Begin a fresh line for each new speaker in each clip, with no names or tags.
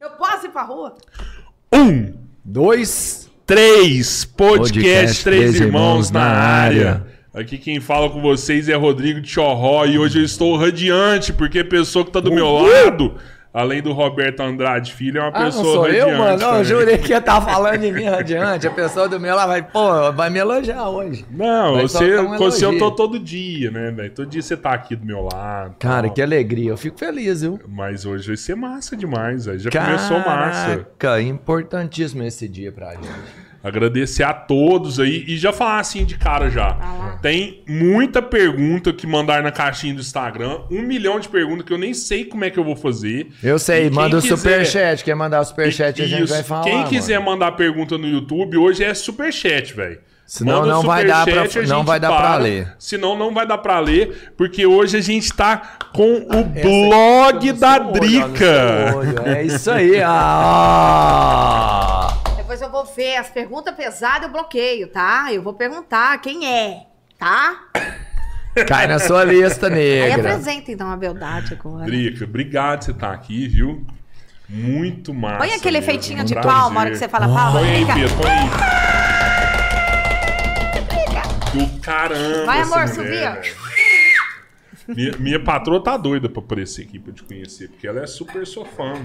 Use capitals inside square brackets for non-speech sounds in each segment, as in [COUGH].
Eu posso ir pra rua?
Um,
Dois.
três, podcast,
Podcast
Três Irmãos
Irmãos
na
na
área.
área.
Aqui quem fala com vocês é Rodrigo Tchorró e hoje eu estou radiante porque a pessoa que tá do meu lado, além do Roberto Andrade Filho, é uma
Ah, não
pessoa
sou
radiante.
eu, mano? Não, eu jurei que ia estar falando de mim radiante. A pessoa do meu lá vai, pô, vai me elogiar hoje.
Não,
Vai
você,
um
você eu tô todo dia, né, velho? Todo dia você tá aqui do meu lado.
Cara,
tal.
que alegria. Eu fico feliz, viu?
Mas hoje vai ser massa demais, velho. Já começou massa.
Caraca, importantíssimo esse dia pra gente.
Agradecer a todos aí e já falar assim de cara já. Tem muita pergunta que mandaram na caixinha do Instagram. Um milhão de perguntas que eu nem sei como é que eu vou fazer.
Eu sei,
E
manda o
quiser-
superchat. Quer mandar o superchat, a gente
Isso.
vai falar.
Quem
mano.
quiser mandar pergunta no YouTube, hoje é superchat, velho.
Senão
Manda
não vai dar pra-
superchat, a
não vai dar pra ler.
Senão não vai dar pra ler, porque hoje a gente tá com o
Essa
blog
no
da Drica.
olho. É isso aí. Ah. [LAUGHS]
Depois eu vou ver as perguntas pesadas, eu bloqueio, tá? Eu vou perguntar quem é, tá?
Cai na sua lista,
Aí
negra.
apresenta então a beldade agora.
Drica, obrigado por você estar aqui, viu? Muito massa.
Põe aquele
mesmo,
efeitinho de
prazer.
palma na hora que você fala palma.
Põe aí, Pedro, põe aí. Do caramba.
Vai, amor, subir,
velho. Minha, minha patroa tá doida pra aparecer aqui pra te conhecer, porque ela é super sua fã, mano.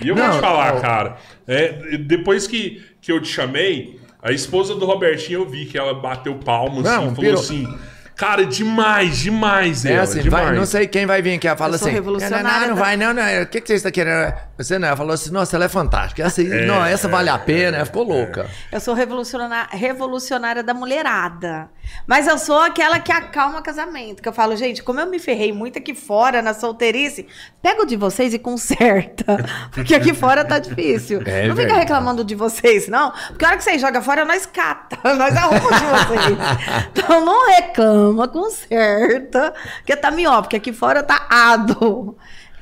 E eu vou
Não,
te falar,
ó.
cara, é, depois que, que eu te chamei, a esposa do Robertinho, eu vi que ela bateu palmas
Não,
assim, falou
pirou.
assim, cara, demais, demais,
É
ela,
assim,
demais.
vai, não sei quem vai vir aqui. Ela fala
Eu
assim:
revolucionária
Não, não, não vai, não, não. O que, que você está querendo? Você não. Ela falou assim: Nossa, ela é fantástica. Essa, aí, não, essa vale a pena. Ela ficou louca.
Eu sou revolucionária, revolucionária da mulherada. Mas eu sou aquela que acalma casamento. Que eu falo, gente, como eu me ferrei muito aqui fora, na solteirice, pega o de vocês e conserta. [LAUGHS] Porque aqui fora tá difícil.
É
não fica reclamando de vocês, não. Porque a hora que vocês jogam fora, nós cata. [LAUGHS] Nós arrumamos de vocês. [LAUGHS] Então não reclama, conserta. Porque tá mió, porque aqui fora tá ado.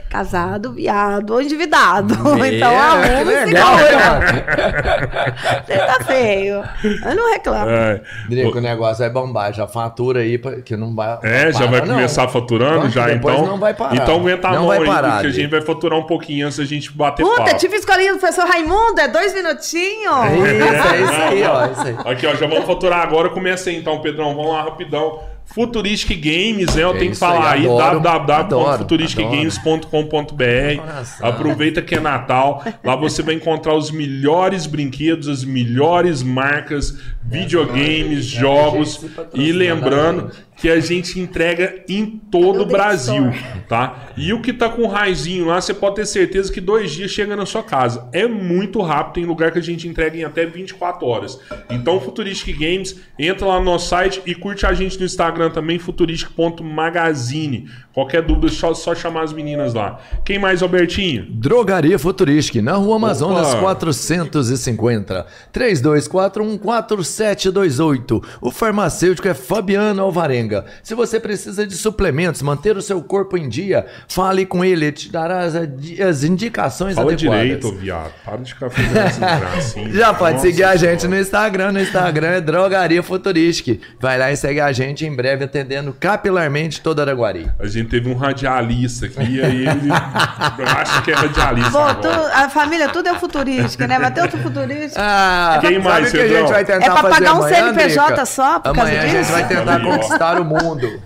É casado, viado ou endividado. [LAUGHS] então
É,
arruma
que
e
legal,
segura. Você tá feio. Eu não reclamo.
É.
Drico, o negócio vai bombar. Já fatura aí, pra- que não vai.
É,
não
já
para,
vai
não.
começar faturando
Então,
já, então.
não vai parar.
Então aguenta a mão
vai
aí, porque a gente vai faturar um pouquinho antes da gente bater
Puta,
papo.
tive escolinha do professor Raimundo, é dois minutinhos.
Isso, é isso aí, ó. Isso aí.
Aqui, ó, já vamos faturar agora. Começa aí então, Pedrão. Vamos lá rapidão. Futuristic Games, né? Eu tenho que
aí,
falar aí,
adoro,
www.futuristicgames.com.br. Aproveita que é Natal. Lá você vai encontrar os melhores brinquedos, as melhores marcas, videogames, jogos. E lembrando que a gente entrega em todo o Brasil, tá? E o que tá com raizinho lá, você pode ter certeza que dois dias chega na sua casa. É muito rápido, tem lugar que a gente entrega em até 24 horas. Então, Futuristic Games, entra lá no nosso site e curte a gente no Instagram também, futuristic.magazine. Qualquer dúvida, é só, só chamar as meninas lá. Quem mais, Albertinho?
Drogaria Futuristic, na rua Amazonas
Opa.
450, 32414728. O farmacêutico é Fabiano Alvarenga. Se você precisa de suplementos, manter o seu corpo em dia, fale com ele, ele te dará as, as indicações
Fala
adequadas.
direito, viado. Para de ficar fazendo [LAUGHS] assim.
Já pode
Nossa
seguir a gente no Instagram. No Instagram é Drogaria Futuristic. Vai lá e segue a gente em breve, atendendo capilarmente toda Araguari.
A gente teve um radialista aqui, e aí ele [LAUGHS] acha que é radialista. Agora.
tu- a família tudo é futurística, né? Mas tem outro futurístico.
Ah,
Quem mais,
que a gente vai tentar
É pra
fazer
pagar um
amanhã,
CNPJ só por causa
Amanhã a gente
disso?
vai tentar
ó.
Conquistar o mundo.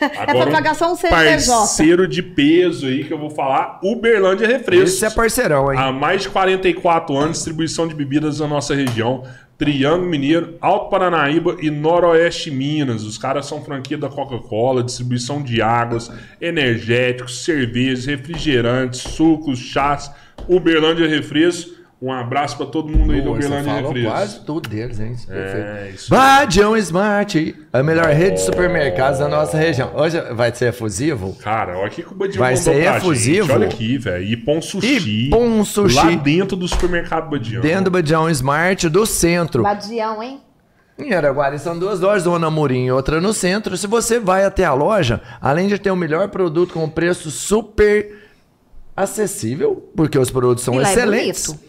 É pagar só um CNPJ.
Parceiro de peso aí que eu vou falar, Uberlândia Refrescos.
Esse é parceirão, hein?
Há mais de 44 anos, distribuição de bebidas na nossa região. Triângulo Mineiro, Alto Paranaíba e Noroeste Minas. Os caras são franquia da Coca-Cola, distribuição de águas, energéticos, cervejas, refrigerantes, sucos, chás. Uberlândia Refrescos. Um abraço pra todo mundo aí do
Pô, você
Uberlândia
falou
Refrescos.
quase tudo deles, hein? É
É, isso.
Badião Smart, a melhor rede de supermercados da nossa região. Hoje vai ser efusivo?
Cara, olha aqui que o Badião
Vai ser efusivo?
gente. Olha aqui, velho. Ipom Sushi.
Ipom Sushi.
Lá dentro do supermercado Badião.
Dentro do Badião Smart do centro.
Badião, hein?
Em Araguari são duas lojas, uma na Murim e outra no centro. Se você vai até a loja, além de ter o melhor produto com um preço super acessível, porque os produtos são
E é
excelentes.
bonito.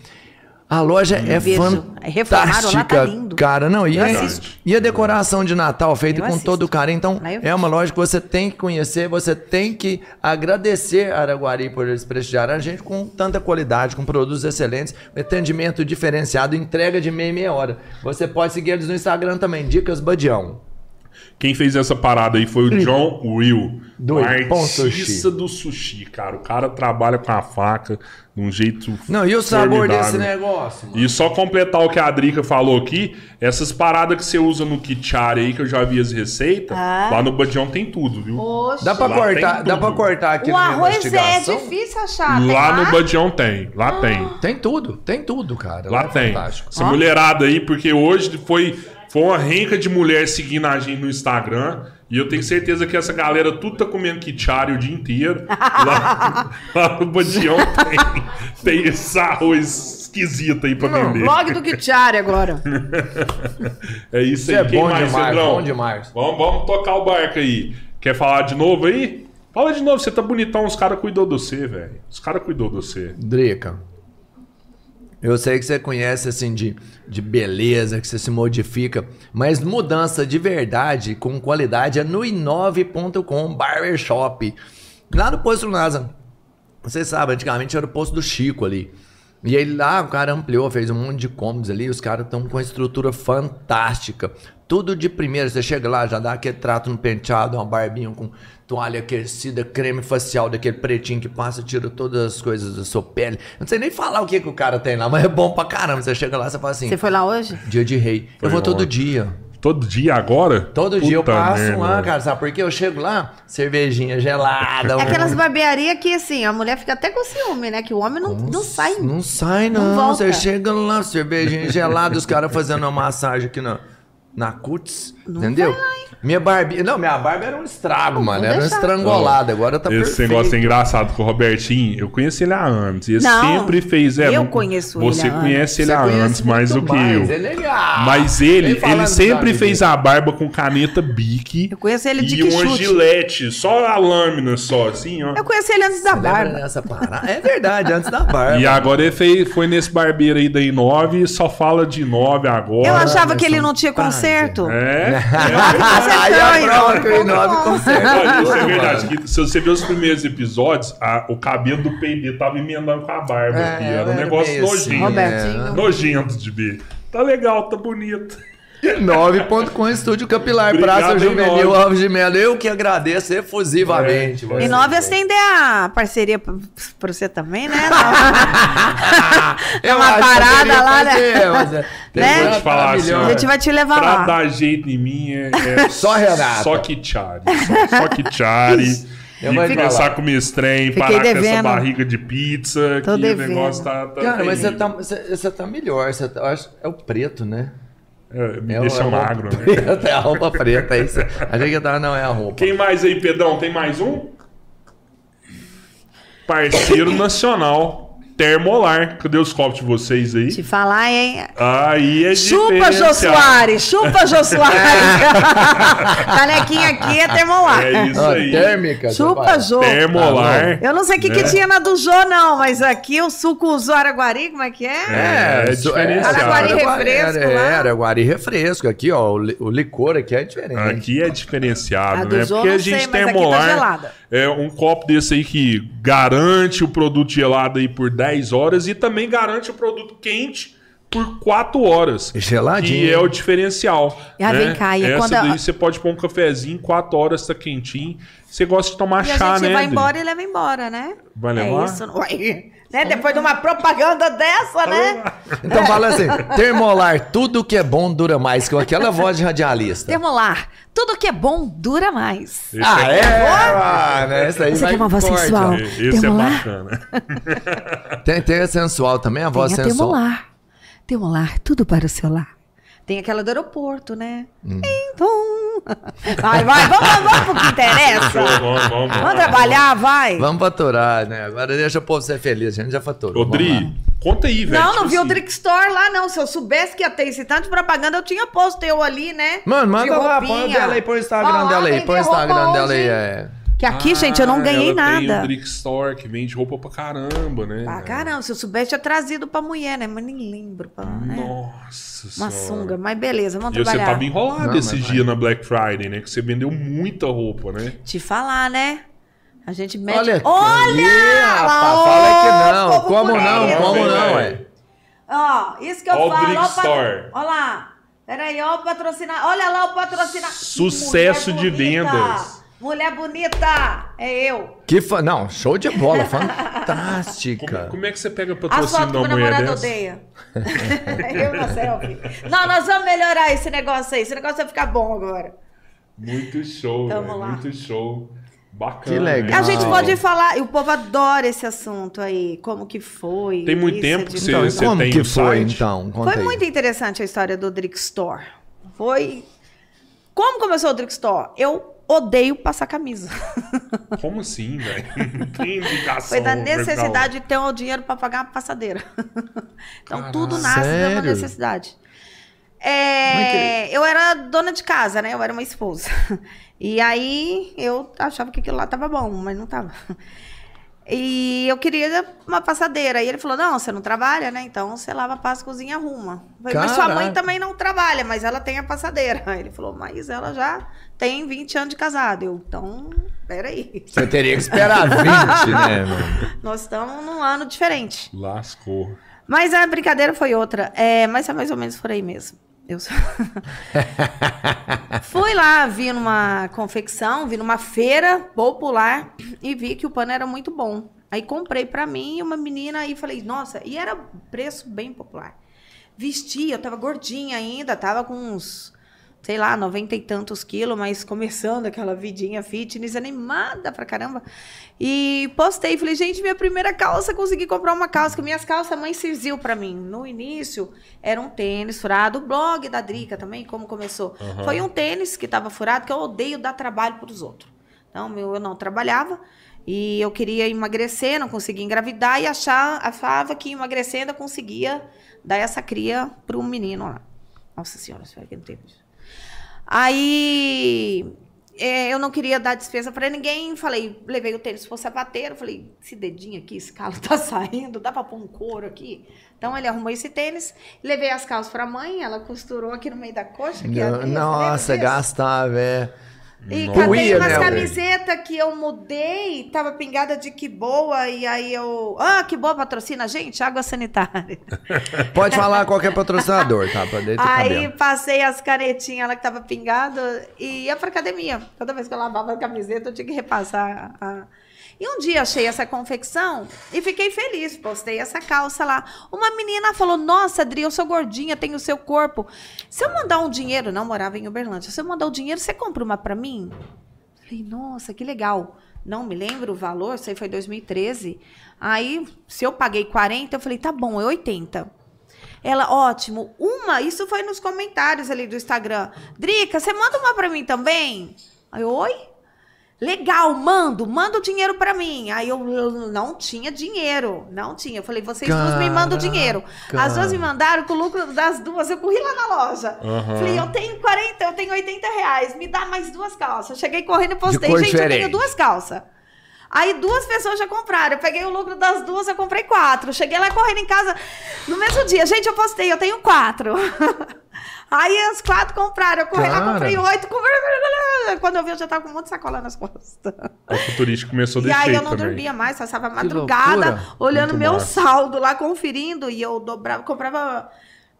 A loja é
reformaram lá, tá
fantástica,
lindo.
cara. Não, e,
assisto.
e a decoração de Natal feita
Eu
com
assisto.
todo carinho. Então, é uma loja que você tem que conhecer, você tem que agradecer a Araguari por eles prestigiarem a gente com tanta qualidade, com produtos excelentes, atendimento diferenciado, entrega de meia e meia hora. Você pode seguir eles no Instagram também, Dicas Badião.
Quem fez essa parada aí foi o John Will,
Do
artista do sushi, cara. O cara trabalha com a faca de um jeito
Não, e o sabor
formidável.
desse negócio? mano?
E só completar o que a Drica falou aqui, essas paradas que você usa no Kichari aí, que eu já vi as receitas,
Ah.
lá no Badião tem tudo, viu?
Poxa.
Dá pra
Lá
cortar, dá pra cortar aqui
O
na
arroz é difícil achar. tem
Lá no
lá?
Badião tem, lá tem.
Tem tudo, tem tudo, cara.
Lá
é
tem.
fantástico.
Essa mulherada aí, porque hoje foi, foi uma renca de mulher seguindo a gente no Instagram. E eu tenho certeza que essa galera tudo tá comendo quichari o dia inteiro. [LAUGHS] Lá, lá no Badião tem, tem esse arroz esquisito aí pra vender.
Vlog do Kitiari agora. [LAUGHS]
É isso
Isso
aí.
é
Quem
bom
mais,
demais,
Sandrão?
bom demais.
Vamos, vamos tocar o barco aí. Quer falar de novo aí? Fala de novo, você tá bonitão, os caras cuidou de você, velho. Os caras cuidou de você.
Drica, eu sei que você conhece assim de, de beleza, que você se modifica, mas mudança de verdade com qualidade é no inove.com Barbershop. Lá no Posto Nasa. Vocês sabem, antigamente era o posto do Chico ali. E aí lá o cara ampliou, fez um monte de cômodos ali, os caras estão com uma estrutura fantástica. Tudo de primeira, você chega lá, já dá aquele trato no penteado, uma barbinha com toalha aquecida, creme facial daquele pretinho que passa, tira todas as coisas da sua pele. Eu não sei nem falar o que, que o cara tem lá, mas é bom pra caramba. Você chega lá, você fala assim,
Você foi lá hoje?
dia de rei. eu
Foi
vou todo dia.
Todo dia agora?
Todo dia eu
Puta
passo
merda,
lá, cara, sabe por quê? Eu chego lá, cervejinha gelada.
É
um-
aquelas barbearias que, assim, a mulher fica até com ciúme, né? Que o homem não, não sai.
Não sai, não.
Não volta.
Você chega lá, cervejinha gelada, os caras fazendo uma massagem aqui na, na cutis, entendeu? Minha barba. Não, minha barba era um estrago, mano. Era uma
deixar.
estrangolada. Agora tá
Esse
perfeito.
negócio é engraçado com o Robertinho. Eu conheci ele há anos. E ele
Não,
sempre fez. É,
eu
não-
conheço ele
Você
há
conhece ele
Você
há
conhece
anos mais do que
mais,
eu.
É legal.
Mas ele, ele
dos
sempre fez a barba com caneta Bic.
Eu conheço ele de
E uma
quichute.
gilete, só a lâmina, só, assim, ó.
Eu conheci ele antes da
Lembra
barba.
dessa parada? É verdade, antes da barba.
E agora ele fez, foi nesse barbeiro aí da I9 e só fala de 9 agora.
Eu achava que ele não tinha conserto.
É?
Aí a prova que o Inove
Olha,
conserta.
isso é verdade. que se você ver os primeiros episódios, a- o cabelo do PD tava emendando com a barba.
É,
aqui. Era um negócio
assim,
nojento.
Robertinho.
Nojento de ver. Tá legal, tá bonito.
9.com Estúdio Capilar,
Obrigado,
Praça Juvenil. Alves de Melo. Eu que agradeço efusivamente.
É.
E nove acender a parceria pra, você também, né? [LAUGHS]
Eu
uma parada lá, né?
fazer, mas é- tem
Né?
coisa
Vou te falar assim.
A gente vai te levar
Pra
lá.
dar jeito em mim é, é [LAUGHS]
Só Renata.
Só Kichari. Só, só Kichari.
Eu
E
vou
começar comer esse trem,
Fiquei
parar com essa
devendo.
barriga de pizza,
Tô
que
devendo.
o negócio tá... tá
Cara, mas você
terrível.
tá, você, você tá melhor. Você tá, acho, é o preto, né?
É, me
É
deixa
é
magro, né?
preta, [LAUGHS] é a roupa preta. É isso. Achei que tava, não, é a roupa.
Quem mais aí, Pedrão? Tem mais um? Parceiro nacional. Termolar. Cadê os copos de vocês aí?
Te falar, hein?
Aí é
Chupa, Jô. Soares! Chupa, Jô Soares! [LAUGHS] Canequinha aqui é termolar.
É isso
Ó,
aí.
térmica.
Chupa. Jô.
Termolar.
Eu não sei o que, que
né?
tinha na do Jô, não, mas aqui o suco usou Araguari, como é que é?
É, é
isso-
diferenciado.
Araguari
Araguari-
refresco
é,
lá.
É, Araguari refresco. Aqui, ó, o, li- o licor aqui é diferente.
Aqui é
A
diferenciado,
do
né?
Jô
Porque
não
a gente
sei, mas aqui tá
termolar
gelada.
É um copo desse aí que garante o produto gelado aí por 10 horas e também garante o produto quente por 4 horas.
Geladinho.
Que é o diferencial.
Ah,
né?
vem cá, e
Essa
quando
daí
a-
você pode pôr um cafezinho, 4 horas tá quentinho. Você gosta de tomar
E a
chá,
gente
né?
vai
Adri?
embora e leva embora, né?
Vai levar?
É isso, não vai. [LAUGHS] Né? Depois de uma propaganda dessa, né? [LAUGHS]
Então fala assim, termolar, tudo que é bom dura mais, que aquela voz de radialista.
Termolar. Tudo que é bom dura mais.
Esse
Ah,
é,
é? Mano, essa aí
Você
vai
quer uma voz
corte,
sensual?
Esse é
Termolar?
bacana.
Tem, tem a sensual também, a voz
Tem a
sensual.
termolar. Termolar, tudo para o seu lar. Tem aquela do aeroporto, né?
Hum.
Então... [LAUGHS] Vai, vai, vamos, vamos pro que interessa.
Vamos, vamos, vamos.
Vamos trabalhar, vai.
Vamos faturar, né? Agora deixa o povo ser feliz, a gente já faturou.
Ô,
vamos lá.
Dri, conta aí, velho.
Não,
tipo
não vi o
assim,
Drink Store lá, não. Se eu soubesse que ia ter esse tanto de propaganda, eu tinha posto eu ali, né?
Mano, manda
De
lá, põe o dela aí, põe o Instagram
Ó,
dela aí, põe o Instagram dela aí. É.
Que aqui, gente, eu não ganhei
Ah, ela Tem o
nada.
Drick Store, que vende roupa pra caramba, né?
Ah, caramba, se eu soubesse, tinha trazido pra mulher, né? Mas nem lembro. Pra, né?
Nossa
Uma
senhora.
sunga. Mas beleza, vamos
E você
trabalhar.
tava enrolado
Não,
esse
mas
dia na Black Friday, né? Que você vendeu muita roupa, né?
Te falar, né? A gente mete...
Olha,
Olha!
Ih, rapaz, fala que não. Como não? Como não, ué?
Ó, isso que eu
Ó o
falo.
Brick
ó,
Store.
Olha lá. Peraí, ó o patrocinar. Olha lá o patrocinar.
Sucesso de vendas.
Mulher bonita. É eu.
Que fa... Não, show de bola,
Como,
fantástica.
como é que você pega
A
patrocínio
foto
de
que o
uma mulher
namorado
dessa?
odeia. [LAUGHS] eu na selfie. Não, nós vamos melhorar esse negócio aí. Esse negócio vai ficar bom agora.
Muito show,
Tamo lá.
Muito show. Bacana.
Que legal.
né?
A gente pode falar, e o povo adora esse assunto aí, como que foi.
Tem muito
isso,
tempo
de
que você-
Então,
você
como
tem
que foi,
site?
então? Conta
Foi
aí.
muito interessante a história do Drick Store. Foi. Como começou o Drick Store? Eu odeio passar camisa. [LAUGHS]
Como assim, velho? [LAUGHS] Não tem indicação.
Foi da
legal.
necessidade de ter o dinheiro para pagar uma passadeira. [LAUGHS] então
Caralho.
tudo nasce de uma
Sério?
necessidade. É, eu era dona de casa, né? Eu era uma esposa. E aí eu achava que aquilo lá tava bom, mas não tava. E eu queria uma passadeira. E ele falou: Não, você não trabalha, né? Então você lava, passa, cozinha, arruma. Falei, mas sua mãe também não trabalha, mas ela tem a passadeira. Aí [LAUGHS] ele falou: Mas ela já tem 20 anos de casado. Eu, então, peraí.
Você teria que esperar [LAUGHS] 20, né, mano?
Nós estamos num ano diferente.
Lascou.
Mas a brincadeira foi outra. É, mas é mais ou menos por aí mesmo. Eu [LAUGHS] Fui lá, vi numa confecção, vi numa feira popular e vi que o pano era muito bom. Aí comprei pra mim e uma menina e falei, nossa, e era preço bem popular. Vesti, eu tava gordinha ainda, tava com uns, sei lá, noventa e tantos quilos, mas começando aquela vidinha fitness, animada pra caramba. E postei, falei, gente, minha primeira calça, consegui comprar uma calça, que minhas calças a mãe serviu pra mim. No início, era um tênis furado, o blog da Drica também, como começou.
Aham.
Foi um tênis que tava furado, que eu odeio dar trabalho pros outros. Então, meu, eu não trabalhava e eu queria emagrecer, não conseguia engravidar e achar, achava que emagrecendo eu conseguia dar essa cria para um menino lá. Nossa senhora, espera que não tem isso. Aí é, eu não queria dar despesa para ninguém, falei, levei o tênis pro sapateiro, falei, esse dedinho aqui, esse calo tá [LAUGHS] saindo, dá para pôr um couro aqui. Então ele arrumou esse tênis, levei as calças para mãe, ela costurou aqui no meio da coxa. Aqui,
Não-
atrás,
Nossa, gastava, é.
E
Nossa.
Doía,
umas
né,
camisetas que eu mudei, tava pingada de que boa, e aí eu. Ah, que boa patrocina, gente, água sanitária. [LAUGHS]
Pode falar qualquer patrocinador, tá?
Aí
cabelo.
passei as canetinhas lá que tava pingada e ia pra academia. Toda vez que eu lavava a camiseta, eu tinha que repassar a. E um dia achei essa confecção e fiquei feliz. Postei essa calça lá. Uma menina falou: Nossa, Adri, eu sou gordinha, tenho o seu corpo. Se eu mandar um dinheiro, não morava em Uberlândia, se eu mandar o dinheiro, você compra uma pra mim? Falei, nossa, que legal. Não me lembro o valor, aí foi 2013. Aí, se eu paguei 40, eu falei, tá bom, é 80. Ela, ótimo. Uma, isso foi nos comentários ali do Instagram. Drica, você manda uma pra mim também? Aí, oi? Legal, mando, manda o dinheiro pra mim. Aí eu, não tinha dinheiro, não tinha. Eu falei, vocês duas me mandam o dinheiro. As duas me mandaram com o lucro das duas. Eu corri lá na loja.
Aham.
Falei, eu tenho 40, eu tenho 80 reais, me dá mais duas calças. Cheguei correndo e postei, gente, eu tenho duas calças. Aí duas pessoas já compraram. Eu peguei o lucro das duas, eu comprei quatro. Cheguei lá correndo em casa no mesmo dia. Gente, eu postei, eu tenho quatro. [LAUGHS] Aí as quatro compraram. Eu corri lá,
Cara.
comprei oito. [LAUGHS] Quando eu vi, eu já tava com um monte de sacola nas costas.
A futurística começou [LAUGHS]
E
desse
aí eu não
também.
dormia mais, passava a madrugada olhando
Muito
meu
massa.
saldo lá, conferindo. E eu dobrava, comprava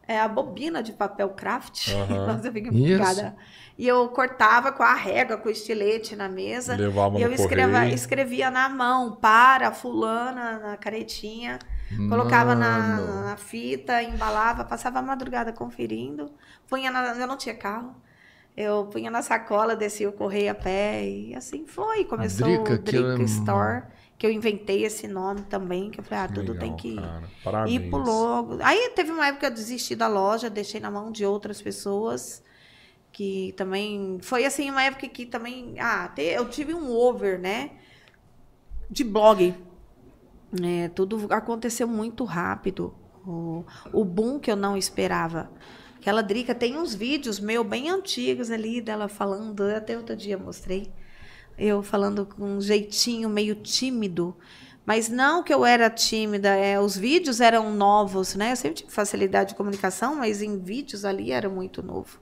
é, a bobina de papel craft.
Aham.
Nossa, eu fiquei
Isso.
E eu cortava com a régua, com o estilete na mesa.
Levava
e eu escreva-
correio.
escrevia na mão, para fulana, na caretinha. Colocava na,
Mano.
na fita, embalava, passava a madrugada conferindo. Punha na, eu não tinha carro. Eu punha na sacola, descia o correio a pé e assim foi. Começou
Drica,
o
que
Drica
eu-
Store, que eu inventei esse nome também, que eu falei, ah, tudo
Legal,
tem que
cara.
ir
Parabéns.
pro logo. Aí teve uma época que eu desisti da loja, deixei na mão de outras pessoas, que também... Foi assim, uma época que também... Ah, eu tive um over, né? De blog. É, tudo aconteceu muito rápido. O, o boom que eu não esperava. Aquela Drica tem uns vídeos meu bem antigos ali dela falando, até outro dia mostrei. Eu falando com um jeitinho meio tímido. Mas não que eu era tímida, é, os vídeos eram novos, né? Eu sempre tive facilidade de comunicação, mas em vídeos ali era muito novo.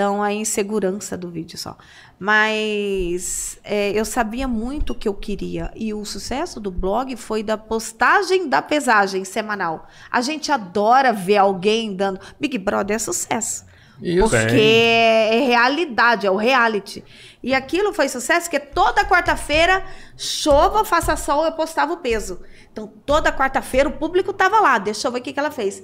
Então, a insegurança do vídeo só. Mas é, eu sabia muito o que eu queria. E o sucesso do blog foi da postagem da pesagem semanal. A gente adora ver alguém dando. Big Brother é sucesso.
Isso.
Porque é realidade, é o reality. E aquilo foi sucesso porque toda quarta-feira, chova, faça sol, eu postava o peso. Então, toda quarta-feira o público tava lá. Deixa eu ver o que, que ela fez.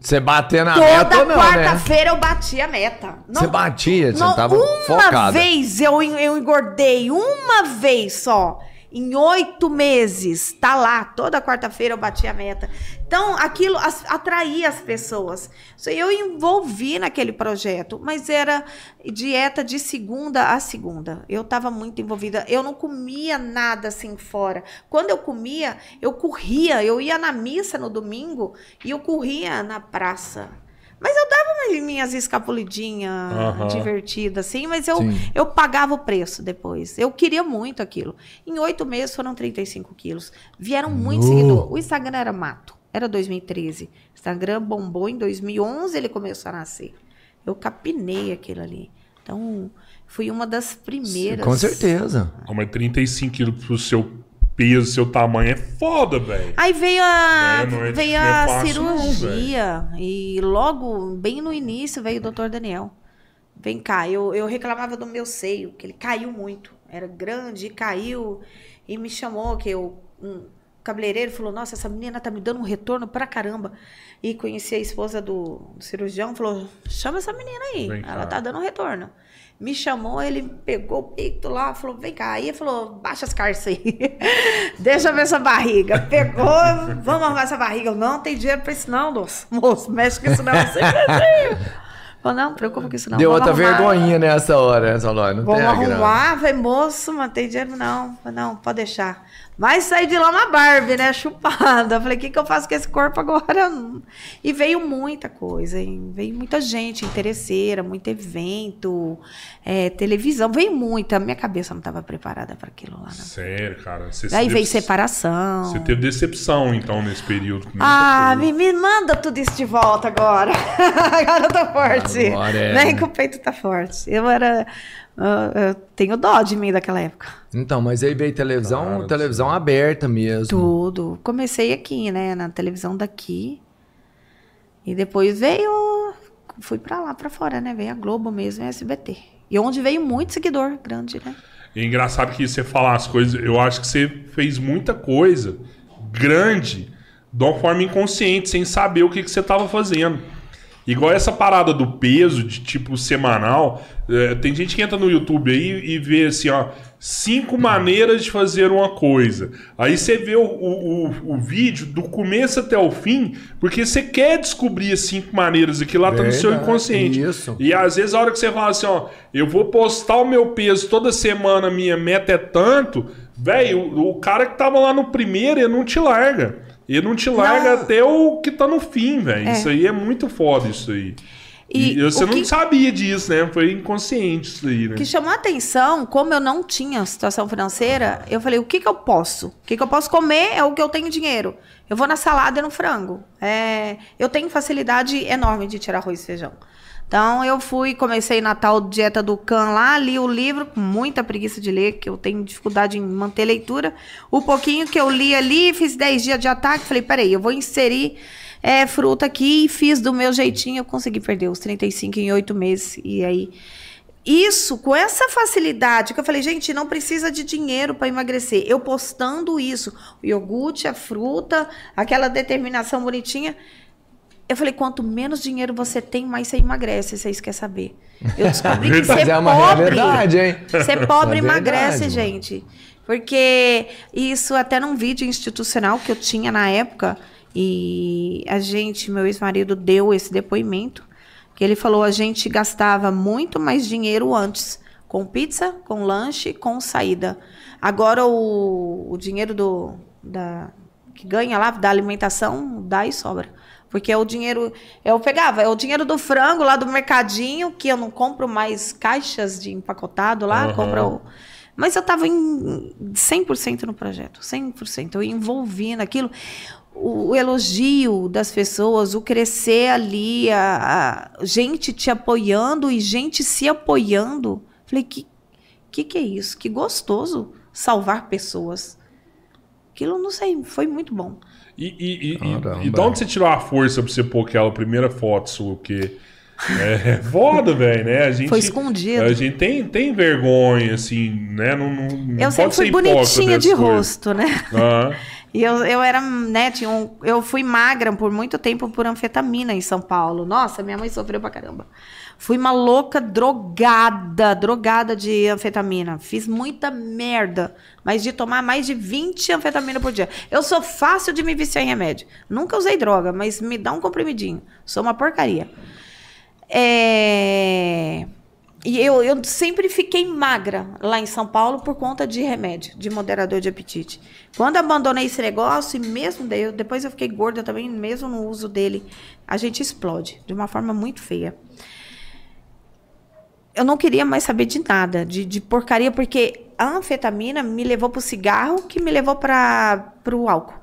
Você bater na meta
Toda
ou não, né?
quarta-feira eu batia a meta.
Você batia, você
não,
tava
uma
focada.
vez eu, eu engordei, uma vez só. Em oito meses, tá lá. Toda quarta-feira eu bati a meta. Então, aquilo as- atraía as pessoas. Eu envolvi naquele projeto, mas era dieta de segunda a segunda. Eu estava muito envolvida. Eu não comia nada assim fora. Quando eu comia, eu corria. Eu ia na missa no domingo e eu corria na praça. Mas eu dava umas minhas escapulidinhas
Aham.
divertidas, assim, mas eu,
Sim.
eu pagava o preço depois. Eu queria muito aquilo. Em oito meses foram 35 quilos. Vieram muitos
Nu.
seguidores. O Instagram era mato. Era 2013. O Instagram bombou em 2011, ele começou a nascer. Eu capinei aquilo ali. Então, fui uma das primeiras.
Com certeza.
Ah, Mas 35 quilos pro seu peso, seu tamanho é foda, velho.
Aí veio a,
É, é-
veio
é
a
fácil não,
cirurgia. e logo, bem no início, veio o doutor Daniel. Vem cá, eu, eu reclamava do meu seio, que ele caiu muito. Era grande caiu. E me chamou, que eu, um cabeleireiro falou: Nossa, essa menina tá me dando um retorno pra caramba. E conheci a esposa do, do cirurgião, falou: Chama essa menina aí,
Vem
ela
cá.
tá dando um retorno. Me chamou, ele pegou o peito lá, falou: Vem cá. Aí ele falou: Baixa as carças aí. [LAUGHS] Deixa ver essa barriga. Pegou, vamos arrumar essa barriga. Eu não tenho dinheiro pra isso, não, moço. Moço, mexe com isso não. Você mexe. Falou, não, não preocupa com isso não.
Deu
vamos
outra
arrumar.
vergonhinha nessa hora, essa hora. Não
Vamos
tem a grana.
arrumar, falei, moço, mas tem dinheiro não. Falei, não, pode deixar. Mas saí de lá uma Barbie, né? Chupada. Falei, o que, que eu faço com esse corpo agora? [LAUGHS] E veio muita coisa, hein? Veio muita gente interesseira, muito evento, é, televisão, veio muita. Minha cabeça não estava preparada para aquilo lá, não.
Sério, cara. Você
Aí veio separação.
Você teve decepção, então, nesse período. com
Ah, me, me manda tudo isso de volta agora. [LAUGHS] agora eu tô forte.
Agora é,
Nem
né?
que o peito tá forte. Eu era. Eu- eu tenho dó de mim daquela época.
Então, mas aí veio televisão,
Claro,
televisão aberta mesmo.
Tudo. Comecei aqui, né? Na televisão daqui. E depois veio. Fui pra lá, pra fora, né? Veio a Globo mesmo e a SBT. E onde veio muito seguidor grande, né?
É engraçado que você falar as coisas, eu acho que você fez muita coisa grande de uma forma inconsciente, sem saber o que, que você estava fazendo. Igual essa parada do peso, de tipo semanal. é, tem gente que entra no YouTube aí e vê assim, ó, cinco maneiras de fazer uma coisa. Aí você vê o, o, o- vídeo do começo até o fim, porque você quer descobrir as cinco maneiras, aquilo lá tá no seu inconsciente.
isso.
E às vezes a hora que você fala assim, ó, eu vou postar o meu peso toda semana, minha meta é tanto, velho, o, o cara que tava lá no primeiro, ele não te larga. Ele não te larga
Não.
até o que tá no fim, velho.
É.
Isso aí é muito foda, isso aí. E,
E
você não
que-
sabia disso, né? Foi inconsciente isso aí, né?
O que chamou a atenção, como eu não tinha situação financeira, eu falei, o que, que eu posso? O que, que eu posso comer é o que eu tenho dinheiro. Eu vou na salada e no frango. É, eu tenho facilidade enorme de tirar arroz e feijão. Então eu fui, comecei na tal dieta do Can lá, li o livro, com muita preguiça de ler, que eu tenho dificuldade em manter leitura. O pouquinho que eu li ali, fiz 10 dias de ataque, falei, peraí, eu vou inserir é, fruta aqui e fiz do meu jeitinho, eu consegui perder os 35 em 8 meses. E aí isso, com essa facilidade, que eu falei, gente, não precisa de dinheiro para emagrecer. Eu postando isso, o iogurte, a fruta, aquela determinação bonitinha. Eu falei, quanto menos dinheiro você tem, mais você emagrece, vocês querem saber. Eu [LAUGHS] descobri que ser
é uma
pobre,
realidade, hein?
ser pobre
É
emagrece,
verdade, mano.
gente. Porque isso até num vídeo institucional que eu tinha na época, e a gente, meu ex-marido, deu esse depoimento, que ele falou, a gente gastava muito mais dinheiro antes, com pizza, com lanche, com saída. Agora o, o dinheiro do, da, que ganha lá da alimentação dá e sobra. Porque é o dinheiro. Eu pegava, é o dinheiro do frango lá do mercadinho, que eu não compro mais caixas de empacotado lá,
Aham.
compro. Mas eu estava em 100% no projeto, 100%. Eu envolvi naquilo. O, o elogio das pessoas, o crescer ali, a, a gente te apoiando e gente se apoiando. Falei, que, que que é isso? Que gostoso salvar pessoas. Aquilo, não sei, foi muito bom.
E, e, e, e, e de onde você tirou a força pra você pôr aquela primeira foto sua? Que é foda, velho, né? A gente,
Foi escondido.
A gente tem, tem vergonha, assim, né? Não, não, não
Eu
pode
sempre
ser
fui bonitinha de
coisas.
rosto, né? [LAUGHS] E eu, eu era, né, tinha um, eu fui magra por muito tempo por anfetamina em São Paulo. Nossa, minha mãe sofreu pra caramba. Fui uma louca drogada, drogada de anfetamina. Fiz muita merda, mas de tomar mais de 20 anfetamina por dia. Eu sou fácil de me viciar em remédio. Nunca usei droga, mas me dá um comprimidinho. Sou uma porcaria. É... E eu, eu sempre fiquei magra lá em São Paulo por conta de remédio, de moderador de apetite. Quando abandonei esse negócio, e mesmo daí, depois eu fiquei gorda também, mesmo no uso dele, a gente explode de uma forma muito feia. Eu não queria mais saber de nada, de, de porcaria, porque a anfetamina me levou pro cigarro, que me levou para o álcool.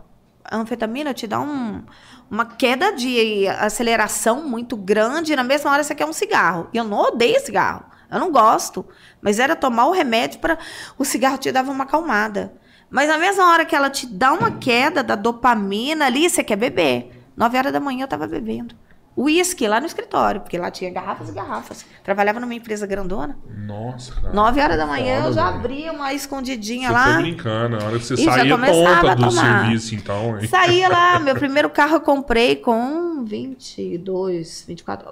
A anfetamina te dá um, uma queda de aceleração muito grande, e na mesma hora você quer um cigarro. E eu não odeio cigarro, eu não gosto. Mas era tomar o remédio para. O cigarro te dava uma acalmada. Mas na mesma hora que ela te dá uma queda da dopamina ali, você quer beber. Nove horas da manhã eu tava bebendo. Uísque lá no escritório, porque lá tinha garrafas e garrafas. Trabalhava numa empresa grandona.
Nossa, cara.
Nove horas da manhã
Foda,
eu já
velho.
abria uma escondidinha
Você
lá.
foi brincando, a hora que você
E
saía
começava
tonta
a
do serviço, então. hein?
Saía lá, [LAUGHS] meu primeiro carro eu comprei com 22, 24.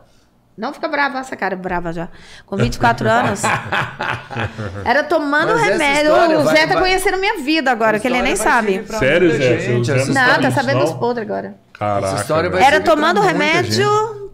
Não fica brava, essa cara é brava já. Com 24 anos. [LAUGHS] Era tomando
Mas
remédio.
história
O
vai-
Zé tá
vai-
conhecendo minha vida agora, que ele nem sabe.
Sério, Zé?
Gente,
não
tá sabendo
não?
os podres agora.
Caraca.
Essa história vai.
Era tomando remédio,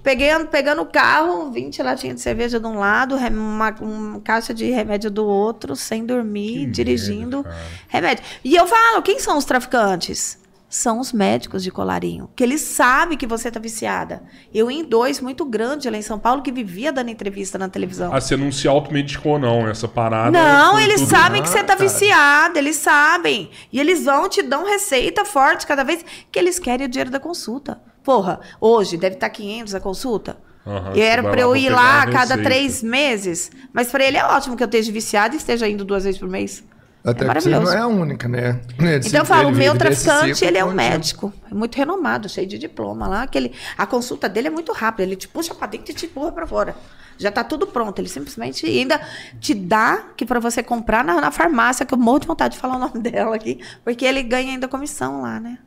peguei, pegando o carro, 20 latinhas de cerveja de um lado, uma, uma caixa de remédio do outro, sem dormir,
Que
dirigindo.
cara.
remédio. E eu falo, quem são os traficantes? São os médicos de colarinho, que eles sabem que você tá viciada. Eu em dois, muito grande lá em São Paulo, que vivia dando entrevista na televisão.
Ah, você não se automedicou, não, essa parada.
Não,
foi
eles
tudo-
sabem que
Ah,
você tá
cara.
viciada, eles sabem. E eles vão te dão receita forte cada vez que eles querem o dinheiro da consulta. Porra, hoje deve estar 500 a consulta.
Aham,
e era
lá
eu ir lá
a
cada três meses. Mas pra ele é ótimo que eu esteja viciada e esteja indo duas vezes por mês.
Até
é
que não é a única, né? Esse-
Então eu falo, o meu traficante,
ciclo
ele é um
contínuo.
médico. É muito renomado, cheio de diploma lá. Que ele, a consulta dele é muito rápida. Ele te puxa pra dentro e te empurra pra fora. Já tá tudo pronto. Ele simplesmente ainda te dá que pra você comprar na, na farmácia, que eu morro de vontade de falar o nome [LAUGHS] dela aqui. Porque ele ganha ainda comissão lá, né?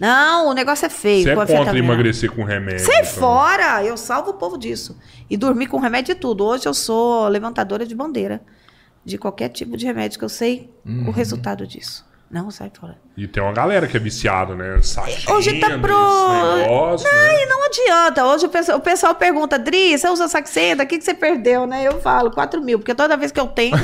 Não, o negócio é feio.
Você é contra emagrecer com remédio.
Sai
então.
fora! Eu salvo o povo disso. E dormir com remédio e tudo. Hoje eu sou levantadora de bandeira. De qualquer tipo de remédio que eu sei
Uhum.
o resultado disso. Não, sai fora.
E tem uma galera que é viciada, né? Sachê,
Hoje tá pro-
negócio, né?
E não adianta. Hoje o pessoal, o pessoal pergunta, Dri, você usa Saxenda? O que, que você perdeu, né? Eu falo, 4 mil. Porque toda vez que eu tenho, [LAUGHS]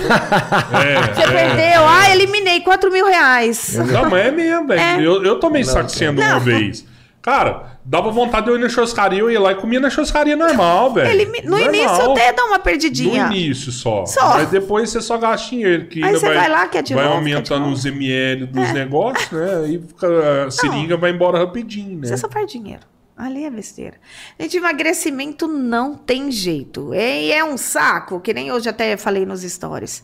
É,
você
é.
perdeu. Ah, eliminei 4 mil reais.
Não, mas é mesmo, velho.
É.
Eu, eu tomei saxendo uma
Não.
vez. Cara, dava vontade de eu ir na churrascaria, eu ia lá e comia na churrascaria normal, velho.
Elimi- No
Normal.
início até dá uma
No
perdidinha.
início só.
Só.
Mas depois você só gasta dinheiro. Que
Aí você vai lá, quer de
vai
novo, de
aumentando.
É.
os ml dos negócios, né? Aí fica, a seringa vai embora rapidinho, né?
Você só perde dinheiro. Ali é besteira. Gente, emagrecimento não tem jeito. É, e é um saco, que nem hoje até falei nos stories.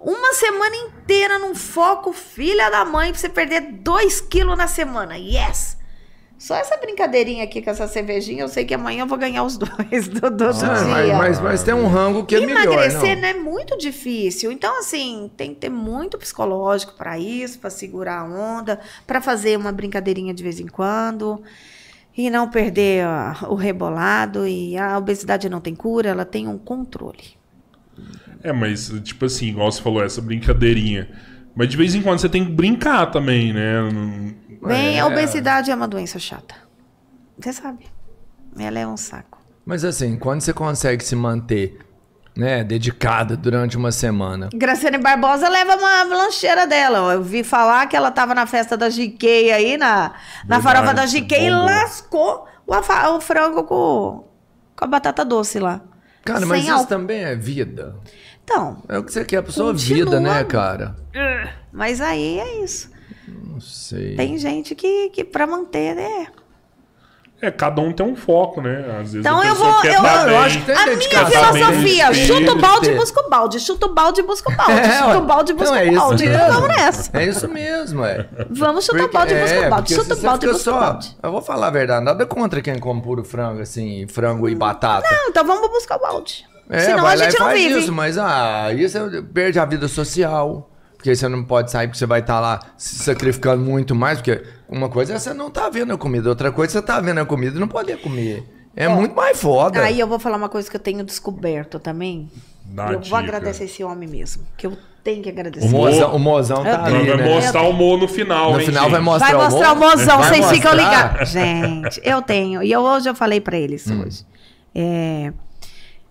Uma semana inteira num foco, filha da mãe, pra você perder 2 quilos na semana. Yes! Só essa brincadeirinha aqui com essa cervejinha, eu sei que amanhã eu vou ganhar os dois do, do
Ah, mas,
dia.
mas, mas tem um rango que é melhor,
Emagrecer
não.
né, é muito difícil. Então, assim, tem que ter muito psicológico para isso, para segurar a onda, para fazer uma brincadeirinha de vez em quando. E não perder ó, o rebolado. E a obesidade não tem cura, ela tem um controle.
É, mas, tipo assim, igual você falou, essa brincadeirinha. Mas de vez em quando você tem que brincar também, né? Não-
Bem,
É.
a obesidade é uma doença chata. Você sabe. Ela é um saco.
Mas assim, quando você consegue se manter, né, dedicada durante uma semana.
Graciane Barbosa leva uma lancheira dela. Eu vi falar que ela tava na festa da GK aí, na, na
Verdade,
farofa da GK, e lascou o, o frango com, com a batata doce lá.
Cara,
Sem
mas isso também é vida.
Então,
É o que você quer sua
Continua.
vida, né, cara?
mas aí é isso.
Não sei.
Tem gente que, que pra manter, né?
É, cada um tem um foco, né? Às vezes
Então eu vou-
quer
eu-
eu acho que tem
A minha
tá
filosofia,
bem
chuta o balde e busca o balde, chuta o balde e busca o balde,
É,
chuta o balde e busca
Então é
o
isso
balde. Então vamos nessa.
É isso mesmo, é.
Vamos chutar o
Porque-
balde e busca
é,
o balde, chuta o balde e busca o balde.
Eu vou falar a verdade, nada contra quem come puro frango, assim, frango e batata.
Não, então vamos buscar o balde.
É,
Senão
vai
a
lá
gente
e
não
faz
vive.
isso, mas ah, aí você perde a vida social. Porque você não pode sair, porque você vai estar lá se sacrificando muito mais. Porque uma coisa é você não tá vendo a comida, outra coisa é você tá vendo a comida e não poder comer. É muito mais foda.
Aí eu vou falar uma coisa que eu tenho descoberto também.
Dá
eu
dica.
vou agradecer esse homem mesmo. Que eu tenho que agradecer.
O mozão, o mozão tá ali,
Vai
né?
mostrar o Mo no final,
No
hein,
final
gente?
vai mostrar
Vai
o
mostrar o
mo-
mozão,
Vai
vocês ficam
mostrar?
ligados. Gente, eu tenho. E eu, hoje eu falei pra eles
Hum.
hoje. É,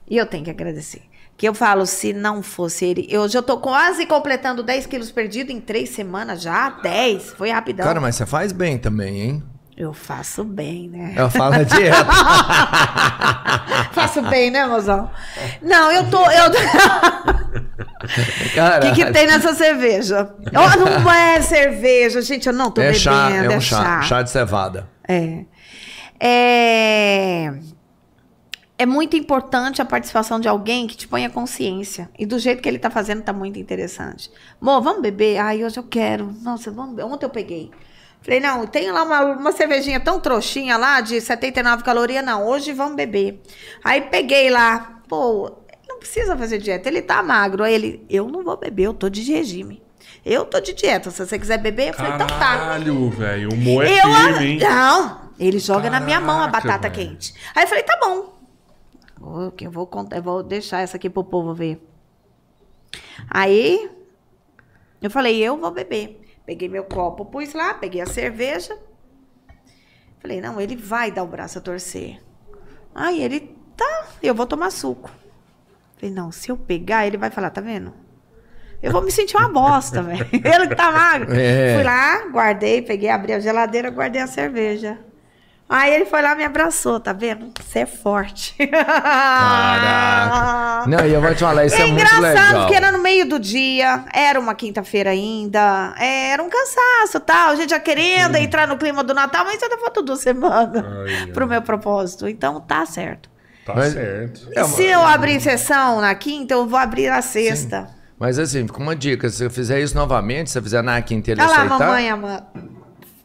e eu tenho que agradecer. Que eu falo, se não fosse ele. Eu, eu tô quase completando 10 quilos perdidos em três semanas já. 10. Foi rapidão.
Cara, mas você faz bem também, hein?
Eu faço bem, né?
Eu falo a dieta.
Faço bem, né, mozão? Não, eu tô. Eu... O [LAUGHS] que, que tem nessa cerveja? Oh, não é cerveja, gente. Eu não tô
é
bebendo.
chá, é um
é
chá, chá de cevada.
É. É. É muito importante a participação de alguém que te ponha consciência. E do jeito que ele tá fazendo, tá muito interessante. Mo, vamos beber? Ai, hoje eu quero. Nossa, vamos beber. Ontem eu peguei. Falei, não, tem lá uma, uma cervejinha tão trouxinha lá, de 79 calorias. Não, hoje vamos beber. Aí peguei lá. Pô, não precisa fazer dieta. Ele tá magro. Aí ele, eu não vou beber, eu tô de regime. Eu tô de dieta. Se você quiser beber, eu falei, então tá.
Caralho, velho. O Mo é
Eu,
firme, hein?
não, ele joga na minha mão a
Caraca,
batata
velho.
quente. Aí eu falei, tá bom. Que Eu vou, contar, eu vou deixar essa aqui pro povo ver. Aí, eu falei, eu vou beber. Peguei meu copo, pus lá, peguei a cerveja. Falei, não, ele vai dar o braço a torcer. Aí ele, tá, eu vou tomar suco. Falei, não, se eu pegar, ele vai falar, tá vendo? Eu vou me sentir uma bosta, [LAUGHS] velho. Ele que tá magro.
É.
Fui lá, guardei, peguei, abri a geladeira, guardei a cerveja. Aí ele foi lá e me abraçou, tá vendo? Você é forte.
Caraca. [LAUGHS] Não, e eu vou te falar, isso é,
É
muito
engraçado,
legal.
porque era no meio do dia, era uma quinta-feira ainda, é, era um cansaço tal, a gente já querendo entrar no clima do Natal, mas ainda falta duas semanas [LAUGHS]
Ai,
pro meu propósito. Então tá certo.
Tá
Mas-
certo.
É,
E se eu abrir sessão na quinta, eu vou abrir na sexta.
Mas assim, fica uma dica, se eu fizer isso novamente, se você fizer na quinta ele
Olha lá,
aceitar,
mamãe, ama.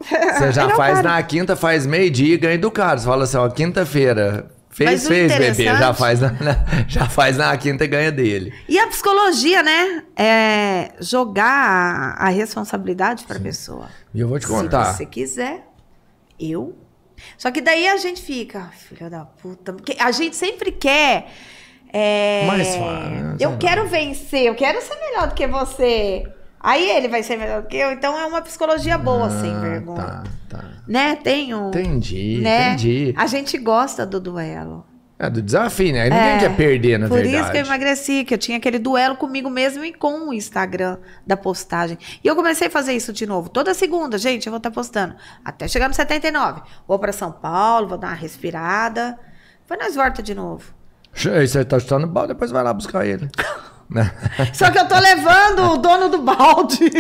Você já [LAUGHS] faz
cara.
na quinta, faz meio-dia e ganha do cara. Você fala assim, ó, quinta-feira, fez, fez, bebê, já faz na, na- já faz na quinta e ganha dele.
E a psicologia, né? É jogar a, a responsabilidade pra pessoa.
E eu vou te
Se
contar.
você quiser, eu. Só que daí a gente fica, filha da puta. Porque a gente sempre quer. É,
Mais fácil,
eu
lá.
quero vencer, eu quero ser melhor do que você. Aí ele vai ser melhor que eu. Então é uma psicologia boa, sem
Ah,
vergonha.
Tá, tá.
Né? Tem um.
Entendi,
né?
entendi.
A gente gosta do duelo.
É do desafio, né? Aí Ninguém
É,
quer perder, na
Por
verdade.
isso que eu emagreci, que eu tinha aquele duelo comigo mesmo e com o Instagram da postagem. E eu comecei a fazer isso de novo. Toda segunda, gente, eu vou estar postando. Até chegar no 79. Vou para São Paulo, vou dar uma respirada. Depois nós volta de novo.
Você tá chutando balde, depois vai lá buscar ele. [LAUGHS] [LAUGHS]
Só que eu tô levando o dono do balde. [LAUGHS]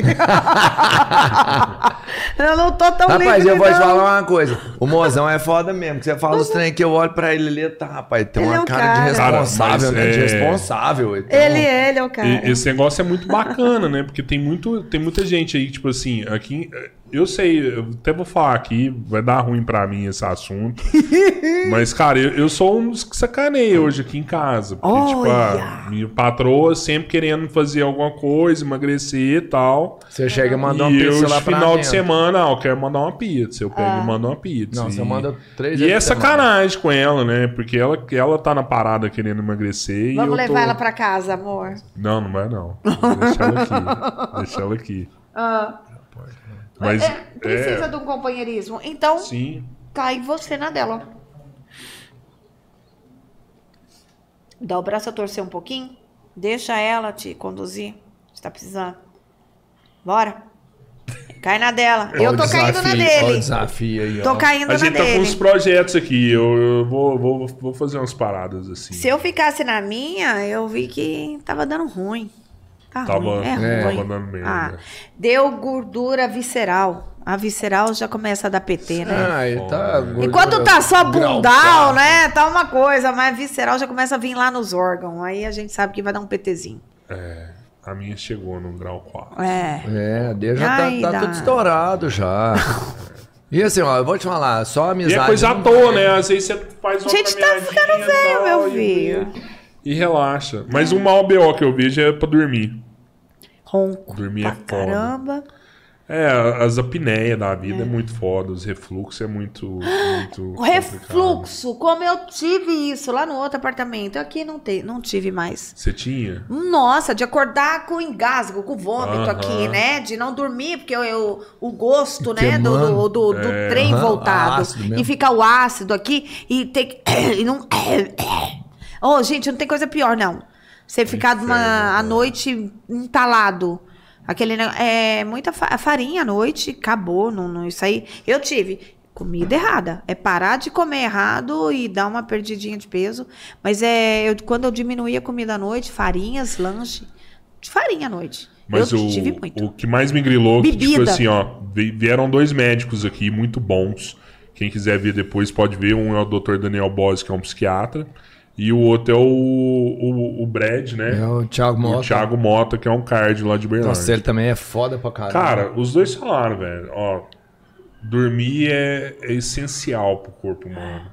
eu não tô tão
Rapaz,
livre,
eu vou te
não.
falar uma coisa. O mozão é foda mesmo. Que você fala os trem que eu olho pra ele ali, tá, rapaz, tem
Ele
uma
é um
cara,
cara.
de responsável,
Cara,
né?
mas
De
é-
responsável. então-
Ele, ele é o cara.
E- esse negócio é muito bacana, né? Porque tem, muito, tem muita gente aí, tipo assim, aqui. Eu sei, eu até vou falar aqui, vai dar ruim pra mim esse assunto. [LAUGHS] mas, cara, eu, eu sou um dos que sacaneia hoje aqui em casa. Porque, tipo, a minha patroa sempre querendo fazer alguma coisa, emagrecer e tal.
Você chega e manda uma
e eu,
pizza lá pra
final de semana, ah, eu quero mandar uma pizza. Eu pego
Ah.
e mando uma pizza.
Não,
e...
você manda três
E é sacanagem com ela, né? Porque ela, ela tá na parada querendo emagrecer. e
Vamos
eu
levar
tô...
ela pra casa, amor.
Não, não vai não. Deixa ela aqui. [LAUGHS] Deixa ela aqui. Mas
É, precisa
é,
de um companheirismo. Então,
sim.
cai você na dela. Dá o braço a torcer um pouquinho. Deixa ela te conduzir. Você tá precisando. Bora. Cai na dela.
Ó
Eu tô caindo na
desafio, Ó o
dele.
desafio aí, ó.
Tô caindo
A
na
gente tá com
dele.
uns projetos aqui. Eu, eu vou, vou, vou fazer umas paradas assim.
Se eu ficasse na minha, eu vi que tava dando ruim. Tá
Tava-
ruim. É,
é,
ruim.
tava dando merda.
Ah, deu gordura visceral. A visceral já começa a dar PT, né?
Ah, ele tá gordura
Enquanto tá só bundal,
grau
né? Tá uma coisa, mas visceral já começa a vir lá nos órgãos. Aí a gente sabe que vai dar um PTzinho.
É, a minha chegou no grau 4.
É.
É, a dele já tá,
Ai,
tá
dá.
tudo estourado já. [LAUGHS] E assim, ó, eu vou te falar, só
E
amizade.
é coisa à toa, né? Às vezes você faz uma
Gente, tá ficando
e
velho, meu
e-
filho.
E relaxa. Mas o mal BO que eu vejo é pra dormir.
Ronco.
Dormir
pra
é
caramba.
É, as apneias da vida é. muito foda, os refluxos é muito. muito [GASPS]
O
complicado.
refluxo, como eu tive isso lá no outro apartamento. Aqui não, te, não tive mais.
Você tinha?
Nossa, de acordar com engasgo, com vômito
Aham.
aqui, né? De não dormir, porque eu, eu- o gosto, né, do, do, do- do
É.
trem
Aham,
voltado.
ácido mesmo.
E fica o ácido aqui e tem que. [COUGHS] E não. [COUGHS] Oh, gente, não tem coisa pior, não. Você ficar uma, a
né?
noite entalado. Aquele é muita fa- farinha à noite, acabou, não, não isso aí. Eu tive comida errada. É parar de comer errado e dar uma perdidinha de peso. Mas é eu, quando eu diminuía a comida à noite, farinhas, lanche, de farinha à noite.
Mas
eu
o,
tive muito.
o que mais me grilou, que, tipo assim, ó, vi- vieram dois médicos aqui muito bons. Quem quiser ver depois pode ver. Um é o Dr. Daniel Bose, que é um psiquiatra. E o outro é o, o, o Brad, né?
É o Thiago
o
Mota.
Thiago Mota, que é um cardio lá de Berlândia.
Nossa, ele também é foda pra caralho.
Cara, os dois falaram, velho, ó, dormir é, é essencial pro corpo humano.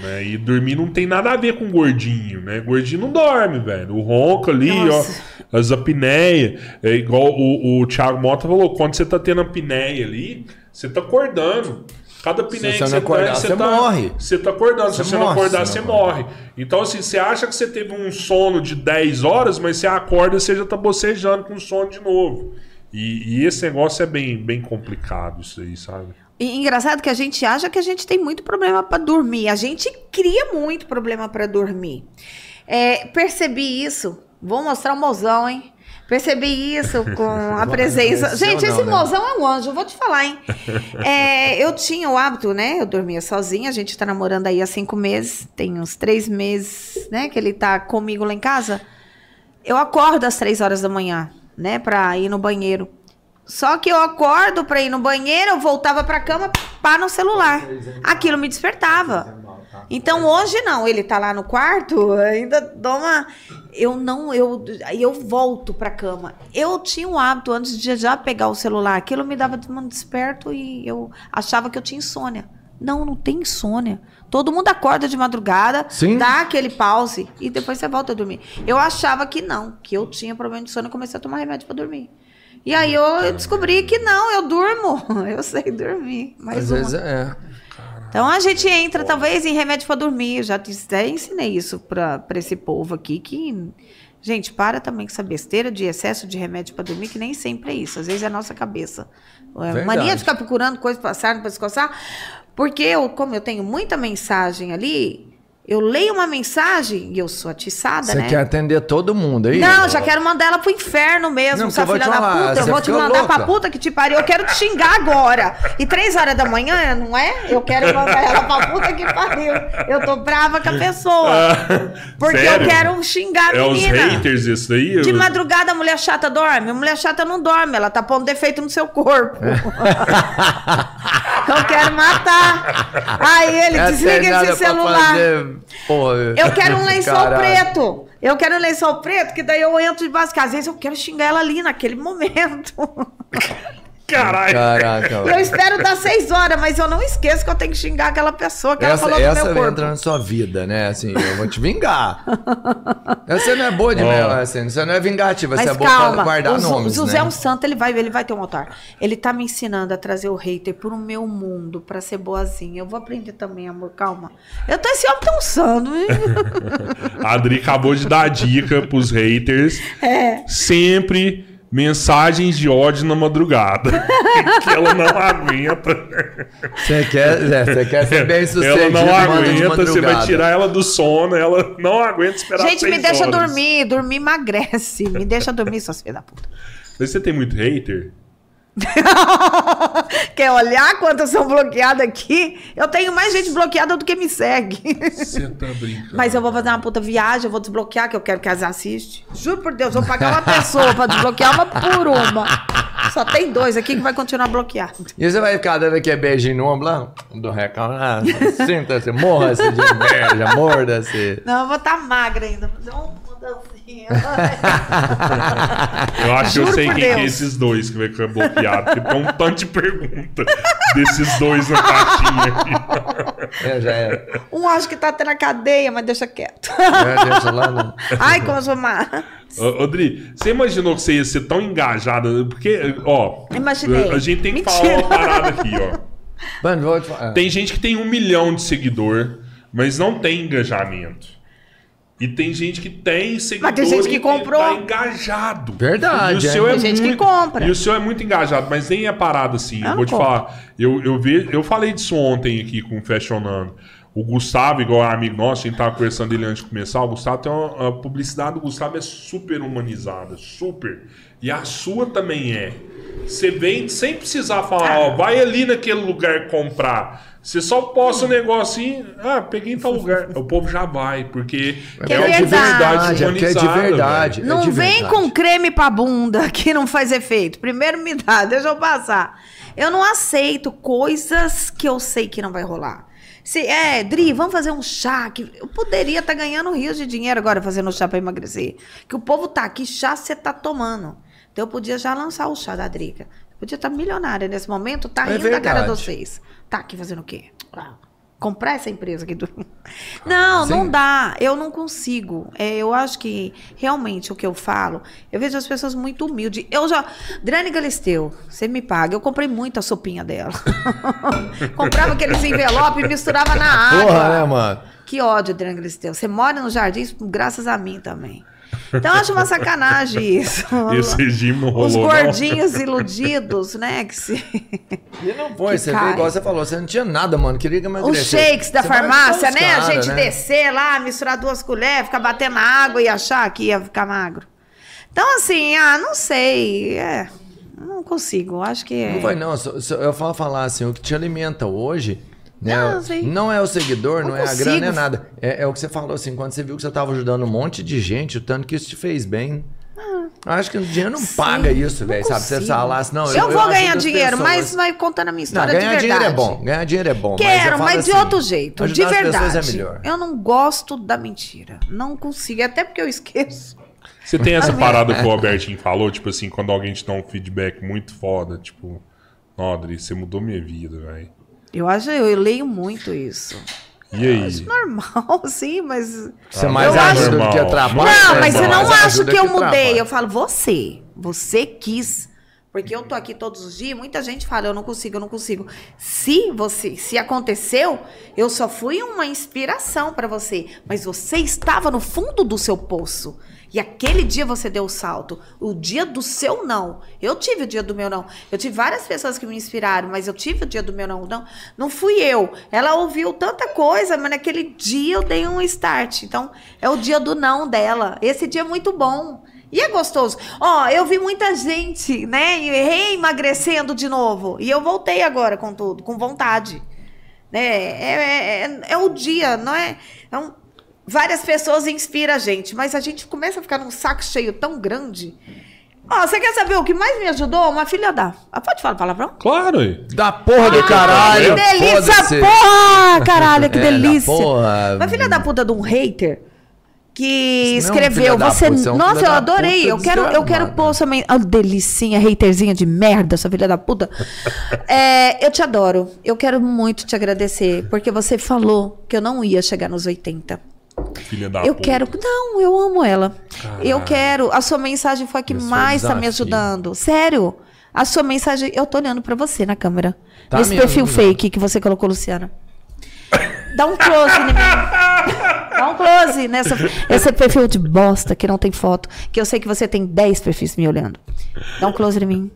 Né? E dormir não tem nada a ver com gordinho, né? Gordinho não dorme, velho. O ronco ali,
Nossa.
ó, as apneias. É igual o, o Thiago Mota falou, quando você tá tendo apneia ali, você tá acordando. Cada
você
que você
acordar,
tá,
você
tá,
morre.
Você tá acordando.
Você
Se você não
morre,
acordar,
você
morre. Então, assim, você acha que você teve um sono de 10 horas, mas você acorda e você já tá bocejando com sono de novo. E, e esse negócio é bem, bem complicado, isso aí, sabe?
E engraçado que a gente acha que a gente tem muito problema para dormir. A gente cria muito problema para dormir. É, percebi isso. Vou mostrar o mozão, hein? Percebi isso [LAUGHS] com a presença.
Apareceu
Gente,
não,
esse
né?
mozão é um anjo, vou te falar, hein? [LAUGHS] É, eu tinha o hábito, né? Eu dormia sozinha. A gente tá namorando aí há cinco meses. Tem uns três meses, né? Que ele tá comigo lá em casa. Eu acordo às três horas da manhã, né? Pra ir no banheiro. Só que eu acordo pra ir no banheiro, eu voltava pra cama, pá no celular. Aquilo me despertava. Então hoje não, ele tá lá no quarto, ainda dou uma. Eu não, eu, eu volto pra cama. Eu tinha um hábito antes de já pegar o celular, aquilo me dava um desperto e eu achava que eu tinha insônia. Não, não tem insônia. Todo mundo acorda de madrugada,
Sim.
dá aquele pause e depois você volta a dormir. Eu achava que não, que eu tinha problema de sono e comecei a tomar remédio pra dormir. E aí eu descobri que não, eu durmo. [LAUGHS] Eu sei dormir. Mais
Às
uma.
vezes é.
Então a gente entra, talvez, em remédio pra dormir. Eu já te- até ensinei isso pra, pra esse povo aqui, que. Gente, para também com essa besteira de excesso de remédio pra dormir, que nem sempre é isso. Às vezes é a nossa cabeça. É. Mania de ficar procurando coisa passar pra descoçar. Porque eu, como eu tenho muita mensagem ali, eu leio uma mensagem e eu sou atiçada,
Você
né?
quer atender todo mundo aí?
Não, já quero mandar ela pro inferno mesmo,
Não,
sua
que eu vou
filha
te
da
falar,
puta. Eu vou te mandar pra
louca.
puta que te pariu. Eu quero te xingar agora. E três horas da manhã, não é? Eu quero mandar ela pra puta que pariu. Eu tô brava com a pessoa. Porque
Ah, Sério?
eu quero xingar a
É os
menina.
haters isso daí?
De
Os-
madrugada a mulher chata dorme. A mulher chata não dorme, ela tá pondo defeito no seu corpo. [LAUGHS] eu quero matar. Aí ele,
Essa
desliga
é
esse
pra
celular.
Porra.
Eu quero um lençol
Caralho.
preto. Eu quero um lençol preto, que daí eu entro de que às vezes eu quero xingar ela ali naquele momento. [LAUGHS]
Caralho.
Caraca,
eu espero dar seis horas, mas eu não esqueço que eu tenho que xingar aquela pessoa que ela
Essa,
falou no
essa
meu
vai
corpo.
entrar na sua vida, né? Assim, eu vou te vingar. [LAUGHS] Essa não é boa de
Ó.
mesmo, assim, você não é vingativa, você é boa pra
calma,
guardar
o,
nomes,
o José é
né?
um santo, ele vai, ele vai ter um altar. Ele tá me ensinando a trazer o hater pro meu mundo, pra ser boazinha. Eu vou aprender também, amor, calma. Eu tô esse homem tão santo.
A [LAUGHS] Adri acabou de dar a dica pros haters.
É.
Sempre mensagens de ódio na madrugada. [LAUGHS] que ela não aguenta.
Você quer, é, você quer ser bem [LAUGHS]
ela
sucedido,
não
manda de
aguenta, você vai tirar ela do sono, ela não aguenta esperar
Gente, me deixa
horas.
dormir. Dormir emagrece. Me deixa dormir, suas filhas da puta.
Mas você tem muito hater? [LAUGHS]
Quer olhar quantas são bloqueadas aqui? Eu tenho mais gente bloqueada do que me segue.
Você tá brincando.
Mas eu vou fazer uma puta viagem, eu vou desbloquear, que eu quero que elas assistam. Juro por Deus, eu vou pagar uma pessoa pra desbloquear uma por uma. Só tem dois aqui que vai continuar bloqueado.
E você vai ficar dando aqui beijinho no ombro lá? Do recalque. Ah, Sinta-se, morra-se de inveja, morda-se.
Não, eu vou estar magra ainda. Vou fazer [LAUGHS]
Eu acho que eu sei quem que é
Deus.
esses dois que vai ficar bloqueado. Porque tem um tanto de pergunta desses dois na caixinha aqui.
É, já era.
Um acho que tá até na cadeia, mas deixa quieto.
É, deixa lá no...
Ai, como eu sou má.
Ô, Odri, você imaginou que você ia ser tão engajada? Porque, ó.
Imaginei.
A gente tem que
Mentira.
falar uma parada aqui, ó.
Mano, vou te falar.
Tem gente que tem um milhão de seguidor, mas não tem engajamento. E tem gente que tem seguidor
tem gente que comprou.
tá engajado.
Verdade,
E o
é.
seu é,
Tem gente que
muito,
compra.
E o seu é muito engajado, mas nem é parado assim.
Eu
vou te
compro.
falar. Eu, eu, ve, eu falei disso ontem aqui com o Fashionando. O Gustavo, igual é amigo nosso, a gente tava conversando dele antes de começar. O Gustavo tem uma. A publicidade do Gustavo é super humanizada. Super. E a sua também é. Você vem sem precisar falar, ó, vai ali naquele lugar comprar. Você só posta um negocinho, ah, peguei em tal lugar. O povo já vai, porque
Que é
uma
verdade.
publicidade
É porque é de verdade.
velho.
É
Não
de
vem
verdade.
com creme pra bunda [LAUGHS] que não faz efeito. Primeiro me dá, [LAUGHS] deixa eu passar. Eu não aceito coisas que eu sei que não vai rolar. Se é, Dri, vamos fazer um chá que eu poderia estar ganhando rios de dinheiro agora fazendo chá pra emagrecer. Que o povo tá aqui, chá você tá tomando. Então eu podia já lançar o chá da Drica. Podia estar milionária nesse momento, tá
É
rindo da cara de
verdade.
vocês. Tá aqui fazendo o quê? Ah, Comprar essa empresa aqui do. Não,
Sim.
não dá. Eu não consigo. É, eu acho que realmente o que eu falo, eu vejo as pessoas muito humildes. Eu já. Drane Galisteu, você me paga. Eu comprei muito a sopinha dela. [LAUGHS] Comprava aqueles envelopes e misturava na água.
Porra, né, mano?
Que ódio, Adriana Galisteu. Você mora no jardim graças a mim também. Então, eu acho uma sacanagem isso. [LAUGHS]
Esse regime não rolou,
Os
não.
gordinhos iludidos, né? Que se... [LAUGHS]
E não foi,
Que
você
cai.
viu, igual você falou, você não tinha nada, mano, queria
Os
emagrecer.
shakes da
Você
farmácia,
os
né? a
cara,
gente
né?
descer lá, misturar duas colheres, ficar batendo na água e achar que ia ficar magro. Então, assim, ah, não sei. É, não consigo. Acho que. É...
Não vai não, eu falo falar assim, o que te alimenta hoje, né?
Não, sim.
Não é o seguidor, não,
Não
é a grana, não é nada. É, é o que você falou assim, quando você viu que você tava ajudando um monte de gente, o tanto que isso te fez bem. Acho que o dinheiro não
Ah. Sim,
paga isso,
não
velho, sabe? Você falar assim, não,
eu, vou
ajudo
ganhar dinheiro,
pessoas.
mas vai contando a minha
Não,
história
ganhar
de verdade.
dinheiro é bom, ganhar dinheiro é bom.
Quero,
eu falo
mas, de
assim,
outro jeito, de
pessoas
verdade.
é melhor.
Eu não gosto da mentira. Não consigo, até porque eu esqueço.
Você tem essa [LAUGHS] parada que o Albertinho falou, tipo assim, quando alguém te dá um feedback muito foda, tipo, "Ó, Adri, você mudou minha vida, velho.
Eu acho, eu leio muito isso.
E aí?
Normal, [LAUGHS] sim, mas.
Você
Ah,
mais
eu
ajuda
acho-
do que atrapalha.
Não,
né,
mas eu
irmão?
não acho que eu
atrapalha.
mudei. Eu falo, você. Você quis. Porque eu tô aqui todos os dias, muita gente fala, eu não consigo, eu não consigo. Se você, se aconteceu, eu só fui uma inspiração para você, mas você estava no fundo do seu poço. E aquele dia você deu o salto. O dia do seu não. Eu tive o dia do meu não. Eu tive várias pessoas que me inspiraram, mas eu tive o dia do meu não. Não, não fui eu. Ela ouviu tanta coisa, mas naquele dia eu dei um start. Então, é o dia do não dela. Esse dia é muito bom. E é gostoso. Ó, eu vi muita gente, né, reemagrecendo de novo. E eu voltei agora com tudo, com vontade. Né? É, é, é, é o dia, não é? Então, várias pessoas inspiram a gente, mas a gente começa a ficar num saco cheio tão grande. Ó, você quer saber o que mais me ajudou? Uma filha da. Ah, pode falar palavrão?
Claro.
Da porra do
Ah,
caralho.
que delícia, porra! Caralho, que [LAUGHS]
É,
delícia.
porra.
Uma filha da puta de um hater que
Isso é um
escreveu. você.
puta, é um
Nossa, eu adorei. Eu quero, eu quero pôr sua men... oh, delicinha, haterzinha de merda, essa filha da puta. [LAUGHS] É, eu te adoro. Eu quero muito te agradecer, porque você falou que eu não ia chegar nos 80.
Filha da
Eu
puta.
quero. Não, eu amo ela. Eu quero. A sua mensagem foi a que
Esse
mais tá me ajudando. Sério. A sua mensagem. Eu tô olhando pra você na câmera.
Tá
Nesse perfil
né?
fake que você colocou, Luciana. Dá um close em mim. Dá um close nessa. Esse perfil de bosta que não tem foto. Que eu sei que você tem 10 perfis me olhando. Dá um close em mim.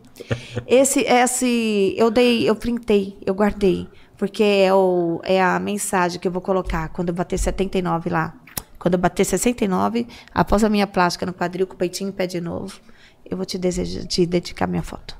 Esse, esse. Eu dei. Eu printei. Eu guardei. Porque é, o, é a mensagem que eu vou colocar quando eu bater 79 lá. Quando eu bater 69, após a minha plástica no quadril, com o peitinho em pé de novo, eu vou te, desejar, te dedicar minha foto.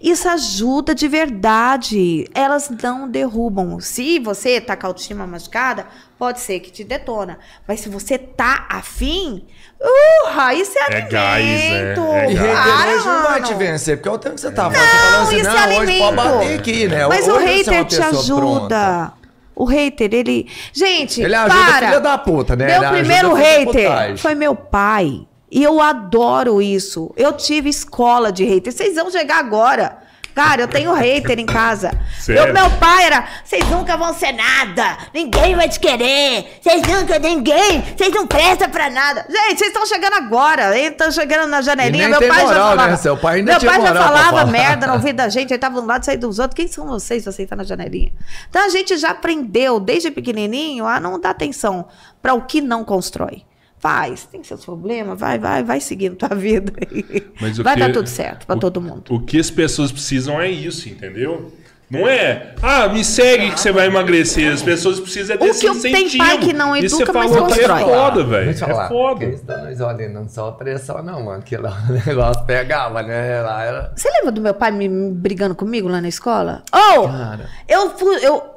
Isso ajuda de verdade. Elas não derrubam. Se você tá com a autoestima machucada, pode ser que te detona. Mas se você tá afim, uh, isso é,
É
alimento.
gás, é, é
E
gás.
não vai te vencer, porque é o tempo que você tá falando. Você falando assim,
isso
não,
é
hoje
alimento.
pode bater aqui, né?
Mas
hoje
o hater te ajuda.
pronta.
O hater, ele. Gente,
Ele ajuda
para.
filha da puta, né?
Meu
Ele
primeiro hater foi meu pai. E eu adoro isso. Eu tive escola de hater. Vocês vão chegar agora. Cara, eu tenho hater em casa.
Sério?
Eu- meu pai era, vocês nunca vão ser nada. Ninguém vai te querer. Vocês nunca, ninguém. Vocês não prestam pra nada. Gente, vocês estão chegando agora. Estão chegando na janelinha.
E
meu pai
moral,
já
né?
falava.
Seu pai
meu pai já falava merda no ouvido da gente. Ele tava de um lado, sair dos outros. Quem são vocês pra sentar na janelinha? Então a gente já aprendeu, desde pequenininho, a não dar atenção pra o que não constrói. Faz, tem seus problemas, vai, vai, vai seguindo tua [LAUGHS] vida. aí.
Mas
vai
que-
dar tudo certo pra
o-
todo mundo.
O que as pessoas precisam é isso, entendeu? Não é, ah, me segue que você vai emagrecer. As pessoas precisam é
O
desse
que tem
incentivo.
pai que não
você
educa, mas
falou que é
constrói.
foda, velho. É foda.
Nós olha, não só pressão, não, mano. Que lá o negócio pegava, né? Lá era.
Você lembra do meu pai me, me brigando comigo lá na escola? Oh!
Cara.
Eu fui. Eu... [LAUGHS]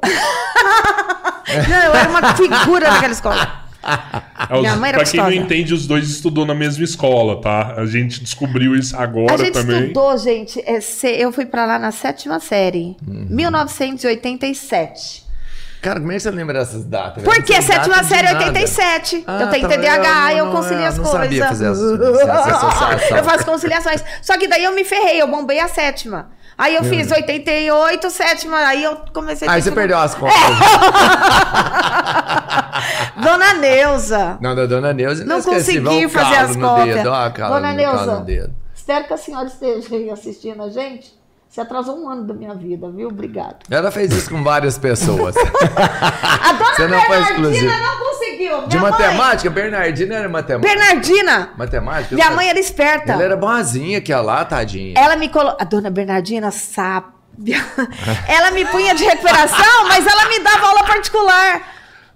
não, eu era uma figura naquela escola.
É, os-
Minha mãe era
pra quem não
gostosa.
entende, os dois estudou na mesma escola, tá? A gente descobriu isso agora
A gente
também.
estudou, gente. é, se- eu fui pra lá na sétima série,
Uhum.
1987.
Cara, como é que você lembra dessas datas?
Porque a sétima série é
nada.
87.
Ah,
eu tenho
tá,
TDAH,
eu
eu,
não-
concilio
eu
as coisas.
sabia fazer essa- essa [LAUGHS] associação.
eu faço conciliações. Só que daí eu me ferrei, eu bombei a sétima. Aí eu fiz 88, sétima, aí eu comecei a.
Aí você perdeu as [LAUGHS] contas.
Dona Neuza.
Não, da dona Neuza.
Não
inesquecível.
consegui fazer as
calo
Dona
no-
Neuza,
no
espero que a senhora esteja aí assistindo a gente. Você atrasou um ano da minha vida, viu? Obrigado.
Ela fez isso com várias pessoas. [LAUGHS]
A dona
Você não.
Bernardina não conseguiu.
De
Minha
matemática, Bernardina era
Mãe,
matemática.
Bernardina.
Matemática?
Minha mãe era esperta.
Ela era boazinha aqui, ó lá, tadinha.
Ela me colocou. A dona Bernardina sábia. [LAUGHS] ela me punha de recuperação, mas ela me dava aula particular.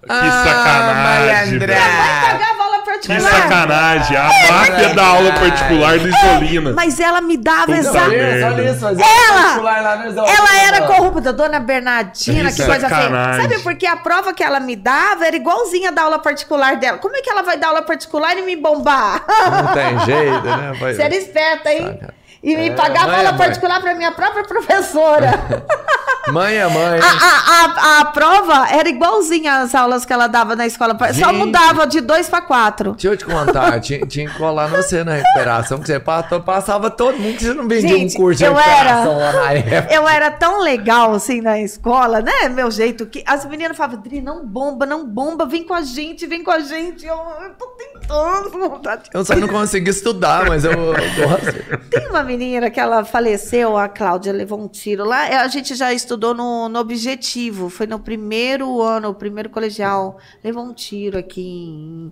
Que sacanagem,
malandra.
velho.
Minha mãe pagava aula
Que
particular.
sacanagem. A máfia da aula particular do Isolina.
Mas ela me dava
isso, fazia
Ela-
particular.
Ela era corrupta, dona Bernardina, que
é
coisa feia. Sabe por que a prova que ela me dava era igualzinha da aula particular dela? Como é que ela vai dar aula particular e me bombar?
Não tem [LAUGHS] jeito, né? Vai-
Você era esperta, hein?
Saca.
E me
É,
pagava
é
aula
mãe.
particular pra minha própria professora. [LAUGHS]
Mãe é mãe.
A, a, a, a prova era igualzinha às aulas que ela dava na escola. Só
Gente.
mudava de dois pra quatro.
Deixa eu te contar, [LAUGHS] tinha, tinha que colar no você na recuperação, que você passava, todo mundo que você não vendia
Gente,
um curso de
eu
recuperação lá na [LAUGHS] época.
Eu era tão legal assim na escola, né? Meu jeito que as meninas falavam, Dri, não bomba, não bomba, vem com a gente, vem com a gente. Eu, eu tô tentando, vontade.
Eu só não consegui estudar, mas eu, eu gosto.
Tem uma menina que ela faleceu, a Cláudia levou um tiro lá. A gente já estudou no, no Objetivo, foi no primeiro ano, o primeiro colegial. Levou um tiro aqui em,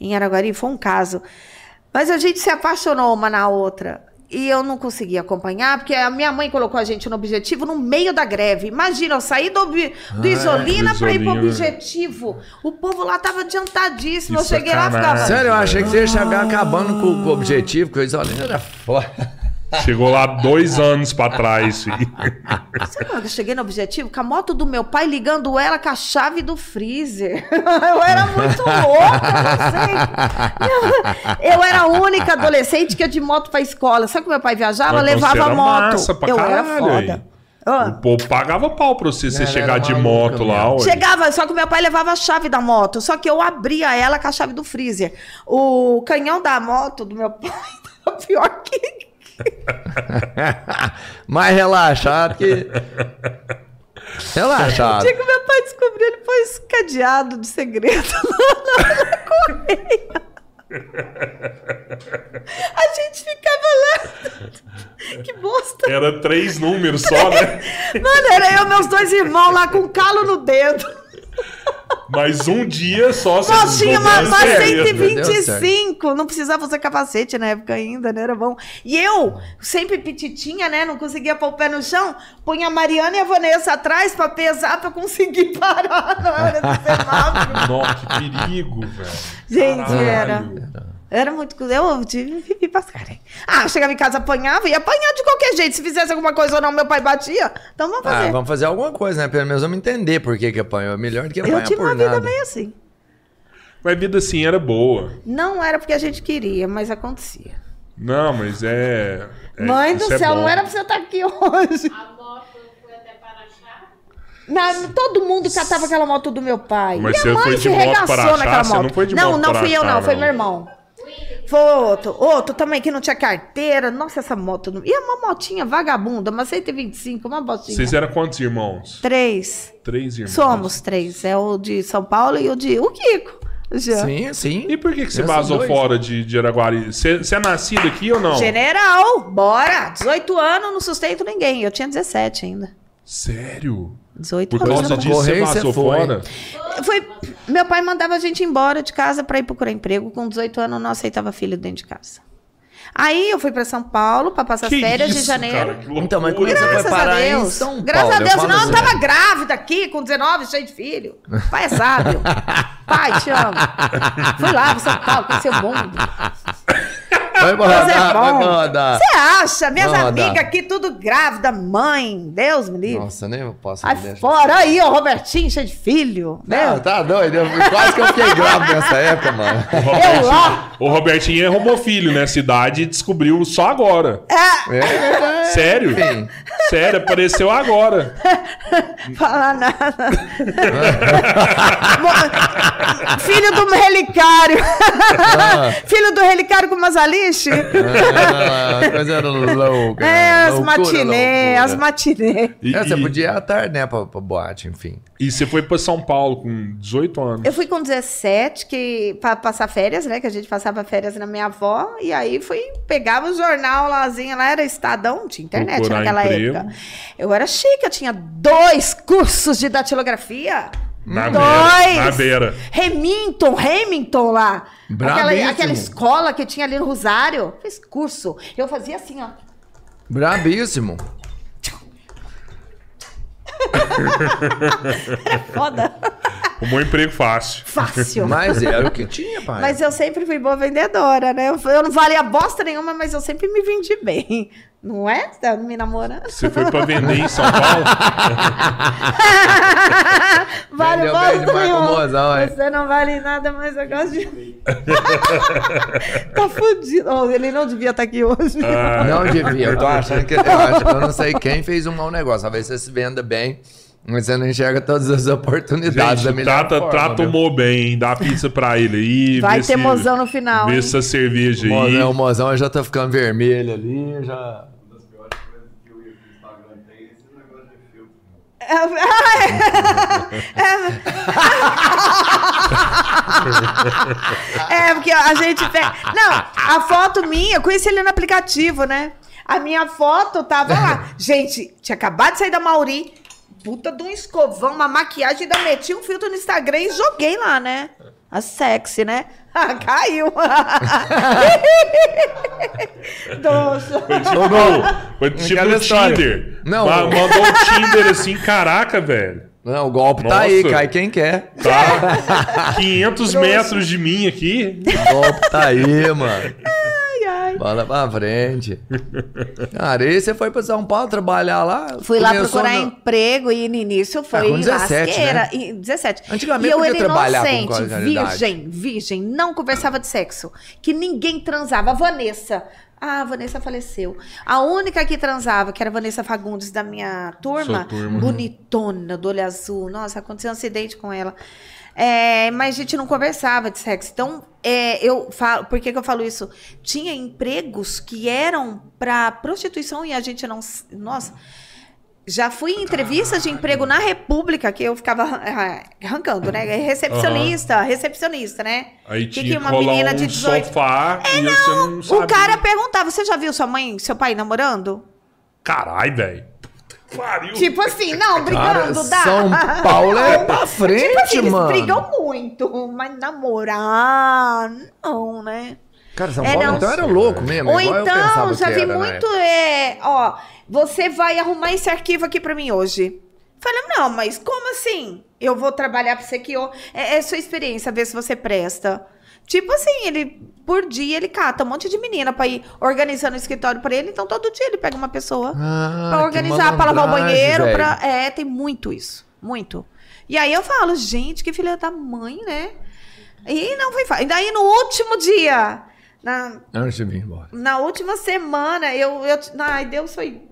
em Araguari, foi um caso. Mas a gente se apaixonou uma na outra. E eu não consegui acompanhar, porque a minha mãe colocou a gente no objetivo no meio da greve. Imagina, eu saí do, do
Ah, é,
Isolina pra ir pro objetivo. O povo lá tava adiantadíssimo.
Que
eu cheguei lá e ficava.
sacanagem.
Sério, eu achei que você ia chegar acabando com, com o objetivo, que o Isolina era foda.
Chegou lá dois anos pra trás, filho.
Sabe quando eu cheguei no objetivo? Com a moto do meu pai ligando ela com a chave do freezer. [LAUGHS] Eu era muito louca, não sei. Eu era a única adolescente que ia de moto pra escola. Sabe que meu pai viajava?
Mas então
levava
você era
a moto.
massa pra
eu era foda.
aí. O povo pagava pau pra você, você chegar de moto lá, ué.
Chegava, só que meu pai levava a chave da moto. Só que eu abria ela com a chave do freezer. O canhão da moto do meu pai [LAUGHS] pior que. [LAUGHS]
Mais relaxado que. Relaxado.
Dia que meu pai descobriu, ele pôs cadeado de segredo [LAUGHS] lá na correia. A gente ficava lá. Que bosta.
Era três números só, né?
Mano, era eu e meus dois irmãos lá com calo no dedo.
Mas um dia só você
Nós tinha uma, uma
o segredo.
Deu
125. Não precisava usar capacete na época ainda, né? Era bom. E eu, sempre petitinha, né? Não conseguia pôr o pé no chão. Punha a Mariana e a Vanessa atrás pra pesar, pra eu conseguir [LAUGHS] parar na hora do [LAUGHS] semáforo.
Nossa, que perigo, velho.
Gente,
Caralho.
era. Era muito. Eu tive vivi pras caras. Ah, eu chegava em casa, apanhava, ia apanhar de qualquer jeito. Se fizesse alguma coisa ou não, meu pai batia. Então vamos fazer.
Ah, vamos fazer alguma coisa, né? Pelo menos vamos entender por que que apanhou. É melhor do que apanhar
eu tive uma vida meio assim.
Mas a vida assim era boa.
Não era porque a gente queria, mas acontecia.
Não, mas é. é-
Mãe do
é
céu,
bom.
não era pra você estar aqui hoje.
A moto foi até Paraxá.
Na- todo mundo catava aquela moto do meu pai.
Mas
Minha
você
mãe
foi de
se regaçou naquela
Você
moto.
não foi de
não,
moto
não
para
fui eu,
achar,
não. Foi meu irmão. Foi outro. Outro também que não tinha carteira. Nossa, essa moto. não- E é uma motinha vagabunda, uma 125, uma botinha.
Vocês eram quantos irmãos?
Três.
Três irmãos.
Somos três. É o de São Paulo e o de. O Kiko. Já.
Sim, sim.
E por que, que você vazou fora de, de Araguari? Você você é nascido aqui ou não?
General, bora! 18 anos, não sustento ninguém. Eu tinha 17 ainda.
Sério?
18
Por
anos.
causa disso você vazou
foi.
fora?
Foi, meu pai mandava a gente embora de casa para ir procurar emprego. Com 18 anos, eu não aceitava filho dentro de casa. Aí eu fui para São Paulo para passar as
Que
férias
isso,
de janeiro.
cara.
Então, mas como é que você foi
Graças a
parar em
Deus.
São
Graças
Paulo?
a Deus. Não, eu
assim.
tava grávida aqui, com 19, cheio de filho. Pai é sábio. [LAUGHS] Pai, te amo. Fui lá para São Paulo, conheci o mundo.
Vai
Mas é
rodar, vai
bom.
rodar.
Você acha? Minhas amigas aqui, tudo grávida, mãe. Deus me livre.
Nossa, nem eu posso
Aí
me deixar.
fora aí, ó, Robertinho, cheio de filho.
Não,
Meu,
tá doido. Eu, quase que eu fiquei grávido nessa época, mano.
O
eu
Robertinho,
lá.
o Robertinho é homofilho, né? Cidade descobriu só agora.
É,
É.
Sério?
Enfim.
Sério, apareceu agora. [LAUGHS]
falar nada. Filho do relicário. [LAUGHS] Filho do relicário com Mazaliche.
Ah, coisa louca.
É, as
loucura,
matinê,
loucura.
as matinê.
E,
É, você
e-
podia ir à tarde, né, pra, pra boate, enfim.
e você foi pra São Paulo com 18 anos.
Eu fui com 17, que para passar férias, né? Que a gente passava férias na minha avó. E aí fui, pegava o jornal lázinho, lá era Estadão, tinha internet
Procurar
naquela
emprego.
época. Eu era chique, eu tinha dois cursos de datilografia.
Na
dois!
beira. Na beira.
Remington, Remington lá. Aquela,
Brabíssimo.
aquela escola que tinha ali no Rosário. Fiz curso. Eu fazia assim, ó.
Brabíssimo. [LAUGHS]
Foda. [LAUGHS]
Um emprego fácil.
Fácil. [LAUGHS]
Mas era o que tinha, pai.
Mas eu sempre fui boa vendedora, né? Eu, eu não valia bosta nenhuma, mas eu sempre me vendi bem. Não é? Tá me namorando?
Você foi pra vender em São Paulo? [LAUGHS]
vale bosta nenhuma. Você não vale nada, mas eu gosto de... [LAUGHS] tá fudido. Oh, ele não devia estar aqui hoje.
Ah,
Não devia. Eu tô achando que. Eu, acho, eu não sei quem fez um mau negócio. Talvez você se venda bem, você não enxerga todas as oportunidades da
gente,
melhor
trata,
forma,
trata o? Mo bem, hein? Dá pizza pra ele aí. [LAUGHS]
Vai ter
se-
mozão no final,
Vê
hein?
essa cerveja
O
aí.
mozão, o mozão já tá ficando vermelho ali, já.
Uma das piores coisas que o Instagram tem é esse negócio de filtro.
É, porque a gente pega. Não, a foto minha, eu conheci ele no aplicativo, né? A minha foto tava lá. Gente, tinha acabado de sair da Mauri. Puta de um escovão, uma maquiagem, ainda meti um filtro no Instagram e joguei lá, né? A sexy, né? [LAUGHS] Ah, caiu. [LAUGHS] Doce.
Foi tipo, foi tipo
Aquela
o
história.
Tinder.
Não.
Ma- Mandou o Tinder assim, caraca, velho.
Não, o golpe
Nossa.
tá aí, cai quem quer.
Tá 500 metros de mim aqui.
O golpe tá aí, mano. Bola pra frente. [LAUGHS] Cara, e você foi pra São Paulo trabalhar lá?
Fui lá procurar
no-
emprego e no início foi
Ah, com 17,
lasqueira.
né?
E 17.
Antigamente
e eu
podia
era
com
inocente,
qualidade.
virgem, virgem, não conversava de sexo. Que ninguém transava. A Vanessa. Ah, a Vanessa faleceu. A única que transava, que era a Vanessa Fagundes da minha turma,
turma.
bonitona, do olho azul. Nossa, aconteceu um acidente com ela. É, mas a gente não conversava de sexo. Então, é, eu falo, por que, que eu falo isso? Tinha empregos que eram para prostituição e a gente não. Nossa. Já fui em entrevistas de emprego na República, que eu ficava ah, arrancando, né? Recepcionista, recepcionista, né?
Aí tinha
que
que
uma menina
um
de 18
sofá e você não sabia.
O cara perguntava: você já viu sua mãe, seu pai namorando?
Caralho, velho. Pariu.
Tipo assim, não,
Cara,
brigando, dá.
São Paulo é [LAUGHS] pra frente,
Tipo assim, eles
mano.
brigam muito, mas namorar, não, né?
Cara, São
É,
Paulo
não.
então era louco mesmo.
Ou então, já vi
era, né?
muito, é, ó, você vai arrumar esse arquivo aqui pra mim hoje. Falei, não, mas como assim? Eu vou trabalhar pra você aqui, ó. É, é sua experiência, ver se você presta. Tipo assim, ele por dia ele cata um monte de menina pra ir organizando o escritório pra ele, então todo dia ele pega uma pessoa
Ah,
pra organizar, pra lavar o banheiro,
velho.
pra... É, tem muito isso, muito. E aí eu falo, gente, que filha da mãe, né? E não foi fácil. E daí no último dia, na,
Antes de vir embora.
na última semana, eu, eu. Ai, Deus foi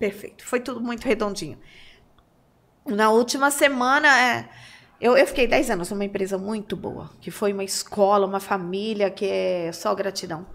perfeito. Foi tudo muito redondinho. Na última semana, é, eu, eu fiquei 10 anos numa empresa muito boa, que foi uma escola, uma família, que é só gratidão.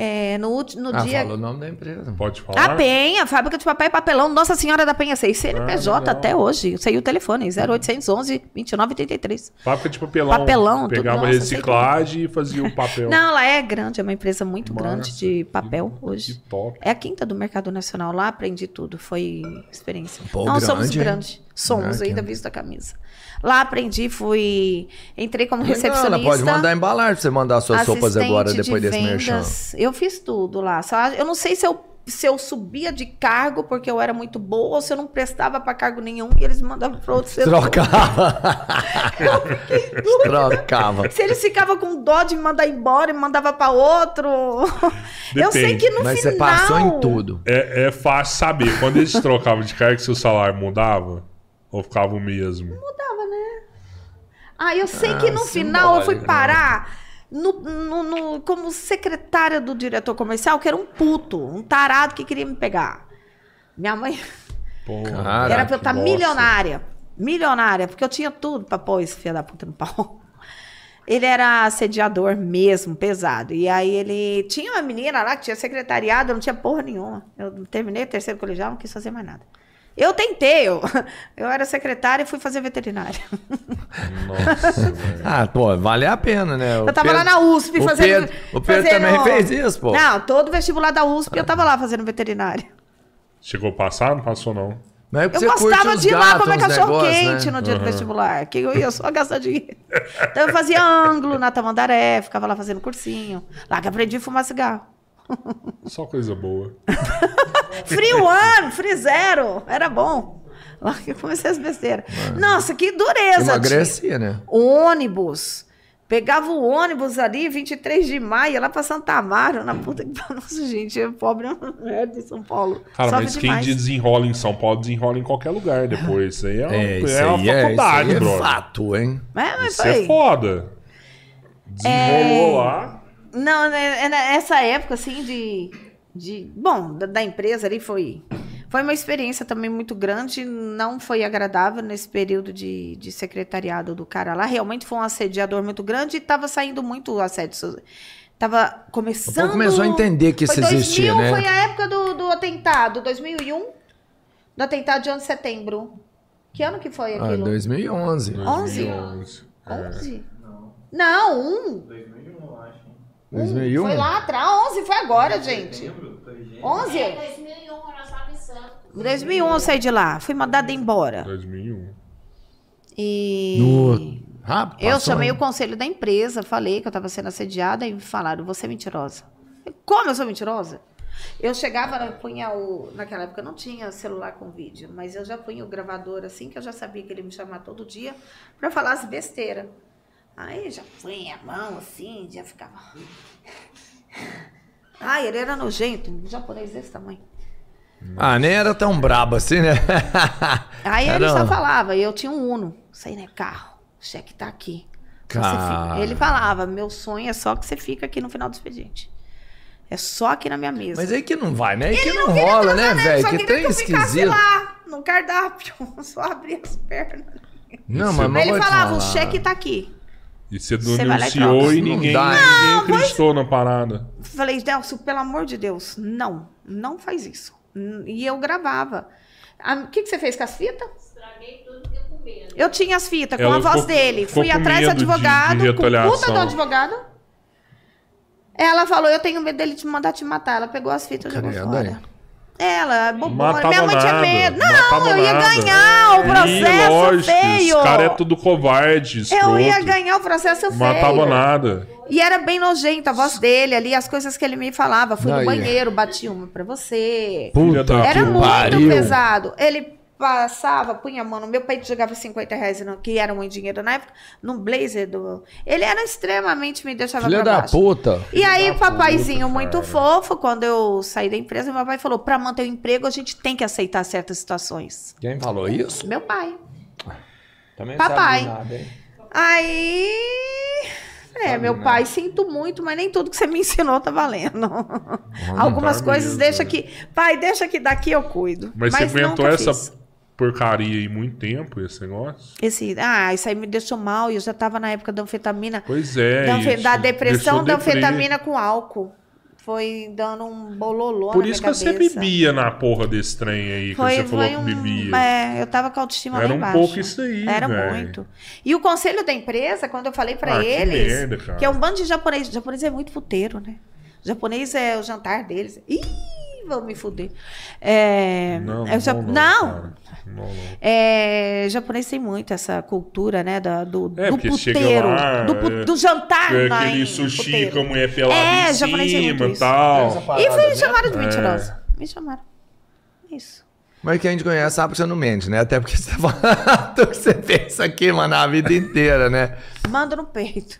É, no, no
Ah,
dia.
fala o nome da empresa.
Pode falar?
A Penha, fábrica de papel e papelão, Nossa Senhora da Penha 6, CNPJ
Ah,
até hoje. Eu sei o telefone, 0811 2983.
Fábrica de papelão.
Papelão, tudo,
Pegava
nossa,
reciclagem e fazia o papel.
Não, lá é grande, é uma empresa muito
Massa.
grande de papel
Que
hoje.
top.
É a quinta do mercado nacional. Lá aprendi tudo. Foi experiência.
Pô,
Não, somos
grande, hein?
grandes. Somos,
Ah, que-
ainda visto a camisa. Lá aprendi, fui. Entrei como
Legal,
recepcionista.
ela pode mandar embalagem pra você mandar suas sopas agora,
de
depois desse merchan.
Eu fiz tudo lá. Só, eu não sei se eu, se eu subia de cargo porque eu era muito boa ou se eu não prestava pra cargo nenhum e eles me mandavam para outro setor.
Trocava. [LAUGHS] Trocava.
Se eles ficavam com dó de me mandar embora e me mandava pra outro. Eu sei
Depende.
que no
Mas
final.
você passou em tudo.
É, é fácil saber. Quando eles trocavam de cargo, seu salário mudava? Ou ficava o mesmo?
Ah, eu sei
Ah,
que no final eu fui
né?
parar no, no- no- como secretária do diretor comercial, que era um puto, um tarado que queria me pegar. Minha mãe [LAUGHS]
Pô,
Caraca,
era pra eu estar
nossa.
milionária. Milionária, porque eu tinha tudo pra pôr esse filho da puta no pau. [LAUGHS] Ele era assediador mesmo, pesado. E aí ele tinha uma menina lá que tinha secretariado, eu não tinha porra nenhuma. Eu terminei o terceiro colegial, não quis fazer mais nada. Eu tentei, eu, [LAUGHS] eu era secretária e fui fazer veterinária.
Nossa.
Ah, pô, vale a pena, né? O
Eu tava
Pedro-
lá na USP
o
fazendo.
Pedro, o Pedro
fazendo-
também fez isso, pô.
Não, todo vestibular da USP eu tava lá fazendo veterinária.
Chegou a passar? Não passou, não.
É porque
Eu gostava
os
de ir lá
gatos,
comer
uns
cachorro
negócios,
quente
né?
no dia do vestibular, que eu ia só gastar dinheiro. Então eu fazia ângulo na Tamandaré, ficava lá fazendo cursinho. Lá que aprendi a fumar cigarro.
Só coisa boa.
Free one, free zero, era bom. Lá que eu comecei as besteiras. Nossa, que dureza.
Emagrecia, né?
ônibus. Pegava o ônibus ali, 23 de maio, ia lá pra Santa Amaro, na puta que pariu. [LAUGHS] Nossa, gente, é pobre é uma merda em São Paulo.
Cara,
Sofre
mas quem
demais.
desenrola em São Paulo, desenrola em qualquer lugar depois. Isso aí é, uma,
É, isso
é uma
aí é, isso
faculdade,
aí é
brother.
fato, hein?
É, mas
Isso
foi.
é foda. Desenrolou lá.
Não, né, é nessa época, assim, de. de bom, da, da empresa ali foi. Foi uma experiência também muito grande, não foi agradável nesse período de, de secretariado do cara lá. Realmente foi um assediador muito grande e estava saindo muito assédio. so- Tava começando.
O começou a entender que
foi
isso existia,
2000,
né?
Foi a época do, do atentado, 2001. Do atentado de 11 de setembro. Que ano que foi
Ah,
aquilo?
2011.
11?
2011. É.
11? Não, 1.
2001, eu acho. hein?
2001?
Foi lá atrás, 11 foi agora, gente.
Lembro? Foi gente.
11?
Em 2001, nós estávamos em Santos.
Em 2001 eu saí de lá, fui mandada embora.
2001.
E
No... Rápido,
eu chamei o conselho da empresa, falei que eu estava sendo assediada e me falaram, você é mentirosa. Eu, Como eu sou mentirosa? Eu chegava, eu punha o. Naquela época não tinha celular com vídeo, mas eu já punha o gravador assim, que eu já sabia que ele me chamar todo dia para falar as besteiras. Aí já punha a mão assim, já ficava. Ai, ele era nojento, um japonês desse tamanho.
Ah, nem era tão brabo assim, né? [LAUGHS]
Aí ele só falava, eu tinha um Uno, isso aí não é carro, o cheque tá aqui. Fica- Ele falava, meu sonho é só que você fica aqui no final do expediente. É só aqui na minha mesa.
Mas aí que não vai, né? Aí que não,
queria
rola, né, velho?
só
Que tem
que
esquisito.
lá, no cardápio, [LAUGHS] só abrir as pernas.
Não, mas, mas
Aí ele falava, o
falar.
cheque tá aqui.
E você
e
denunciou e
Não
ninguém,
dá, hein?
ninguém acreditou na parada.
Falei, Delcio, pelo amor de Deus, não, não faz isso. E eu gravava. O que, que você fez com as fitas?
Estraguei tudo que eu comia.
Eu tinha as fitas com
Ela
a voz
ficou-
dele.
ficou
Fui
com
atrás do
medo de- de
advogado, com puta do advogado. Ela falou, eu tenho medo dele te mandar te matar. Ela pegou as fitas e jogou fora.
hein?
Ela, bobona.
Matava
Minha mãe tinha
nada,
medo.
matava
Não, eu ia
nada.
ganhar o processo
Ih, lógico,
feio.
Os caras é tudo covarde,
Eu ia
escroto.
ganhar o processo feio.
Matava nada.
E era bem nojento a voz dele ali, as coisas que ele me falava. Fui
Aí.
no banheiro, bati uma pra você.
Puta
Era
que
muito
pariu.
pesado. Ele passava, punha a mão no meu peito, jogava 50 reais, no- que era muito dinheiro na época, num blazer do. Ele era extremamente, me deixava
Filha
pra
da
baixo.
puta.
E aí, papaizinho
puta,
muito
cara.
fofo, quando eu saí da empresa, meu pai falou: pra manter o emprego, a gente tem que aceitar certas situações.
Quem falou isso?
Meu pai.
Também
Papai.
sabe nada, hein?
Aí. É, meu
nada.
pai, sinto muito, mas nem tudo que você me ensinou tá valendo. Algumas
tá
coisas
mesmo,
deixa
é.
que. Pai, deixa que daqui eu cuido.
Mas, você aguentou
nunca
essa
fiz.
Porcaria aí muito tempo, esse negócio?
Esse, ah, isso aí me deixou mal. E eu já tava na época da anfetamina.
Pois é.
da, anfe- da depressão da anfetamina com álcool. Foi dando um bololô
Por isso que
minha
você
cabeça.
bebia na porra desse trem aí, que
Foi,
você falou
foi
que
um,
bebia.
É, eu tava com a autoestima
Era
lá
um pouco isso aí,
Era
velho.
muito. E o conselho da empresa, quando eu falei pra
Ah, que
eles,
merda, cara.
que é um bando de japonês. japonês é muito puteiro, né? japonês é o jantar deles. Ih, vão me fuder. É,
Não,
é o ja-
não, não,
não.
Não,
é, japonês tem muito essa cultura, né, da- do,
É,
do puteiro,
lá,
do,
é,
do jantar
É
na,
aquele sushi
puteiro.
com a mulher pelada
É,
em
japonês tem muito
cima e
isso.
tal.
E foi, me chamaram de
É.
mentirosa. Me chamaram. Isso.
Mas quem te conhece sabe que você não mente, né? Até porque você tá falando [LAUGHS] que você pensa aqui, mano, a vida inteira, né?
Mando no peito.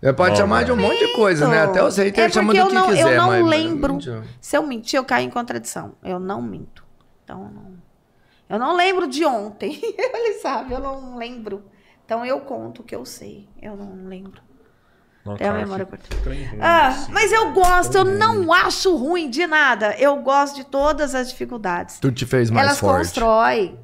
Você pode
Não,
chamar de um monte de coisa, né? Até os
é
haters chamam
porque
do que
não,
quiser,
eu não
mas- mas
lembro. Se eu mentir, eu caio em contradição. Eu não minto. Então, eu não, eu não lembro de ontem. [LAUGHS] Ele sabe, eu não lembro. Então, eu conto o que eu sei. Eu não lembro.
Não,
Tem a memória
que
curta. Ah, mas eu gosto, eu não acho ruim de nada. Eu gosto de todas as dificuldades.
Tu te fez mais
Elas
forte.
constroem.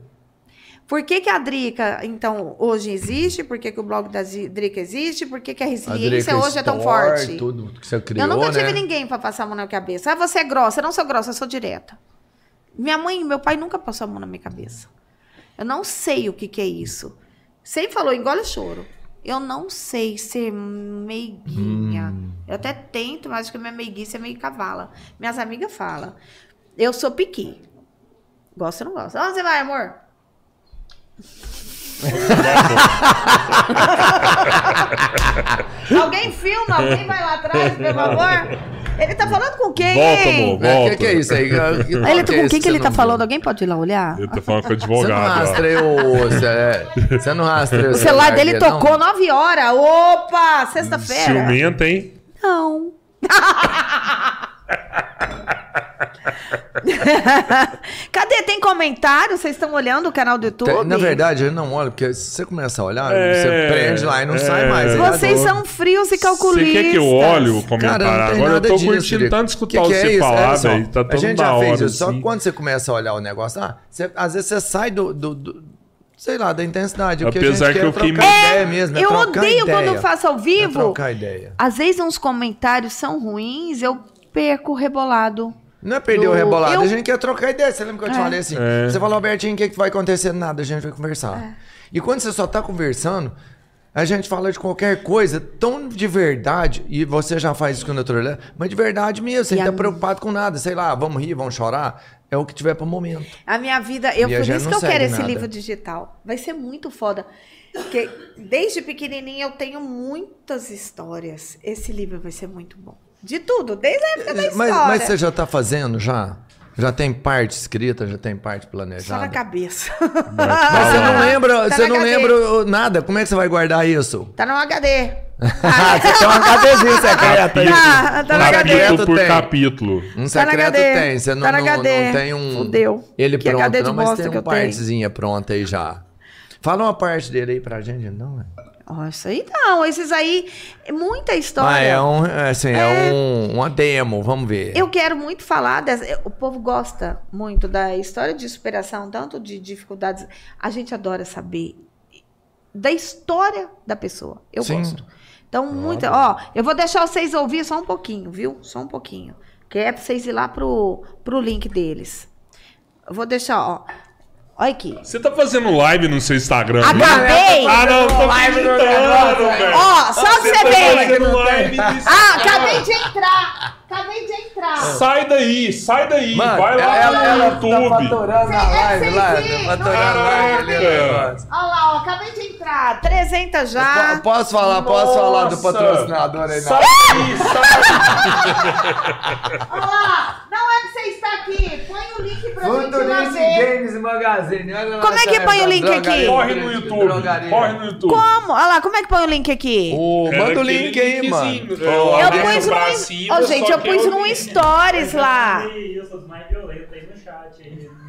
Por que, que a Drica, então, hoje existe? Por que, que o blog da Drica existe? Por que, que a
A
resiliência
Drica
hoje é tão forte?
Tudo que você criou,
eu nunca tive
né?
ninguém pra passar a mão na cabeça. Ah, você é grossa. Eu não sou grossa, eu sou direta. Minha mãe e meu pai nunca passou a mão na minha cabeça. Eu não sei o que, que é isso. Sempre falou, engole choro. Eu não sei ser meiguinha.
Hum.
Eu até tento, mas acho que minha meiguice é meio cavala. Minhas amigas falam. Eu sou piqui. Gosta ou não gosta? Onde você vai, amor? [LAUGHS] alguém filma, alguém vai lá atrás, por favor. Ele tá falando com quem?
Volta, amor,
O
volta.
que, que é isso aí? [LAUGHS] Que-
Ele,
que é
com
isso
quem que ele tá
não
falando?
viu?
Alguém pode ir lá olhar?
Eu tô falando com o
Você não
advogado.
rastreou. Você, você não rastreou.
O celular dele
dele, não?
tocou 9 horas. Opa, sexta-feira.
Ciumenta, hein?
Não. [LAUGHS] [LAUGHS] Cadê? Tem comentário? Vocês estão olhando o canal do YouTube?
Tem- Na verdade, eu não olho, porque se você começa a olhar,
É,
você prende lá e não
é.
sai mais. aí
Vocês são frios e
Você
calculistas.
quer que eu olhe o comentário?
Cara,
Agora eu tô
disso,
curtindo
Drico.
tanto
Que
escutar
que é
você
isso?
falar,
só,
velho. Tá
a
todo
gente já
hora,
fez isso. Só
assim.
que quando você começa a olhar o negócio, ah, você- às vezes você sai do, do- do- sei lá, da intensidade. O que a
Apesar
gente
que
quer
eu
é
fiquei-
ideia mesmo. é
Eu odeio
ideia.
quando eu faço ao
É
vivo.
trocar ideia.
Às vezes uns comentários são ruins, eu perco o rebolado.
Não é perder o
Do-
rebolado,
eu-
a gente quer trocar ideia. Você lembra que eu te
É.
falei assim?
É.
Você falou, Albertinho, o que, que vai acontecer? Nada, a gente vai conversar.
É.
E quando você só tá conversando, a gente fala de qualquer coisa tão de verdade, e você já faz isso quando eu tô olhando, mas de verdade mesmo, sem
E
estar
a-
preocupado com nada. Sei lá, vamos rir, vamos chorar. É o que tiver pro momento.
A minha vida, eu,
E
por isso
não
que eu quero
segue
esse
nada.
livro digital. Vai ser muito foda. Porque desde pequenininha eu tenho muitas histórias. Esse livro vai ser muito bom. De tudo, desde a época da
Mas,
história.
mas você já tá fazendo já? Já tem parte escrita, já tem parte
Só na
planejada?
cabeça.
Mas você não [LAUGHS] lembra,
Tá
você não
cadeia.
lembra nada. Como é que você vai guardar isso?
tá no HD. [LAUGHS]
Ah, você tem secreta aí. [LAUGHS]
Ah, tá na
Um
HD.
secreto
Capítulo por
tem.
capítulo.
Um
Tá
secreto
HD.
tem, você não,
Tá
não,
HD.
não tem um.
Fudeu.
Ele
Que
pronto,
HD de
não, mas tem uma
eu tenho.
partezinha pronta aí já. Fala uma parte dele aí pra gente, não, é?
Isso aí não, esses aí, é muita história.
Ah, é um, é assim, é, um, uma demo, vamos ver.
Eu quero muito falar dessa. O povo gosta muito da história de superação, tanto de dificuldades. A gente adora saber da história da pessoa. Eu
Sim.
gosto. Então, muita. Ó, eu vou deixar vocês ouvir só um pouquinho, viu? Só um pouquinho. Que é pra vocês ir lá pro, pro link deles. Eu vou deixar, ó. Olha aqui.
Você tá fazendo live no seu Instagram? né?
Acabei!
Ah, não, tô acreditando, velho.
Ó, só pra você
tá
ver.
fazendo live no
Ah,
Instagram.
acabei de entrar. Acabei de entrar.
Sai daí, sai daí.
Mano,
vai lá
ela,
no
ela
YouTube.
tá faturando
Cê- é
live lá, tá faturando negócio.
Olha lá, ó, acabei de entrar. 300 já.
Po- Posso falar, posso falar do
Nossa.
patrocinador aí
Sai daí, sai
Olha lá. Não é pra você estar aqui. Põe o link pra gente lá
Futurist
ver.
Games Magazine. Olha lá
Como é que põe o link aqui?
Corre no YouTube. Corre no YouTube.
Como? Olha lá, como é que põe o link aqui?
É
manda o link aí, mano.
linkzinho,
Ó,
é,
Eu num.
bracinho,
Ô, gente, eu pus
o
num
link.
stories lá.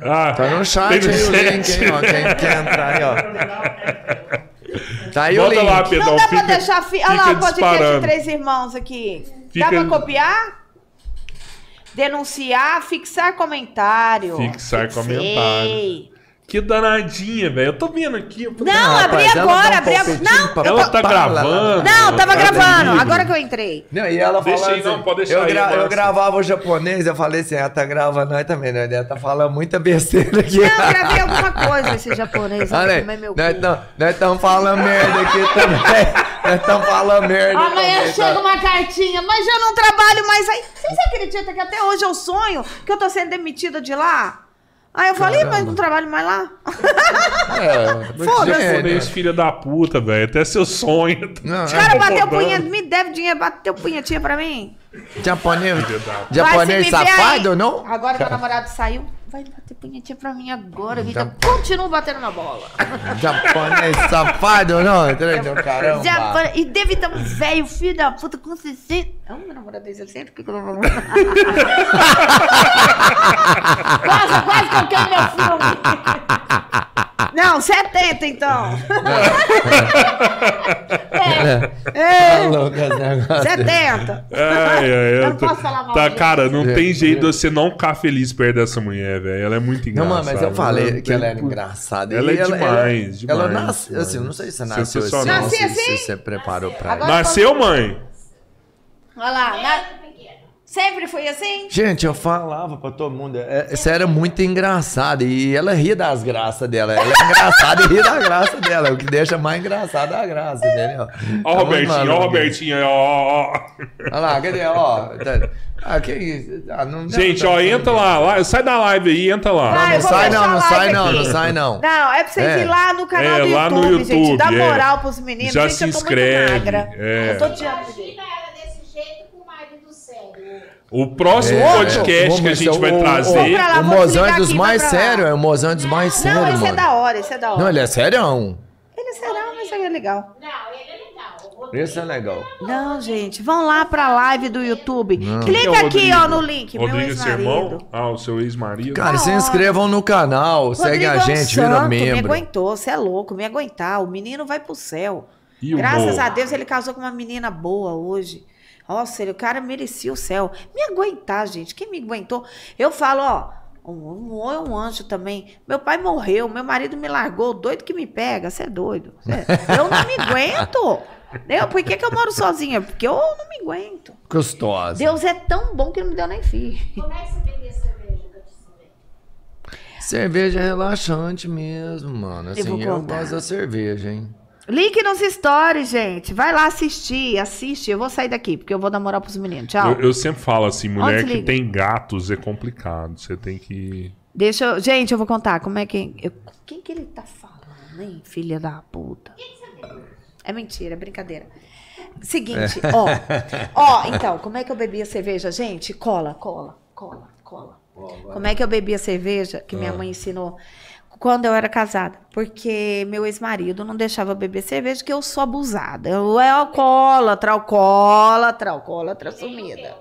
Ah,
Tá no chat aí o link, hein, ó. Quem [LAUGHS] quer entrar aí, ó. Tá aí o
Bota
link.
lá, Pedrão.
Não dá pra
fica-
deixar. Fi... Olha lá, o podcast de três irmãos aqui.
Fica-
Dá pra copiar? Denunciar, fixar comentário.
Fixar
Fixei.
comentário. Que danadinha, velho. Eu tô vendo aqui. eu-
Não,
Ah,
abri
rapaz,
agora,
um
abri agora. Não,
pra-
eu
Ela
tô-
tá
Fala,
gravando.
Não, tava
Tá
gravando.
livre.
Agora que eu entrei.
Não, e ela
Deixa
falando
aí, não,
assim,
pode deixar
eu,
aí,
gra- eu gravava o japonês, eu falei assim, ela tá gravando nós também, né? Ela tá falando muita besteira aqui.
Não, eu gravei alguma coisa esse japonês.
Olha aí,
comer meu
nós estamos falando merda aqui também. [LAUGHS] Nós estamos falando merda
Amanhã
também,
chega
tá?
uma cartinha, mas eu não trabalho mais aí. Vocês acreditam que até hoje eu sonho que eu tô sendo demitida de lá? Aí eu falei, mas não trabalho mais lá. [LAUGHS]
É,
Foda-se.
Japonês, filha da puta, velho. Até seu sonho.
Não,
Os caras
Tá
bateu
rodando.
punheta, me deve dinheiro, bateu punhetinha pra mim.
Japonês, japonês safado,
aí.
não?
Agora meu namorado saiu, vai bater punhetinha pra mim agora. Vida.
Japão.
Continua batendo na bola.
Japonês safado, não? Entendeu? Caramba.
Japão- E deve estar um velho, filho da puta, com 60. É um meu namorado desse, ele sempre fica. quase, quase que eu quero meu filme. Não, 70 então. [LAUGHS] é,
Tá louco esse negócio.
70.
Ai, ai,
Eu
eu
não
tô-
posso falar mal
Tá,
dele.
cara, não
É,
tem jeito
é.
de você não ficar feliz perto dessa mulher, velho. Ela é muito
Não,
engraçada.
mano, mas eu falei
Não
que ela era engraçada.
Ela
E
é demais,
Ela,
demais,
nasceu,
demais.
assim, não sei se nasceu assim.
Nasci
se,
assim?
se você preparou pra.
Nasceu, mãe?
Olha lá, na- sempre fui assim?
Gente, eu falava pra todo mundo, é, você era muito engraçada e ela ria das graças dela. Ela é engraçada e ria da graça dela. O que deixa mais engraçada é a graça, entendeu?
Ó o
Então,
Robertinho, ó o Robertinho aí, ó.
Olha lá, cadê? Ó, tá- ah, que isso? Ah, não,
Gente,
não,
ó,
não,
entra lá, lá, sai da live aí, entra lá.
Vai.
Não,
vou
sai não, não sai não, não sai não.
Não, é pra vocês
É.
ir lá no canal
É,
do
lá
YouTube,
no
gente.
YouTube,
Dá
é.
moral pros meninos.
Já
gente,
se
eu tô
inscreve,
muito magra.
é.
Eu tô.
Imagina ela desse jeito com o marido sério.
O próximo
É,
podcast que a gente
ver,
vai
o-
trazer.
Pra lá,
O mozão é dos mais sérios, é o mozão é dos mais
Não,
sérios,
esse é
mano.
da hora, esse é da hora.
Não, ele é sério?
Ele é serão, mas é legal.
Não, ele é legal. O Rodrigo
Esse é legal.
Não, gente, vão lá pra live do YouTube.
É
Clica
o
aqui,
Rodrigo?
ó, no link.
Rodrigo
meu
é seu irmão? Ah, o seu ex-marido.
Cara, se
Da hora.
inscrevam no canal, segue a
Rodrigo é um
gente, vira
santo, Me
membro.
aguentou, você é louco, me aguentar. O menino vai pro céu.
E o
Graças a Deus ele casou com uma menina boa hoje. Nossa, ele, o cara merecia o céu. Me aguentar, gente. Quem me aguentou? Eu falo, ó. Um, um, é um anjo também. Meu pai morreu, meu marido me largou, doido que me pega, você é doido. Cê- eu não me aguento. Eu, por que, que eu moro sozinha? Porque eu não me aguento.
Gostosa.
Deus é tão bom que não me deu nem filho.
Como é que você vendia cerveja eu?
Cerveja é relaxante mesmo, mano.
Eu vou
Assim, eu,
contar.
gosto da cerveja, hein?
Link nos stories, gente. Vai lá assistir, assiste. Eu vou sair daqui, porque eu vou dar moral pros meninos. Tchau.
Eu, eu sempre falo assim, mulher que tem gatos é complicado. Você tem que.
Deixa eu... Gente, eu vou contar como é que... eu- Quem que ele tá falando, hein? Filha da puta. É mentira, é brincadeira. Seguinte, ó. [LAUGHS] Ó, então, como é que eu bebia cerveja? Gente, cola, cola, cola, cola. Como é que eu bebia cerveja? Que minha mãe ensinou quando eu era casada. Porque meu ex-marido não deixava beber cerveja, que eu sou abusada. Eu é alcoólatra, alcoólatra, alcoólatra sumida.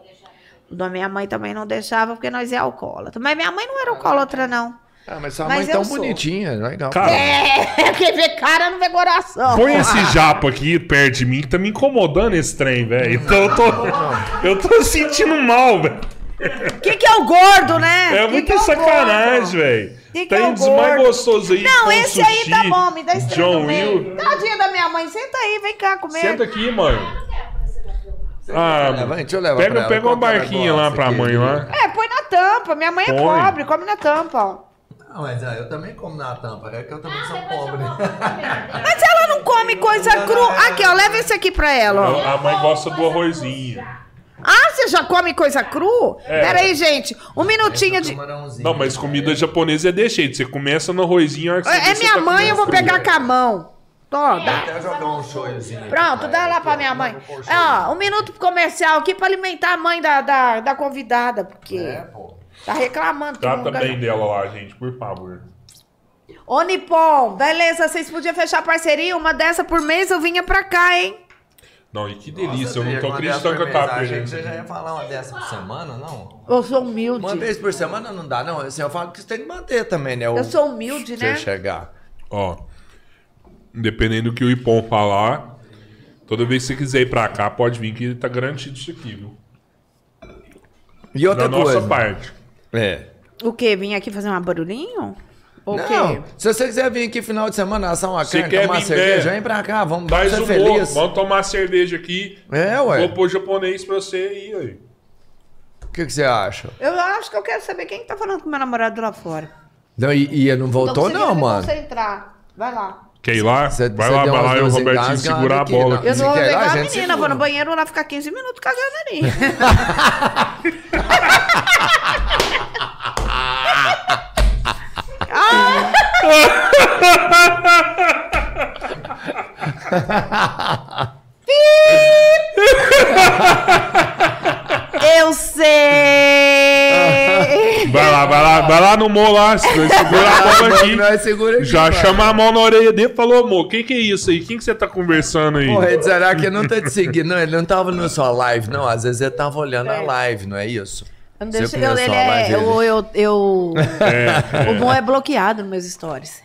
O da minha mãe também não deixava, porque nós é alcoólatra. Mas minha mãe não era alcoólatra, não.
Ah, mas sua
Mas
mãe
eu
tão
sou.
bonitinha, legal.
Cara,
É, [LAUGHS] quem vê cara não vê coração.
põe esse japo aqui perto de mim que tá me incomodando esse trem, velho. Então eu tô. Eu tô sentindo mal, velho.
Quem que é o gordo, né?
É muita
que é o
sacanagem, velho.
Que
Tem
é o
dos mais gostosos aí.
Não, esse aí
sushi,
tá bom, me dá esse trem
John
no meio.
Will.
Tadinha da minha mãe, senta aí, vem cá comer.
Senta aqui, mãe. Ah,
deixa eu levar
pega
pra ela.
pega uma
que
barquinha lá pra
aqui?
mãe lá.
É, põe na tampa. Minha mãe é
Põe.
pobre, come na tampa. ó.
Não, mas ah, eu também como na tampa, é que eu também sou
Depois eu
pobre.
comer. [LAUGHS]
Mas ela não come coisa crua. Aqui, ó, leva esse aqui pra ela, ó.
A mãe gosta do arrozinho.
Você já come coisa cru?
É.
Pera aí, gente. Um minutinho de...
Não, mas comida japonesa é jeito. Você começa no arrozinho.
É
você
minha
tá
mãe, eu vou pegar com a mão. Tó, dá.
Até jogar um
Pronto, dá lá pra minha mãe. Ó, um minuto comercial aqui pra alimentar a mãe da, da, da convidada, porque...
É, pô.
Tá reclamando.
Trata bem dela lá, gente, por favor.
Ô, Nipom, beleza, vocês podiam fechar parceria? Uma dessa por mês eu vinha pra cá, hein?
Não, e que delícia, eu não tô acreditando que eu tava perdendo.
Você já ia falar uma dessa por semana, não?
Eu sou humilde.
Uma vez por semana não dá, não. Assim, eu falo que você tem que manter também, né? o-
Eu sou humilde,
Você
né?
chegar.
Ó, dependendo do que o Ipom falar, toda vez que você quiser ir pra cá, pode vir que tá garantido isso aqui, viu?
E outra
da nossa
coisa.
parte.
É.
O quê? Vim aqui fazer um barulhinho? O
não, se você quiser vir aqui final de semana assar uma
Você
carne,
quer
tomar uma cerveja,
é.
vem pra cá, vamos
Traz
ser
o
feliz.
bolo, vamos tomar cerveja aqui.
É, ué.
Vou pôr japonês pra você aí, aí.
O que, que você acha?
Eu acho que eu quero saber quem tá falando com meu namorado lá fora.
Não, e, e ele não
Tô
voltou, não,
me
mano.
concentrar. Vai lá.
Quer ir lá?
Cê-
vai
cê
lá, vai lá e o Robertinho
engasgadas
segura a bola
não.
aqui.
Eu não vou
lá,
pegar a
gente,
menina, vou no banheiro lá ficar 15 minutos cagando ali. [LAUGHS] [LAUGHS] Eu sei!
Vai lá, vai lá, vai lá no Mo lá, segura a bola aqui.
Nós segura aqui,
Já chama a mão na orelha dele e falou, amor, o que que é isso aí? Quem que você tá conversando aí?
Porra, ele será que não tá te seguindo? Não, ele não tava no sua live, não. Às vezes ele tava olhando a live, não é isso?
Eu não
Você
deixo, eu,
começou
ele é, eu, eu, eu, [LAUGHS]
É,
o bom é bloqueado nos meus stories.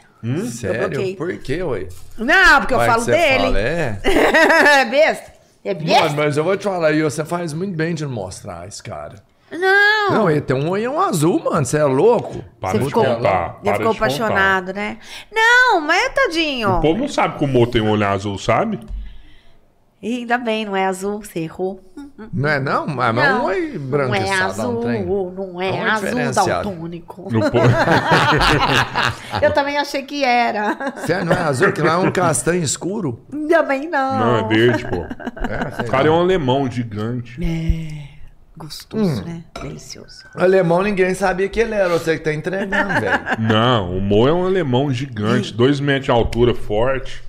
Sério?
bloqueei.
Por quê, ué?
Não, porque eu
Vai que
falo
você
dele.
fala, é? [LAUGHS]
é besta? É besta?
Mano, mas eu vou te falar aí, você faz muito bem de não mostrar esse cara.
Não.
Não, ele tem um olhão azul, mano. Você é louco?
Para
Você
de
ficou,
contar. para
ficou
de contar.
apaixonado, né? Não, mas tadinho.
O povo não sabe que o Mo tem um olho azul, sabe?
Ih, Ainda bem, não é azul, você errou.
Não é não? Mas mas
Não,
um oi branco
não é azul, não é
É
azul daltônico. Eu também achei que era.
Sério, não é azul? Que lá é um castanho escuro?
Também não.
Não, é verde, pô.
É,
O cara é um alemão gigante.
Gostoso,
Hum.
né? Delicioso.
Alemão ninguém sabia que ele era, você que tá entregando, [LAUGHS] velho.
Não, o Mo é um alemão gigante, dois metros de altura, forte.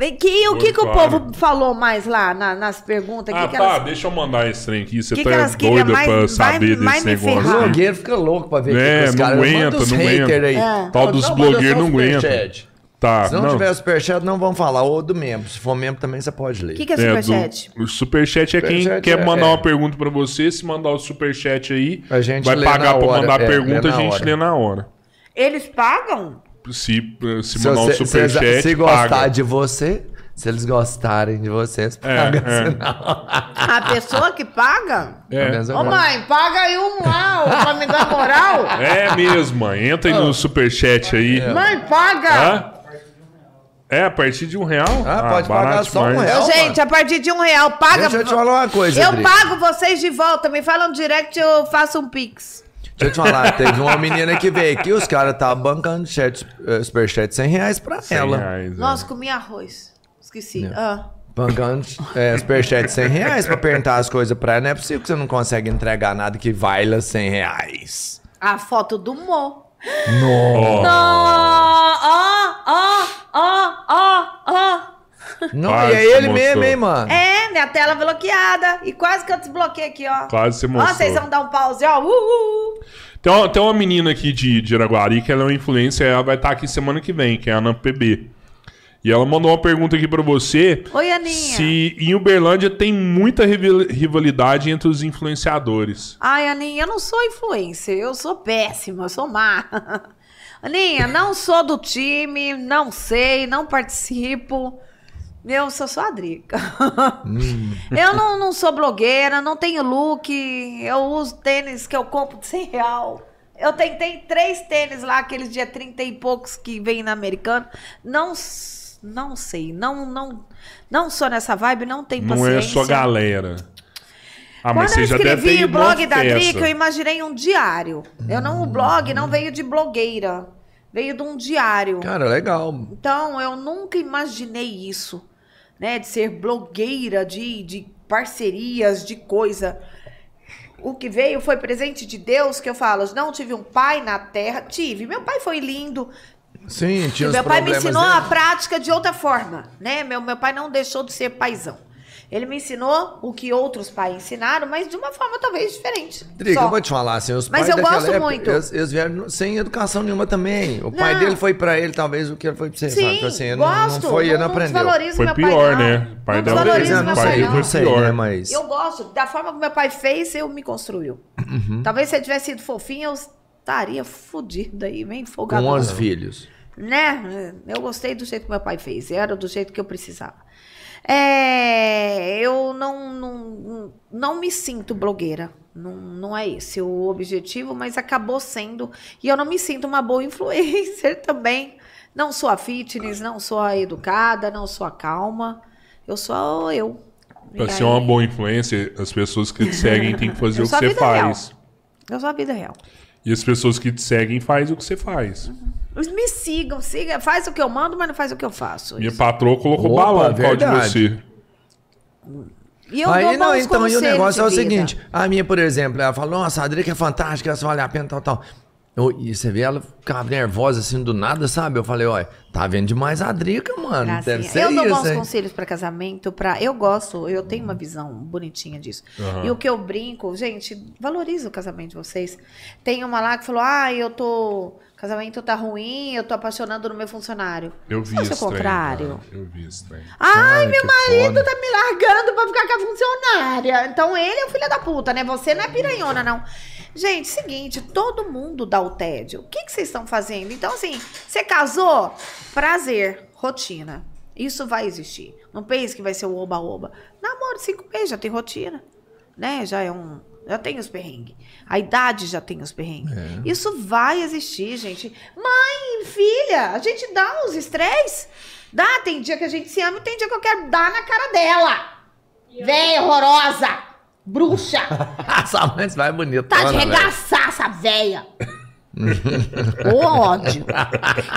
Vem aqui, o que, que o
Claro.
povo falou mais lá na- nas perguntas?
Ah,
que que
tá,
elas-
deixa eu mandar esse trem aqui. Você
Que
tá
que
doida
mais-
pra saber
vai
desse
me
negócio.
O blogueiro fica louco pra ver
É,
que os
não
caras
aguenta, não aguenta.
aí.
É.
Tal dos blogueiros não aguenta.
superchat.
Tá,
Se não,
não.
tiver superchat, não vamos falar. Ou do membro. Se for membro também, você pode ler.
O que, que é
É, do-
superchat?
o superchat é quem
Superchat
quer
é-
mandar
é.
uma pergunta pra você. Se mandar o superchat aí,
A gente
vai pagar
hora,
mandar
é,
pergunta, a gente lê na hora.
Eles pagam?
Se, se
Se,
mandar um
você- se,
superchat,
se gostar
paga.
de você, se eles gostarem de vocês,
É,
paga.
é.
senão-
A pessoa que paga?
É.
Ô mãe, paga aí um lá pra me dar moral.
É mesmo, mãe. Entra aí no superchat aí.
Mãe, paga.
Hã? É, a partir de um real?
Ah, pode pagar
barato
só um
demais.
real.
Gente, a partir de um real, paga.
Deixa eu te falar uma coisa,
Eu
Adri.
pago vocês de volta. Me fala no direct, eu faço um pix.
Deixa eu te falar, teve uma menina que veio aqui, os caras estavam bancando chat, eh, superchat 100 reais pra
100
ela.
reais, é.
Nossa, comi arroz. Esqueci. Ah.
Bancando é, superchat 100 reais pra perguntar as coisas pra ela. Não é possível que você não consegue entregar nada que valha 100 reais.
A foto do Mo.
Ó,
Ó, ó, ó, ó, ó.
Não,
Quase
e é ele
mostrou.
mesmo, hein, mano?
É, minha tela bloqueada. E quase que eu desbloqueei aqui, ó.
Quase você
Ó,
mostrou.
vocês vão dar um pause, ó. Uh, uh.
Tem uma, tem uma menina aqui de, de Araguari que ela é uma influência, ela vai estar aqui semana que vem, que é a Ana PB. E ela mandou uma pergunta aqui pra você.
Oi, Aninha.
Se em Uberlândia tem muita rival- rivalidade entre os influenciadores.
Ai, Aninha, eu não sou influencer, eu sou péssima, eu sou má. [LAUGHS] Aninha, não sou do time, não sei, não participo. Eu sou só a Drica. Eu não, não sou blogueira, não tenho look, eu uso tênis que eu compro de 100 real. Eu tentei três tênis lá, aqueles dia 30 e poucos que vem na americana. Não, não sei, não, não, não sou nessa vibe, não tenho
Não
paciência.
é só galera. Ah,
Quando eu
já deve ter
escrevi o blog da. Drica, eu imaginei um diário. Eu não, o blog não veio de blogueira. Veio de um diário.
Cara, legal.
Então, eu nunca imaginei isso, né? De ser blogueira, de, de parcerias, de coisa. O que veio foi presente de Deus, que eu falo, não tive um pai na terra. Tive. Meu pai foi lindo.
Sim, tinha
meu pai me ensinou a
dele.
prática de outra forma, né? Meu, meu pai não deixou de ser paizão. Ele me ensinou o que outros pais ensinaram, mas de uma forma talvez diferente.
Drica, eu vou te falar assim, os
Mas
pais
eu
daquela
gosto
época,
muito.
Eles, eles vieram sem educação nenhuma também. O pai
Não.
dele foi pra ele, talvez, o que ele foi pra você,
Sim,
sabe? Tipo Assim, ele não-
gosto.
não foi, ele não
não
aprendeu.
Foi
meu
pior,
pai, não.
né? O pai
não
dela fez-
não
pai
pai,
sei,
dele
não.
não sei,
pior.
né? Mas.
Eu gosto. Da forma que meu pai fez, eu me construiu.
Uhum.
Talvez se eu tivesse sido fofinha, eu estaria fodida aí, bem folgada.
Com 11 filhos.
Né? Eu gostei do jeito que meu pai fez. Era do jeito que eu precisava. É, eu não, não, não me sinto blogueira. Não, não é esse o objetivo, mas acabou sendo. E eu não me sinto uma boa [LAUGHS] influencer também. Não sou a fitness, não sou a educada, não sou a calma. Eu sou eu.
Pra
E
ser uma boa influência, as pessoas que te seguem têm que fazer o que você faz.
Eu sou a vida real.
E as pessoas que te seguem fazem o que você faz.
Me sigam, siga, faz o que eu mando, mas não faz o que eu faço.
Minha patroa colocou
Opa,
balão por causa de você.
E eu
Aí não, então, e o negócio é o seguinte: a minha, por exemplo, ela fala, nossa, a Drica é fantástica, ela só vale a pena, tal, tal. Eu- e você vê ela ficava nervosa assim do nada, sabe? Eu falei, olha, tá vendo demais a Drica, mano.
Gracinha.
Deve ser
eu dou
isso,
bons
hein?
conselhos para casamento, para eu gosto, eu tenho uma visão bonitinha disso.
Aham.
E o que eu brinco, gente, valoriza o casamento de vocês. Tem uma lá que falou: "Ah, eu tô casamento tá ruim, eu tô apaixonando no meu funcionário".
Eu vi esse
o contrário.
cara. Eu vi esse trem.
Ai, meu
que
marido
foda.
tá me largando pra ficar com a funcionária. Então ele é o filho da puta, né? Você não é piranhona, não. Gente, seguinte, todo mundo dá o tédio. O que, que vocês estão fazendo? Então, assim, você casou? Prazer, rotina. Isso vai existir. Não pense que vai ser o oba-oba. Namoro cinco meses, já tem rotina. Né? Já é um. Já tem os perrengues. A idade já tem os perrengues. Isso vai existir, gente. Mãe, filha, a gente dá os estresse. Dá, tem dia que a gente se ama e tem dia que eu quero dar na cara dela. Véia horrorosa! Bruxa! [LAUGHS]
Essa mãe vai bonita.
Tá de regaçar essa véia! Ô ódio!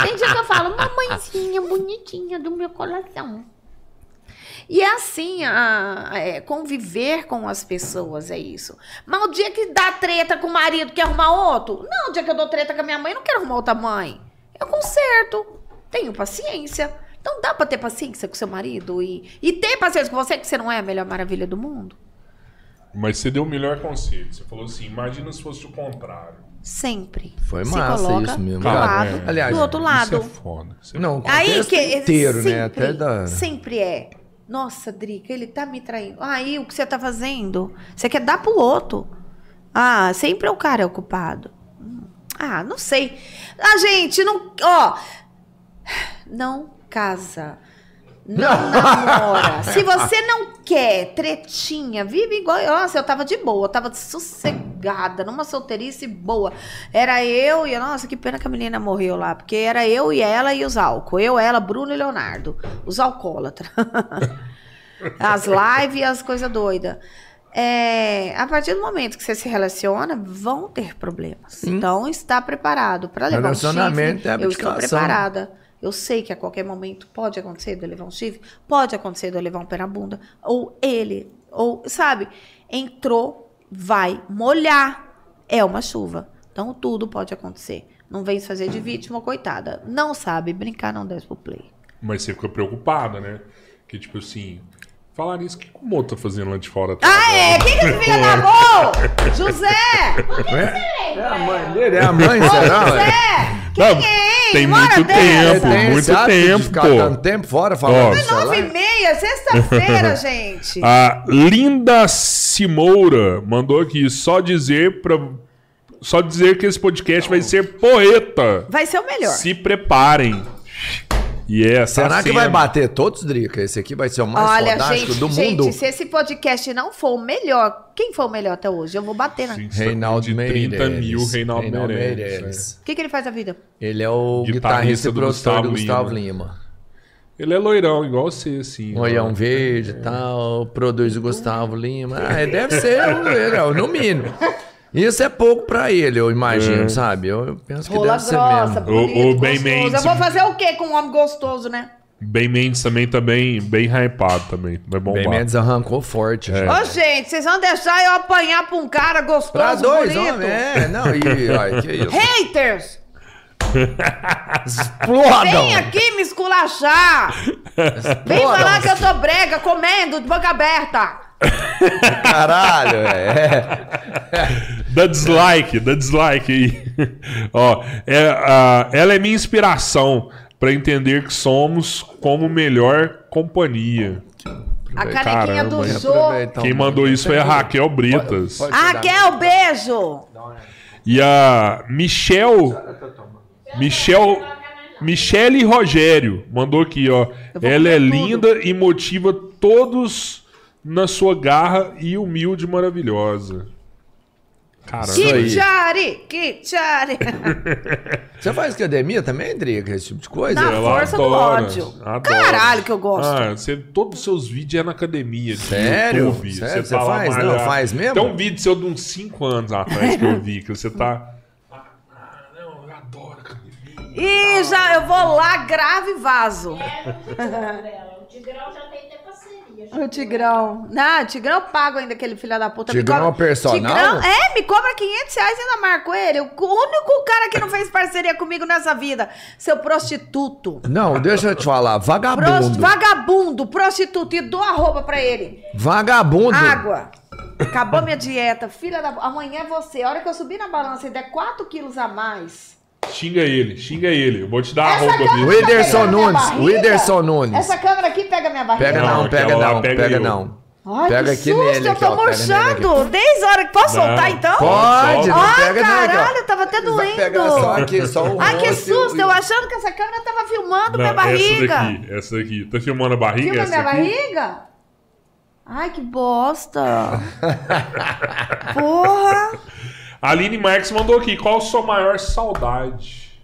Tem dia que eu falo, mamãezinha bonitinha do meu coração. E é assim, a- é, conviver com as pessoas é isso. Mas o dia que dá treta com o marido, quer arrumar outro? Não, o dia que eu dou treta com a minha mãe, eu não quero arrumar outra mãe. Eu conserto. Tenho paciência. Então dá pra ter paciência com seu marido e, e ter paciência com você, que você não é a melhor maravilha do mundo?
Mas você deu o melhor conselho. Você falou assim: imagina se fosse o contrário.
Sempre.
Foi
Se
massa
coloca
isso mesmo.
Do
Cara,
lado,
é.
Aliás,
do outro lado.
Isso é foda. Isso é
Não, o
Aí que
inteiro,
sempre,
né? Até da...
sempre é. Nossa, Drica, ele tá me traindo. Aí o que você tá fazendo? Você quer dar pro outro. Ah, sempre é o cara é o culpado. Hum, Ah, não sei. A gente não, ó, não casa. Não namora. Se você não quer tretinha, vive igual. Nossa, eu tava de boa, eu tava sossegada, numa solteirice boa. Era eu e. Nossa, que pena que a menina morreu lá, porque era eu e ela e os álcool. Eu, ela, Bruno e Leonardo. Os alcoólatras. [LAUGHS] as lives e as coisas doidas. É, a partir do momento que você se relaciona, vão ter problemas. Então, está preparado para levar um chifre.
Relacionamento é
Eu estou preparada. Eu sei que a qualquer momento pode acontecer de eu levar um chifre, pode acontecer de eu levar um pé na bunda, ou ele, ou, sabe, entrou, vai molhar. É uma chuva. Então tudo pode acontecer. Não vem se fazer de vítima, coitada. Não sabe brincar, não desce pro play.
Mas você fica preocupada, né? Que tipo assim. Falar isso, o que o Mo tá fazendo lá de fora?
Ah, é? Quem que esse filho da [LAUGHS] mão? José!
É a mãe dele, é a mãe, será? ué?
José! Quem
Não,
é?
tem muito
dessa?
tempo,
Tem
muito tempo,
ficar
pô.
tanto tempo fora falando
É nove e meia, sexta-feira, [LAUGHS] gente.
A Linda Simoura mandou aqui só dizer pra. Só dizer que esse podcast vai ser poeta.
Vai ser o melhor.
Se preparem. E é, tá
Será que vai bater todos, Drica? Esse aqui vai ser o mais
Olha,
fantástico
gente,
do
gente,
mundo?
se esse podcast não for o melhor, quem foi o melhor até hoje? Eu vou bater na. O
Reinaldo
de 30
Meirelles.
mil, Reinaldo,
Reinaldo
Meirelles.
Meirelles.
que, que ele faz da vida?
Ele é o
Guitarrista
guitarrista e
do
produtor
Gustavo
do Gustavo
Lima.
Lima.
Ele é loirão, igual você, assim.
Olhão
ó.
verde e tal, produz o Gustavo Lima. Ah, é, deve ser, o- é o- no mínimo. [LAUGHS] Isso é pouco pra ele, eu imagino, sabe? Eu, eu penso que
Rola
deve ser
grossa,
mesmo.
bonito,
O- o Ben
gostoso.
Mendes-
Eu vou fazer o quê com um homem gostoso, né?
Ben Mendes também tá bem, bem hypado também. Vai bombar.
Bem Mendes arrancou forte.
É.
Ô, gente, vocês vão deixar eu apanhar pra um cara gostoso,
Pra dois
bonito?
homens, é. Não, e, ai, que isso.
Haters! [LAUGHS]
Explodam!
Vem aqui me esculachar! [LAUGHS] Vem
Explodam.
falar que eu tô brega, comendo, de boca aberta! [LAUGHS]
Caralho, é. [LAUGHS]
Dá dislike, dá dislike aí. [LAUGHS] Ó, é, ah, ela é minha inspiração pra entender que somos como melhor companhia.
A canequinha do Jô.
Aproveitar
Quem mandou isso foi a Raquel Bretas.
Pode-
A Raquel, beijo!
E a Michel. Michel. Michele Rogério mandou aqui, ó. Ela é
tudo.
linda e motiva todos na sua garra e humilde e maravilhosa. Caramba.
Que-.
Kichari, Kichari. [LAUGHS]
Você faz academia também, Drica? Esse tipo de coisa?
Na
Ela
força do
adora,
ódio.
adora.
Caralho que eu gosto.
Ah, você, todos os seus vídeos é na academia. De
Sério?
YouTube.
Sério? Você
tá lá
faz? Não, faz mesmo?
Tem um vídeo seu de uns 5 anos atrás que eu vi, que você tá. Ah, não, eu adoro academia.
Ih, já eu vou lá, grave e vaso.
É dela. O Tigrão já tem até parceria. já
O Tigrão. Não, Tigrão eu pago ainda aquele filho da puta.
Tigrão
cobra-
é personal?
Tigrão, é, me cobra 500 reais e ainda marco ele. O único cara que não fez parceria comigo nessa vida. Seu prostituto.
Não, deixa eu te falar.
Prost-
Vagabundo.
vagabundo, prostituto. E dou arroba pra ele.
Vagabundo.
Água. Acabou minha dieta. Filha da... Amanhã é você. A hora que eu subir na balança e der 4 quilos a mais...
Xinga ele, xinga ele. Eu vou te dar a roupa dele.
O Nunes, o Nunes.
Essa câmera aqui pega minha barriga.
Pega
Não,
não, pega não,
pega
pega
eu.
não.
Ai,
Pega
que
aqui
susto,
nele,
eu
aqui,
tô
pega nele
murchando. Desde a hora que posso
Não,
soltar, então?
Pode, não
Ai,
pega não. aqui, ó.
caralho, tava até doendo.
pegar só aqui, só o [LAUGHS]
Ai, que susto, eu achando que essa câmera tava filmando
Não,
minha barriga.
Essa daqui, essa daqui. Tá filmando a barriga?
Filma
essa
minha
aqui?
barriga? Ai, que bosta. [LAUGHS] Porra.
A Aline Marques mandou aqui. Qual a sua maior saudade?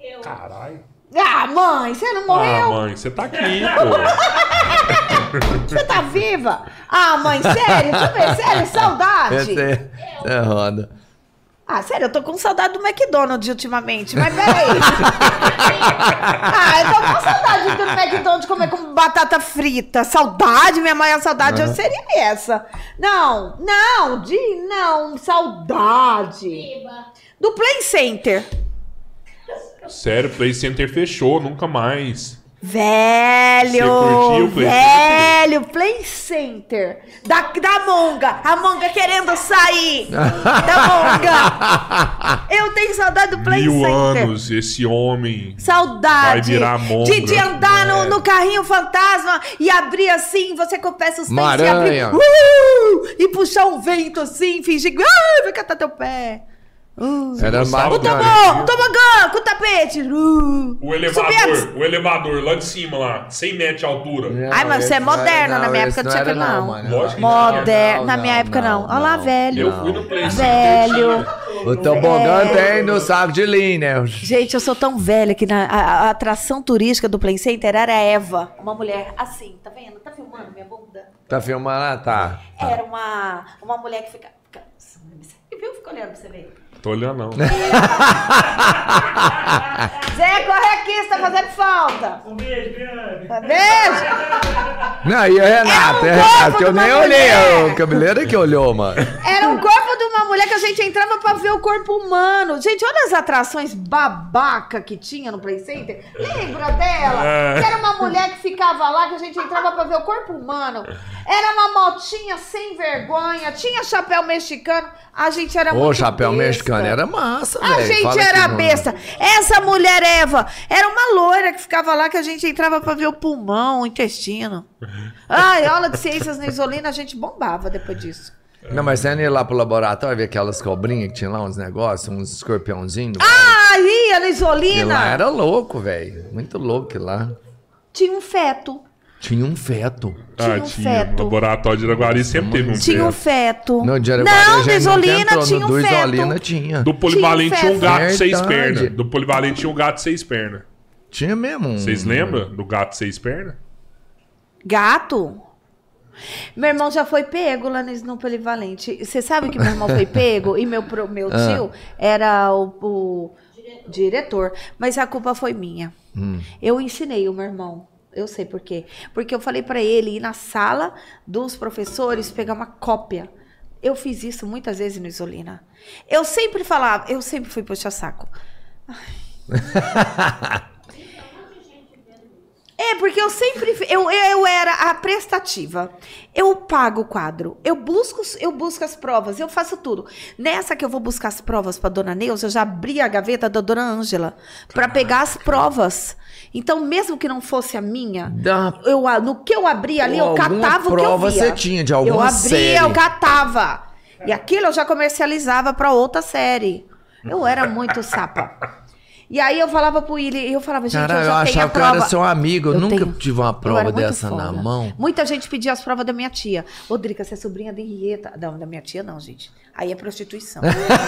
Eu.
Caralho.
Ah, mãe, você não
Ah,
morreu?
mãe, você tá aqui, pô. [LAUGHS]
Você tá viva? Ah, mãe, sério? Deixa eu ver, sério, saudade.
É, é roda.
Ah, sério, eu tô com saudade do McDonald's ultimamente, mas peraí. [LAUGHS] ah, eu tô com saudade do McDonald's comer com batata frita. Saudade, minha maior saudade seria essa. Não, não, de não, saudade.
Viva.
Do Play Center. [LAUGHS]
Sério, o Play Center fechou, nunca mais.
Velho,
Você o Play
velho, Play Center. Da, da Monga, a Monga querendo sair da Monga. [LAUGHS] Eu tenho saudade do Play
Mil
Center.
anos, esse homem.
Saudade
Vai virar monga.
de, de andar no,
É.
no carrinho fantasma e abrir assim, você confessa os pés e
Maranha.
abrir. Uh, e puxar um vento assim, fingir ah, vai catar teu pé. Uh.
Era
gostava
mais
O
do
tobogã, tobogã, com o tapete. Uh.
O elevador, o elevador lá de cima, lá, 100 metros de altura.
Ai, mas você é
esse não
moderna, na minha época não tinha aquilo, não.
Não,
na minha
não,
época não.
não,
Olha lá,
não.
velho.
Eu fui no Play Center.
Velho.
O tobogã tem no saco de linha, né?
Gente, eu sou tão velha que na, a, a atração turística do Play Center era a Eva, uma mulher assim, tá vendo? Tá filmando minha bunda?
Tá filmando? Ah, tá.
Era uma, uma mulher que fica. fica você viu? Fica olhando pra você ver.
Tô olhando, não. [LAUGHS]
Zé, corre aqui, você tá fazendo falta.
Um beijo, Biane.
Beijo!
Não, e a Renata?
É um
É a Renata,
corpo
que eu nem olhei. O cabeleiro que olhou, mano.
Era um corpo de uma mulher que a gente entrava pra ver o corpo humano. Gente, olha as atrações babaca que tinha no Play Center. Lembra dela?
É.
Que era uma mulher que ficava lá, que a gente entrava pra ver o corpo humano. Era uma motinha sem vergonha, tinha chapéu mexicano. A gente era
Ô,
muito
chapéu
besta.
mexicano era massa, velho.
A gente
Fala
era besta. Essa mulher Eva era uma loira que ficava lá que a gente entrava pra ver o pulmão, o intestino. [LAUGHS] Ai, aula de ciências na Isolina, a gente bombava depois disso.
Não, mas você não ia lá pro laboratório ver aquelas cobrinhas que tinha lá, uns negócios, uns escorpiãozinhos.
Ah, ia na
E
Isolina.
lá era louco, velho. Muito louco lá.
Tinha um feto.
Tinha um feto.
Tinha
ah,
um
tinha.
feto.
O laboratório de Iraguari sempre teve um
Tinha um
feto.
feto.
No de Araguari,
não, Isolina tinha um
do
feto.
Isolina tinha.
Do polivalente tinha um
feto.
gato seis
Verdade.
pernas. Do polivalente tinha um gato seis pernas.
Tinha mesmo. um-
Vocês lembram do gato seis pernas?
Gato? Meu irmão já foi pego lá no, Polivalente. Você sabe que meu irmão foi [LAUGHS] pego? E meu, pro- meu
Ah.
tio era o, o diretor. Mas a culpa foi minha.
Hum.
Eu ensinei o meu irmão. Eu sei por quê. Porque eu falei pra ele ir na sala dos professores pegar uma cópia. Eu fiz isso muitas vezes no Isolina. Eu sempre falava, eu sempre fui puxar saco. [LAUGHS] É, porque eu sempre. Eu, eu era a prestativa. Eu pago o quadro. Eu busco, eu busco as provas. Eu faço tudo. Nessa que eu vou buscar as provas pra dona Neuza, eu já abri a gaveta da dona Ângela pra pegar as provas. Então, mesmo que não fosse a minha,
Dá-
eu, no que eu abri ali, eu catava o que eu
prova
via.
você tinha de
Eu
alguma
abria,
série.
eu catava. E aquilo eu já comercializava pra outra série. Eu era muito sapa. E aí eu falava pro Willi, eu falava, gente,
Cara,
eu
eu,
já tenho a
achava que eu
prova.
era seu amigo. Eu,
Eu
nunca
tenho.
tive uma
Eu
prova dessa
foda.
na mão.
Muita gente pedia as provas da minha tia. Drica, você é sobrinha da Henrietta. Não, da minha tia não, gente. Aí é prostituição.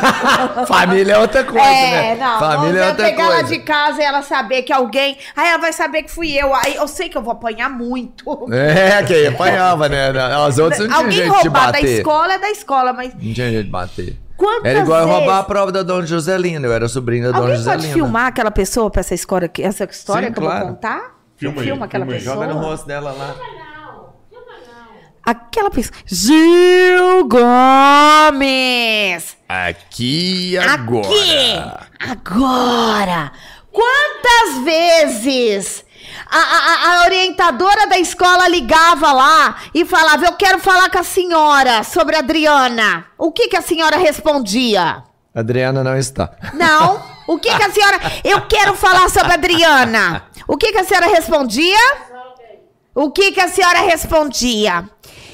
[LAUGHS]
Família é outra coisa,
é,
né?
não.
Família é
eu
outra
pegar ela
coisa.
de casa e ela saber que alguém... Aí ela vai saber que fui eu. Aí eu sei que eu vou apanhar muito.
É, que aí apanhava, né? As outras não tinha
alguém
jeito de
roubar da
bater.
escola é da escola, mas...
Não tinha jeito de bater.
Quantas
Era igual eu
vezes...
roubar a prova da Dona Joselina. Eu era sobrinho da Dona
Alguém
Joselina.
pode filmar aquela pessoa pra essa história, que- essa história
Sim,
que eu
claro.
vou contar?
Filma aí,
Filma aquela
filma
pessoa.
Joga no rosto dela lá.
Não, filma não.
Aquela pessoa. Gil Gomes!
Aqui agora.
Aqui! Agora! Quantas vezes a, a- a orientadora da escola ligava lá e falava: Eu quero falar com a senhora sobre a Adriana? O que, que a senhora respondia?
Adriana não está.
Não. O que, que a senhora. Eu quero falar sobre a Adriana. O que, que a senhora respondia? O que, que a senhora respondia?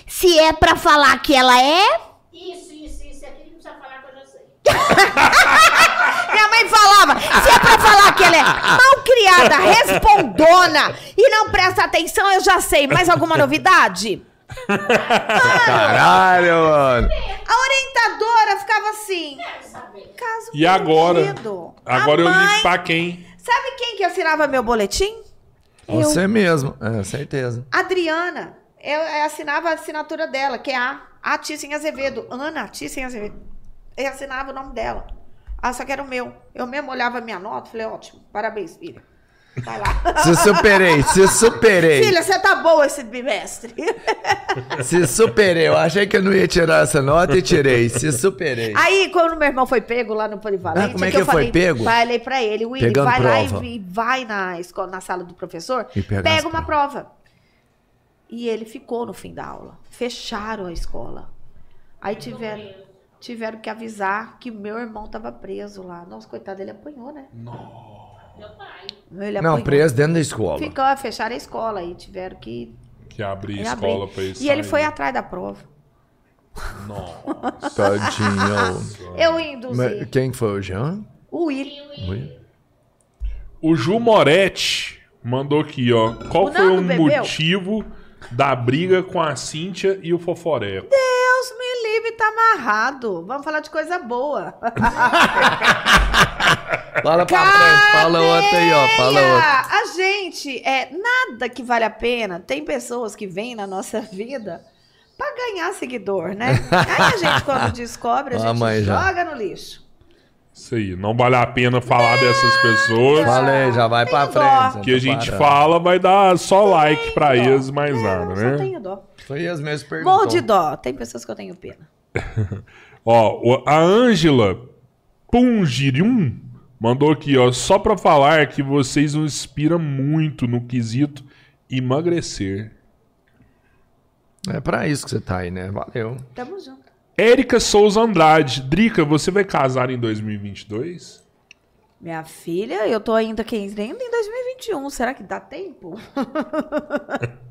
Se é pra falar que ela é.
Isso, isso, isso. Aqui não precisa falar que eu já sei.
Minha mãe falava, se é pra falar que ela é mal criada, respondona e não presta atenção, eu já sei. Mais alguma novidade?
Caralho, mano.
A orientadora ficava assim. Caso
E agora?
perdido.
Agora
A
eu
mãe-
ligo pra quem?
Sabe quem que assinava meu boletim?
Você mesmo. É, certeza.
Adriana. Eu, eu assinava a assinatura dela, que é a, a Azevedo. Ana Tícia Azevedo. Eu assinava o nome dela. Ah, só que era o meu. Eu mesmo olhava a minha nota e falei, ótimo, parabéns, filha. Vai lá. [LAUGHS]
Se superei, se superei.
Filha, você tá boa esse bimestre. [LAUGHS]
Se superei. Eu achei que eu não ia tirar essa nota e tirei. Se superei.
Aí, quando meu irmão foi pego lá no Polivalente,
Ah, como é
que
que
eu
foi
falei,
pego?
Falei pra ele, Willy,
Pegando
vai lá
prova.
e, e vai na, escola, na sala do professor,
E pega
uma prova. E ele ficou no fim da aula. Fecharam a escola. Aí tiveram, tiveram que avisar que meu irmão tava preso lá. Nossa, coitado, ele apanhou, né?
Meu pai.
Ele
Não,
apanhou.
preso dentro da escola.
Ficou, fecharam a escola e tiveram que
Que abrir
ele
escola pra ele
E ele
sair.
foi atrás da prova.
Nossa.
Tadinho.
Eu induzi.
Mas quem que foi o Jean?
O Willy.
Oi?
O Ju Moretti mandou aqui, ó. Qual
O
foi o
bebeu?
motivo da briga com a Cíntia e o Foforeco?
Deus livre, tá amarrado. Vamos falar de coisa boa. [LAUGHS]
Fala pra frente, fala outra aí, ó. Fala outra.
A gente, é nada que vale a pena. Tem pessoas que vêm na nossa vida pra ganhar seguidor, né? [LAUGHS] Aí a gente, quando descobre, a gente
já.
joga no lixo.
Isso aí. Não vale a pena falar dessas pessoas.
Falei, já vai pra
dó.
frente. já
Que a
tô
gente
parando.
fala, vai dar só like pra
dó.
eles, mais
É,
nada,
não, só
né?
tenho dó.
Foi as mesmas perguntas.
Morro de dó. Tem pessoas que eu tenho pena. [LAUGHS]
Ó, a Ângela Pungirium mandou aqui, ó. Só pra falar que vocês nos inspiram muito no quesito emagrecer.
É pra isso que você tá aí, né? Valeu.
Tamo junto.
Érica Souza Andrade. Drica, você vai casar em 2022?
Minha filha, eu tô ainda quem ainda em 2021. Será que dá tempo? [LAUGHS]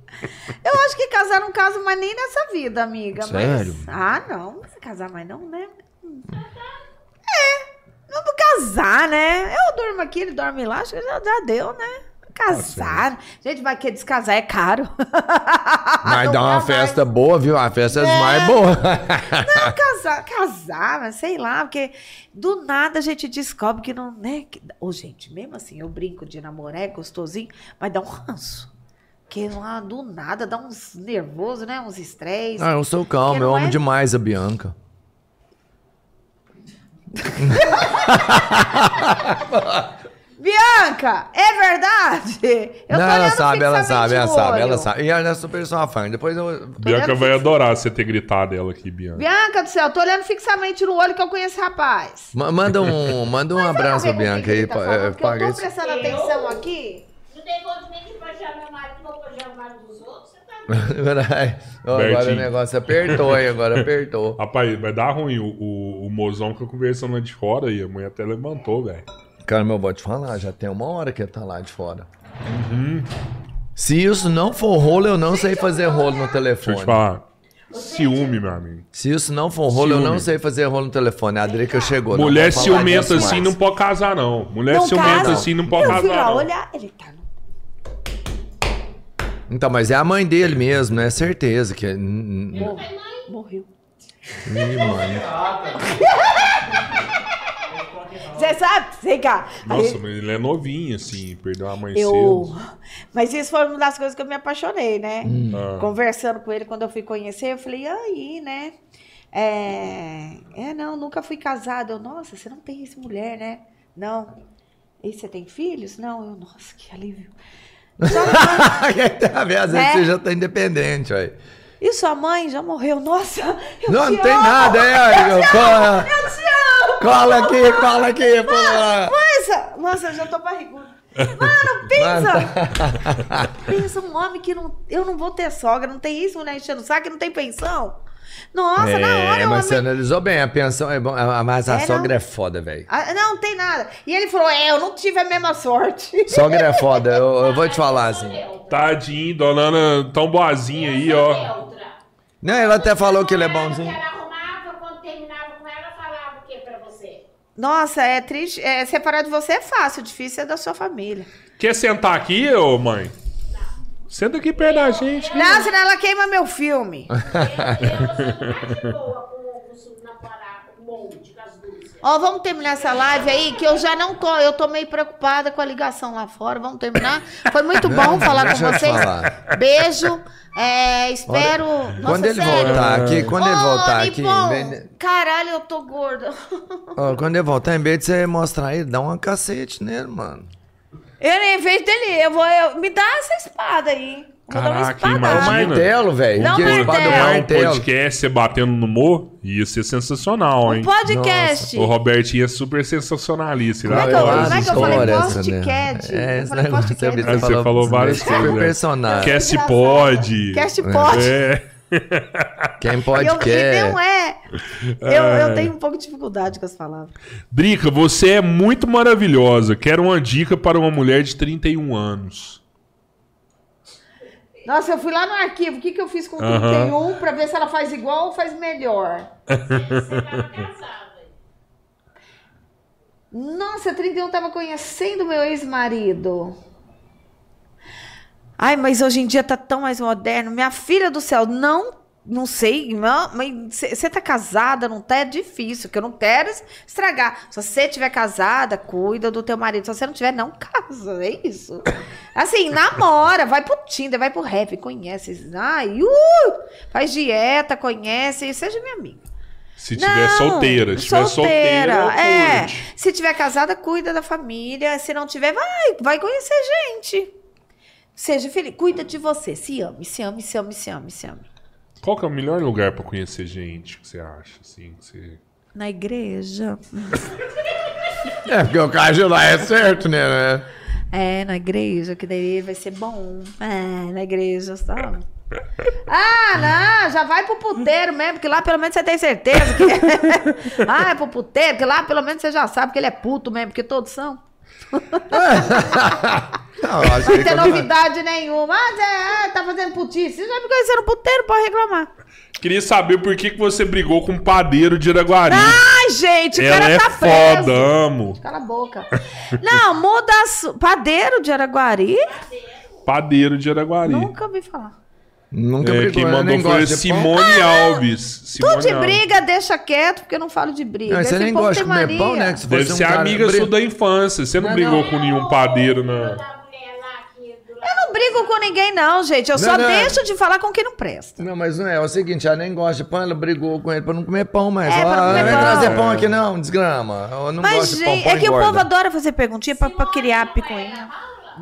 eu acho que casar não caso mais nem nessa vida, amiga.
Sério?
Mas... Ah, não. Não vai casar mais não, né? É. Não casar, né? Eu durmo aqui, ele dorme lá. Acho que já, já deu, né? Casar. Gente, vai que descasar é caro.
Mas
Não
dá uma
mais.
festa boa, viu? A festa é mais boa.
Não, [LAUGHS] casar, casar, mas sei lá, porque do nada a gente descobre que não, né? Que, ô, gente, mesmo assim, eu brinco de namorar, é gostosinho, mas dá um ranço. Porque lá do nada dá uns nervoso, né? Uns estresse.
Ah, eu sou calmo, eu amo
é?
demais a Bianca. [LAUGHS]
Bianca, é verdade? Eu
não,
tô
ela sabe, ela sabe, ela sabe, ela sabe. E ela é super sua fã. Depois eu.
Bianca vai
fix-
adorar você ter gritado ela aqui, Bianca.
Bianca do céu, eu tô olhando fixamente no olho que eu conheço rapaz.
Ma- Manda um, manda um abraço pra Bianca aí.
tá falando?
é,
eu tô prestando atenção aqui.
Nem de baixar meu marido, vou baixar o marido dos outros, você tá [LAUGHS]
Agora o negócio apertou, hein? Agora apertou. [LAUGHS]
Rapaz, vai dar ruim. O, o, o mozão fica conversando lá de fora e a mulher até levantou, velho.
Cara, meu, vou te falar, já tem uma hora que ele tá lá de fora.
Uhum.
Se isso não for rolo, eu não sei fazer rolo no
Deixa eu
telefone.
te falar. Ciúme, meu amigo.
Se isso não for rolo, eu
Ciúme.
não sei fazer rolo no telefone. A Drica chegou.
Mulher
vou
ciumenta assim
mais.
não pode casar, não. Mulher
Não
ciumenta
casa.
assim não pode
eu
casar.
lá
não.
olhar, ele tá no...
Então, mas é a mãe dele mesmo, né? Certeza que. é- Ih,
Morreu.
mano.
Você sabe? Sei cá.
Nossa,
Aí-
mas ele é novinho, assim. Perdeu a mãe
Eu.
cedo.
Mas isso foi uma das coisas que eu me apaixonei, né?
Ah.
Conversando com ele quando eu fui conhecer, eu falei, aí, né? É... é, não, nunca fui casada. Eu, nossa, você não tem essa mulher, né? Não. E você tem filhos? Não. Eu, nossa, que alívio. Mãe-
Às vezes
É.
você já tá independente, aí.
E sua mãe já morreu? Nossa, eu
Não,
te
não tem
amo.
nada, é. Cola,
Eu te amo.
cola aqui, cola aqui, pô.
Nossa, nossa, eu já tô barriguda. Mano, pensa. pensa um homem que não. Eu não vou ter sogra, não tem isso, mulher enchendo o saco, não tem pensão. Nossa, na hora
É, mas você analisou bem, a pensão é bom, a- mas a
É,
sogra
não.
é foda, velho.
Ah, não, não tem nada. E ele falou: é, eu não tive a mesma sorte. [LAUGHS]
Sogra é foda, eu, eu vou te falar assim.
Tadinho, dona Ana, tão boazinha aí, ó.
Neutra.
Não, ela até falou que ele é bonzinho.
arrumava, quando terminava com ela, falava o que pra você?
Nossa, é triste. É, separar de você é fácil, difícil é da sua família.
Quer sentar aqui, ô mãe? Senta aqui perto da gente.
Não, senão ela queima meu filme. Ó, vamos terminar essa live aí, que eu já não tô. Eu tô meio preocupada com a ligação lá fora. Vamos terminar. Foi muito bom falar com vocês.
falar.
Beijo. É, espero. Nossa,
Quando ele
sério.
voltar aqui, quando ele voltar aqui,
Nipon,
vez
Caralho, eu tô gorda.
ó, quando ele voltar, em vez de você mostrar ele, dá uma cacete nele, mano.
Eu, em vez dele, eu vou. eu- me dá essa espada aí. Vou dar uma
Caraca,
espadada.
É o martelo, velho.
Não,
espada
martelo.
É um podcast você batendo no morro, ia ser sensacional, hein?
Um podcast.
O Robertinho é super sensacionalista.
Como é que
ele
eu, como é que eu falei
essa, né?
podcast?
É,
eu falei
negócio
podcast. [LAUGHS]
você
falou várias
super
coisas. né?
personagem.
Cast pode.
Cast pode.
É. [LAUGHS]
Quem pode
Eu-
quer.
e não é. Eu, eu tenho um pouco de dificuldade com as palavras.
Drica, você é muito maravilhosa. Quero uma dica para uma mulher de 31 anos.
Nossa, eu fui lá no arquivo. O que, que eu fiz com o
Aham.
31 pra ver se ela faz igual ou faz melhor?
Você tava casada.
Nossa, 31 tava conhecendo meu ex-marido. Ai, mas hoje em dia tá tão mais moderno. Minha filha do céu, não, não sei, não, mas você tá casada, não tá? É difícil, que eu não quero estragar. Se você tiver casada, cuida do teu marido. Se você não tiver, não casa, é isso. Assim, namora, vai pro Tinder, vai pro rap, conhece. Ai, uh, faz dieta, conhece, seja minha amiga.
Se tiver solteira. Se tiver solteira,
é.
curte.
Se tiver casada, cuida da família. Se não tiver, vai, vai conhecer gente. Seja feliz, cuida de você. Se ame, se ame, se ame, se ame, se ame.
Qual que é o melhor lugar pra conhecer gente que você acha? Assim, que você...
Na igreja. [LAUGHS]
É, porque o caju lá é certo, né?
É, na igreja, que daí vai ser bom. É, na igreja, sabe? Ah, não, já vai pro puteiro mesmo, porque lá pelo menos você tem certeza que. [LAUGHS] ah, é pro puteiro, que lá pelo menos você já sabe que ele é puto mesmo, porque todos são. [LAUGHS]
Não, acho que
tem
quando-
novidade nenhuma. Mas é, tá fazendo putice. Você já me conheceu no puteiro, pode reclamar.
Queria saber por que, que você brigou com o padeiro de Araguari.
Ai, gente, o
Ela
cara
é
tá
foda,
preso.
amo.
Cala a boca. Não, muda. su- Padeiro de Araguari?
Padeiro de Araguari.
Nunca ouvi falar.
Nunca
É,
brigou,
quem
eu
mandou foi Simone Alves. Simone
Tu de
Alves.
briga, deixa quieto, porque eu não falo de briga.
Não, você nem gosta de comer pão, né? Que se
Deve
um
ser
cara
amiga sua da infância. Você não,
Não,
brigou
não.
com nenhum padeiro na.
Da mulher lá aqui do lado.
Eu não não brigo com ninguém, não, gente. Eu só
Não, não.
deixo de falar com quem não presta.
Não, mas não é. É o seguinte, ela nem gosta de pão, ela brigou com ele pra não comer pão mais.
É,
Ela,
pra não comer
"Ah, vem
pão."
trazer pão aqui não, desgrama. Eu não
Mas,
gosto de pão,
gente,
pão
é que o
engorda.
povo adora fazer perguntinha pra, pra criar picuinha.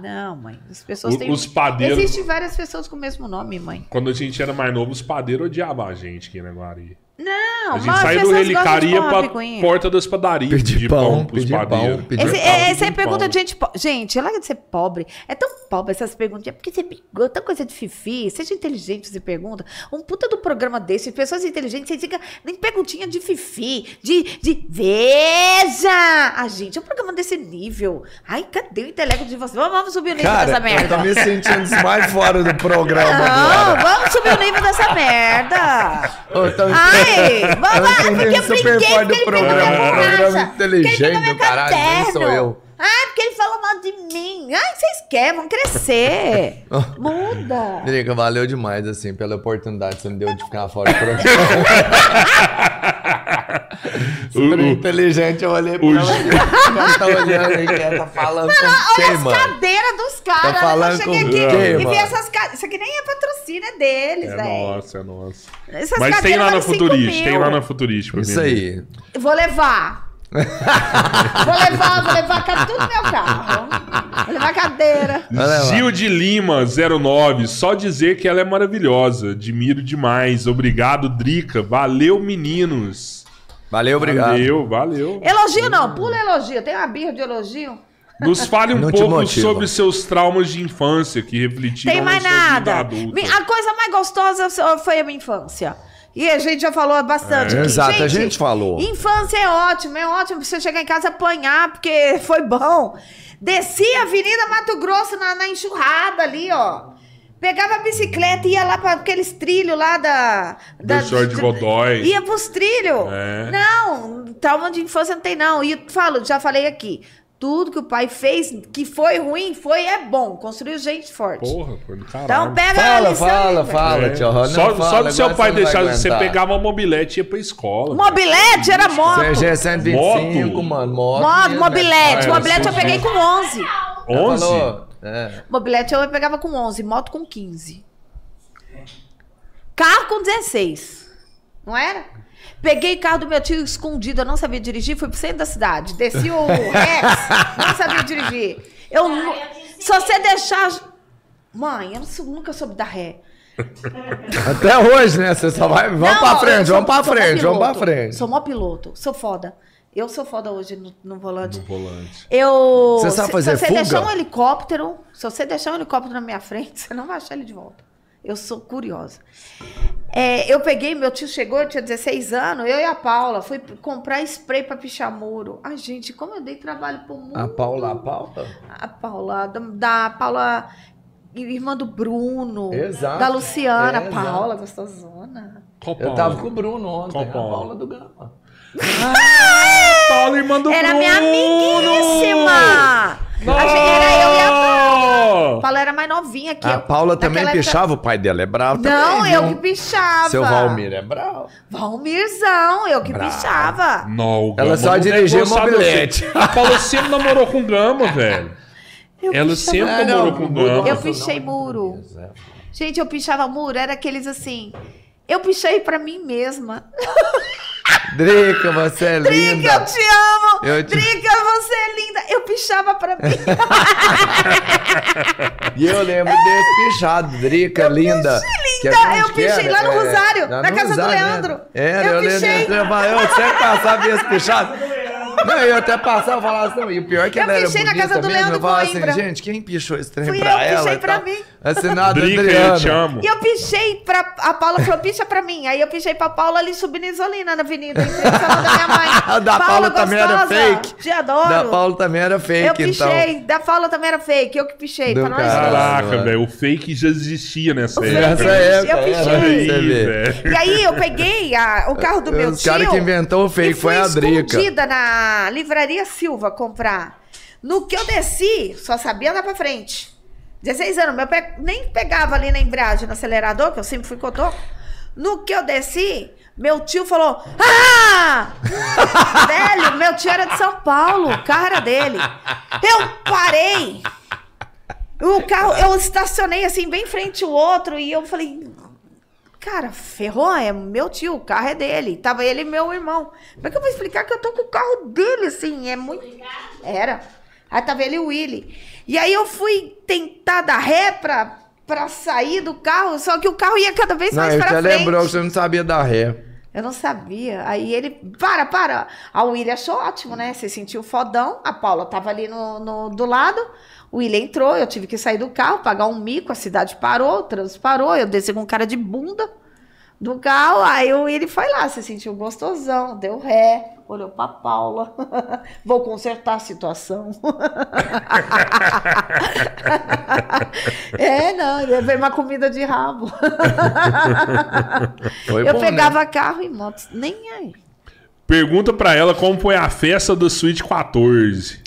Não, mãe. As pessoas
O-
têm.
os padeiros-
Existem várias pessoas com o mesmo nome, mãe.
Quando a gente era mais novo, os padeiros odiavam a gente aqui na Guari.
Não,
A gente
mas as
saía do relicaria pra
picuinha.
porta das padarias.
Pedir pão,
pros
pedir pão, pedir
Esse,
pão,
é,
pedir
essa é pergunta
pão.
de gente pobre. Gente, larga de ser pobre. É tão pobre essas perguntinhas. Porque você brigou, tanta coisa de fifi. Seja inteligente, você pergunta. Um puta do programa desse, pessoas inteligentes, você fica nem perguntinha de fifi, de, de veja! A gente, é um programa desse nível. Ai, cadê o intelecto de vocês? Vamos, vamos subir o nível
Cara,
dessa
eu
merda.
tô me sentindo mais fora do programa
Não,
agora.
vamos subir o nível dessa merda.
Eu tô-
Ai, vamos lá, porque eu
entendendo super fora do programa. programa inteligente caralho, nem sou eu.
Ai, porque ele falou mal de mim. Ai, vocês querem, vão crescer. [LAUGHS] Muda.
Drica, valeu demais, assim, pela oportunidade que você me deu de ficar fora do programa. [LAUGHS] Super
O-
inteligente, eu olhei pra
o-
ela. Ela tá olhando aí, que ela tá falando com
Olha
quem,
as
mano?
cadeiras dos caras.
Tá falando
eu cheguei
com
aqui
quem,
e vi
mano?
essas cadeiras. Isso aqui nem é patrocínio, é deles,
É
velho.
nossa, é nossa.
Essas
Mas tem
cadeiras
lá na
valem cinco
Futurista, tem lá na Futurista.
Isso aí.
Vou levar. [LAUGHS] vou levar, vou levar tudo meu carro. Vou levar a cadeira.
Gil de Lima, 09. Só dizer que ela é maravilhosa. Admiro demais. Obrigado, Drica. Valeu, meninos.
Valeu, obrigado.
Valeu, valeu.
Elogio não, pula elogio. Tem uma birra de elogio?
Nos fale um pouco sobre seus traumas de infância que refletiram
Tem mais
na sua vida
nada.
adulta.
Mi- A coisa mais gostosa foi a minha infância. E a gente já falou bastante.
É, exato, a gente falou.
Infância é ótimo, é ótimo você chegar em casa e apanhar, porque [LAUGHS] foi bom. Desci a Avenida Mato Grosso na, na enxurrada ali, ó. Pegava a bicicleta e ia lá para aqueles trilhos lá da. da
Do Senhor de Godói.
Ia pros trilhos.
É.
Não, trauma de infância não tem, não. E eu falo, já falei aqui. Tudo que o pai fez que foi ruim, foi é bom. Construiu gente forte.
Porra, foi do caralho.
Então pega a
Fala,
lição
fala,
aí,
fala,
É.
tio. Não
só,
fala,
só do seu pai deixar, você pegava uma mobilete e ia pra escola.
Mobilete era moto.
CG 125,
Moto.
mano. Moto.
Moto,
mesmo,
mobilete.
Ah, é,
mobilete eu
sim,
peguei com 11.
11?
Falou. É.
Mobilete eu pegava com 11, moto com 15. Carro com 16. Não era? Peguei o carro do meu tio escondido, eu não sabia dirigir, fui pro centro da cidade. Desci o Rex, não sabia dirigir. Eu nu- se você deixar. Mãe, eu não sou- nunca soube dar ré.
Até hoje, né? Você só vai. Vamos
Não,
pra
eu
frente,
sou-
vamos pra frente, vamos pra frente.
Sou mó piloto, sou foda. Eu sou foda hoje no, no volante.
No volante.
Eu.
Você sabe
se-
fazer
se você
fuga?
deixar um helicóptero, se você deixar um helicóptero na minha frente, [LAUGHS] você não vai achar ele de volta. Eu sou curiosa. É, eu peguei, meu tio chegou, eu tinha 16 anos, eu e a Paula, fui comprar spray pra pichar muro. Ai, gente, como eu dei trabalho pro muro.
A Paula, a Paula?
A Paula, da, da Paula, irmã do Bruno.
Exato.
Da Luciana,
É,
Paula, gostosona.
Qual
Eu tava com o Bruno ontem,
Qual
a
Paula?
Paula do Gama. [LAUGHS]
Paula, irmã do
Era
Bruno!
minha amiguíssima! A gente- Era eu e a Paula. A Paula era mais novinha que
A
eu.
Paula também
Naquela época-
pichava, o pai dela é bravo
Não,
também,
eu
viu?
que pichava.
Seu Valmir é bravo.
Valmirzão, eu que
Bravo.
pichava.
Não, o
Ela só
não
dirigia
de
mobilete.
A Paula sempre namorou com o Gama, [LAUGHS] velho.
Eu
Ela
pichava-
sempre namorou
não,
com o Gama.
Eu pichei muro. Gente, eu pichava muro, era aqueles assim. Eu pichei pra mim mesma. [LAUGHS]
Drica, você é
Drica, eu
linda.
te amo!
Eu te-
Drica, você é linda! Eu pichava pra mim.
E eu lembro desse pichado, Drica, linda. Que a
linda, eu pichei
quer,
lá no
é,
Rosário, na
no
casa do
Rosário,
Leandro.
né? Era,
Eu
eu, lembro.
pichei.
Eu, falava, eu sempre passava esse pichado. Não, eu até passava e falava assim, não, e o pior é que
Eu
ela era
pichei na
bonita
casa do
mesmo,
Leandro
eu falava assim,
Coimbra.
gente, quem pichou esse trem
Fui
pra
eu,
ela?
pichei
e
pra
tal?
mim.
Assinado
Drica, eu
Adriano.
te amo.
E eu pichei pra. A Paula falou, picha pra mim. Aí eu pichei pra Paula ali subindo Isolina na avenida, em frente ao salão da minha mãe. [LAUGHS]
A da Paula também era
gostosa,
fake.
Te adoro.
Da Paula também era fake,
eu pichei.
então.
Da Paula também era fake. Eu que pichei.
Do
pra nós
caralho.
dois.
Caraca, velho. O fake já existia nessa
O
época.
Nessa
existe, eu
época,
pichei.
Aí.
E aí eu peguei a- o carro do meu
Os
tio.
caras que inventou o fake foi a Drica.
escondida na livraria Silva comprar. No que eu desci, só sabia andar pra frente. 16 anos, meu pé nem pegava ali na embreagem, no acelerador, que eu sempre fui cotoco. No que eu desci, meu tio falou: Ah! [LAUGHS] Velho, meu tio era de São Paulo, o carro era dele. Eu parei. O carro, eu estacionei assim, bem frente o outro, e eu falei, cara, ferrou, é meu tio, o carro é dele. Tava ele e meu irmão. Como é que eu vou explicar que eu tô com o carro dele, assim? É muito. Era. Aí tava ele e o Willy. E aí eu fui tentar dar ré pra, pra sair do carro, só que o carro ia cada vez
Não,
mais pra frente.
lembrou que você não sabia dar ré.
Eu não sabia. Aí ele, para, para. A William achou ótimo, né? Você sentiu fodão. A Paula tava ali no, no- do lado. O William entrou, eu tive que sair do carro, pagar um mico, a cidade parou, o trânsito parou. Eu desci com cara de bunda do carro. Aí o William foi lá, se sentiu gostosão, deu ré, olhou pra Paula. [LAUGHS] Vou consertar a situação. [LAUGHS] é, não, ele veio uma comida de rabo. [LAUGHS]
Foi
eu
bom,
pegava
né?
carro e moto, nem aí.
Pergunta pra ela como foi a festa do Suite 14.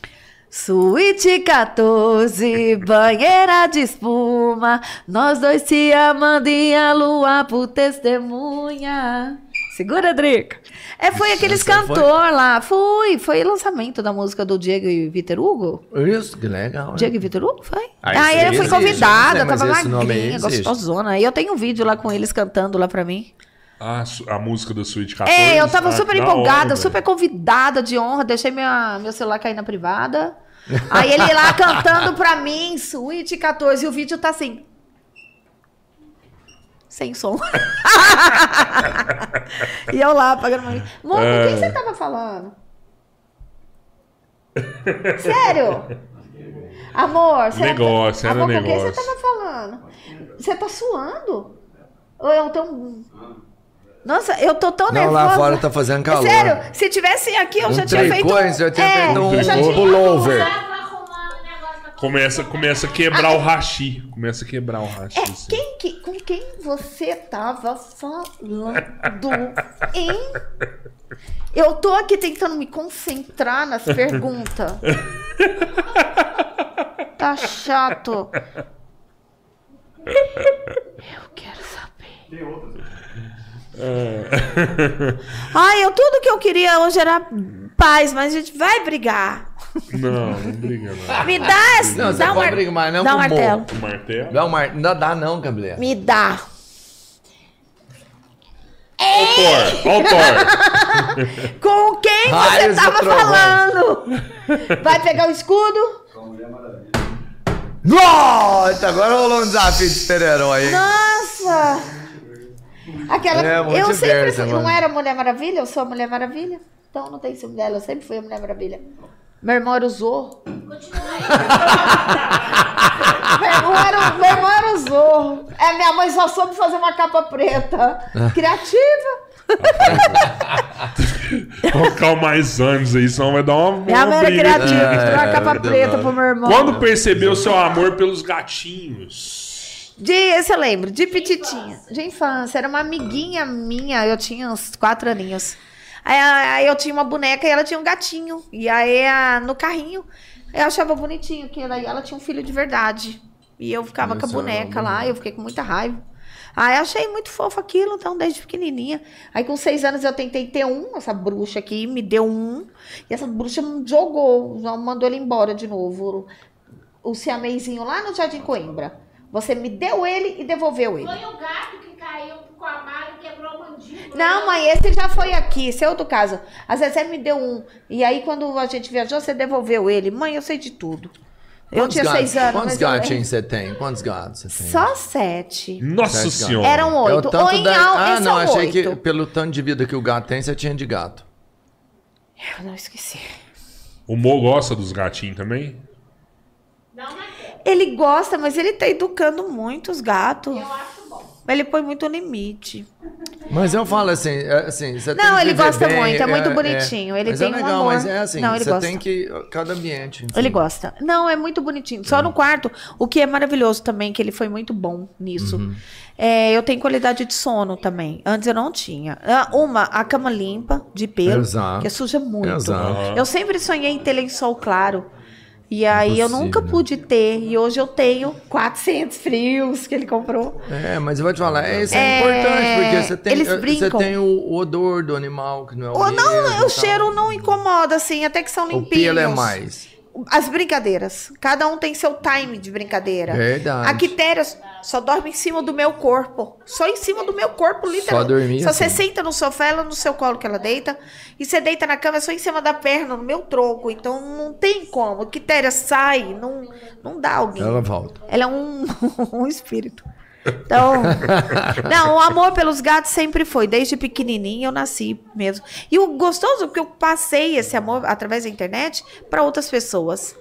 Suíte 14, banheira de espuma, nós dois se amando e a lua por testemunha. Segura, Drica. É, foi aqueles
essa foi?
cantor lá. Fui, foi lançamento da música do Diego e Vitor Hugo.
Isso, que legal. né?
Diego e Vitor Hugo, foi?
Ah,
Ah, foi
existe,
convidada,
eu não sei,
tava
aí
magrinha, gostosona. E eu tenho um vídeo lá com eles cantando lá pra mim.
Ah, a música do Suite 14.
É, eu tava
Ah,
super
da hora,
empolgada,
velho.
super convidada de honra. Deixei minha, meu celular cair na privada. Aí ele lá [LAUGHS] cantando pra mim, Suíte 14, e o vídeo tá assim. Sem som. [LAUGHS] e eu lá apagando uma. Com
É.
quem você tava falando? Sério? Amor, será que-
Negócio, era
Amor, com quem
negócio.
você tava falando? Você tá suando? Ou eu tô. um- Nossa, eu tô tão
Não,
nervosa.
lá fora tá fazendo calor.
Sério, se tivesse aqui, eu
Um
já tinha feito.
você já tinha
é,
feito um
eu já tinha-
pullover.
Começa, começa a quebrar o rachi. Começa a quebrar o rachi.
É,
assim.
quem que, com quem você tava falando, hein? Eu tô aqui tentando me concentrar nas perguntas. Tá chato. [LAUGHS] Eu quero saber. Ai, eu, tudo que eu queria hoje era paz, mas a gente vai brigar.
Não, não briga, não.
Me dá essa.
Não,
dá um
pode
mar-
brigar, mas não
Dá um
com
martelo.
O martelo.
Não, Mar... não dá não, cabeleiro.
Me dá.
O Thor, ó o Thor. [LAUGHS]
Com quem você
Raios
tava falando? Vai pegar o escudo?
Nossa, agora rolou um desafio de super-herói, hein?
Nossa! Aquela.
É,
eu sempre fui. Não
mano.
era Mulher Maravilha? Eu sou a Mulher Maravilha? Então não tem ciúme dela. Eu sempre fui a Mulher Maravilha. Meu irmão era o Zorro. meu, irmão era, o- meu irmão era o Zorro. É, minha mãe só soube fazer uma capa preta. Criativa.
Colocar mais anos aí, senão vai dar uma,
Minha mãe era criativa.
É,
uma capa
é
preta pro meu irmão.
Quando percebeu seu amor pelos gatinhos?
De, esse eu lembro, de petitinha. De infância. Era uma amiguinha minha, eu tinha uns quatro aninhos. Aí, aí eu tinha uma boneca e ela tinha um gatinho. E aí no carrinho eu achava bonitinho, que ela, ela tinha um filho de verdade. E eu ficava com a boneca lá, eu fiquei com muita raiva. Aí achei muito fofo aquilo, então, desde pequenininha. Aí com seis anos eu tentei ter um, essa bruxa aqui me deu um. E essa bruxa me jogou, mandou ele embora de novo. O siamezinho lá no Jardim Coimbra. Você me deu ele e devolveu ele.
Foi o gato que caiu com a mala e quebrou a mandíbula.
Não, mãe, esse já foi aqui, esse é outro caso. Às vezes você me deu um. E aí, quando a gente viajou, você devolveu ele. Mãe, eu sei de tudo. Eu
Quantos
tinha
gatos-
seis anos.
Quantos
mas eu
gatinhos você tem? Quantos gatos você tem?
Só sete.
Nossa
Sete
senhora.
Eram
É o
oito. Ou em
da- Ah,
esse
não, achei
oito.
que pelo tanto de vida que o gato tem, você tinha de gato.
Eu não esqueci.
O Mo gosta dos gatinhos também?
Não, quer.
Ele gosta, mas ele tá educando muito os gatos.
Eu acho bom.
Ele põe muito limite.
Mas eu falo assim, é, assim, você tem
Não,
que
ele gosta
bem,
muito, é muito bonitinho, ele
mas
tem
é
um
legal,
amor.
mas é assim,
Não, ele
você
gosta.
tem que cada ambiente. enfim.
Ele gosta. Não, é muito bonitinho. Só no quarto. O que é maravilhoso também, que ele foi muito bom nisso.
Uhum.
É, eu tenho qualidade de sono também. Antes eu não tinha. Ah, Uma, a cama limpa, de pelo,
Exato.
que suja muito.
Exato.
Eu sempre sonhei em ter lençol claro. E aí eu
Impossível,
nunca
né?
pude ter. E hoje eu tenho 400 frios que ele comprou.
É, mas eu vou te falar, é, isso é,
É,
importante, porque você tem,
eles
você
brincam.
tem o, o odor do animal, que não é o
Ou não, o cheiro não incomoda, assim, até que são
O
limpinhos.
pelo é mais.
As brincadeiras. Cada um tem seu time de brincadeira.
Verdade.
A Quitéria só dorme em cima do meu corpo. Só em cima do meu corpo, literalmente.
dormir
Só você
assim.
senta no sofá, ela no seu colo que ela deita. E você deita na cama só em cima da perna, no meu tronco. Então não tem como. Quitéria sai, não, não dá alguém.
Ela volta.
Ela é um, [LAUGHS] um espírito. Então, [LAUGHS] não, o amor pelos gatos sempre foi. Desde pequenininha eu nasci mesmo. E o gostoso é que eu passei esse amor através da internet para outras pessoas.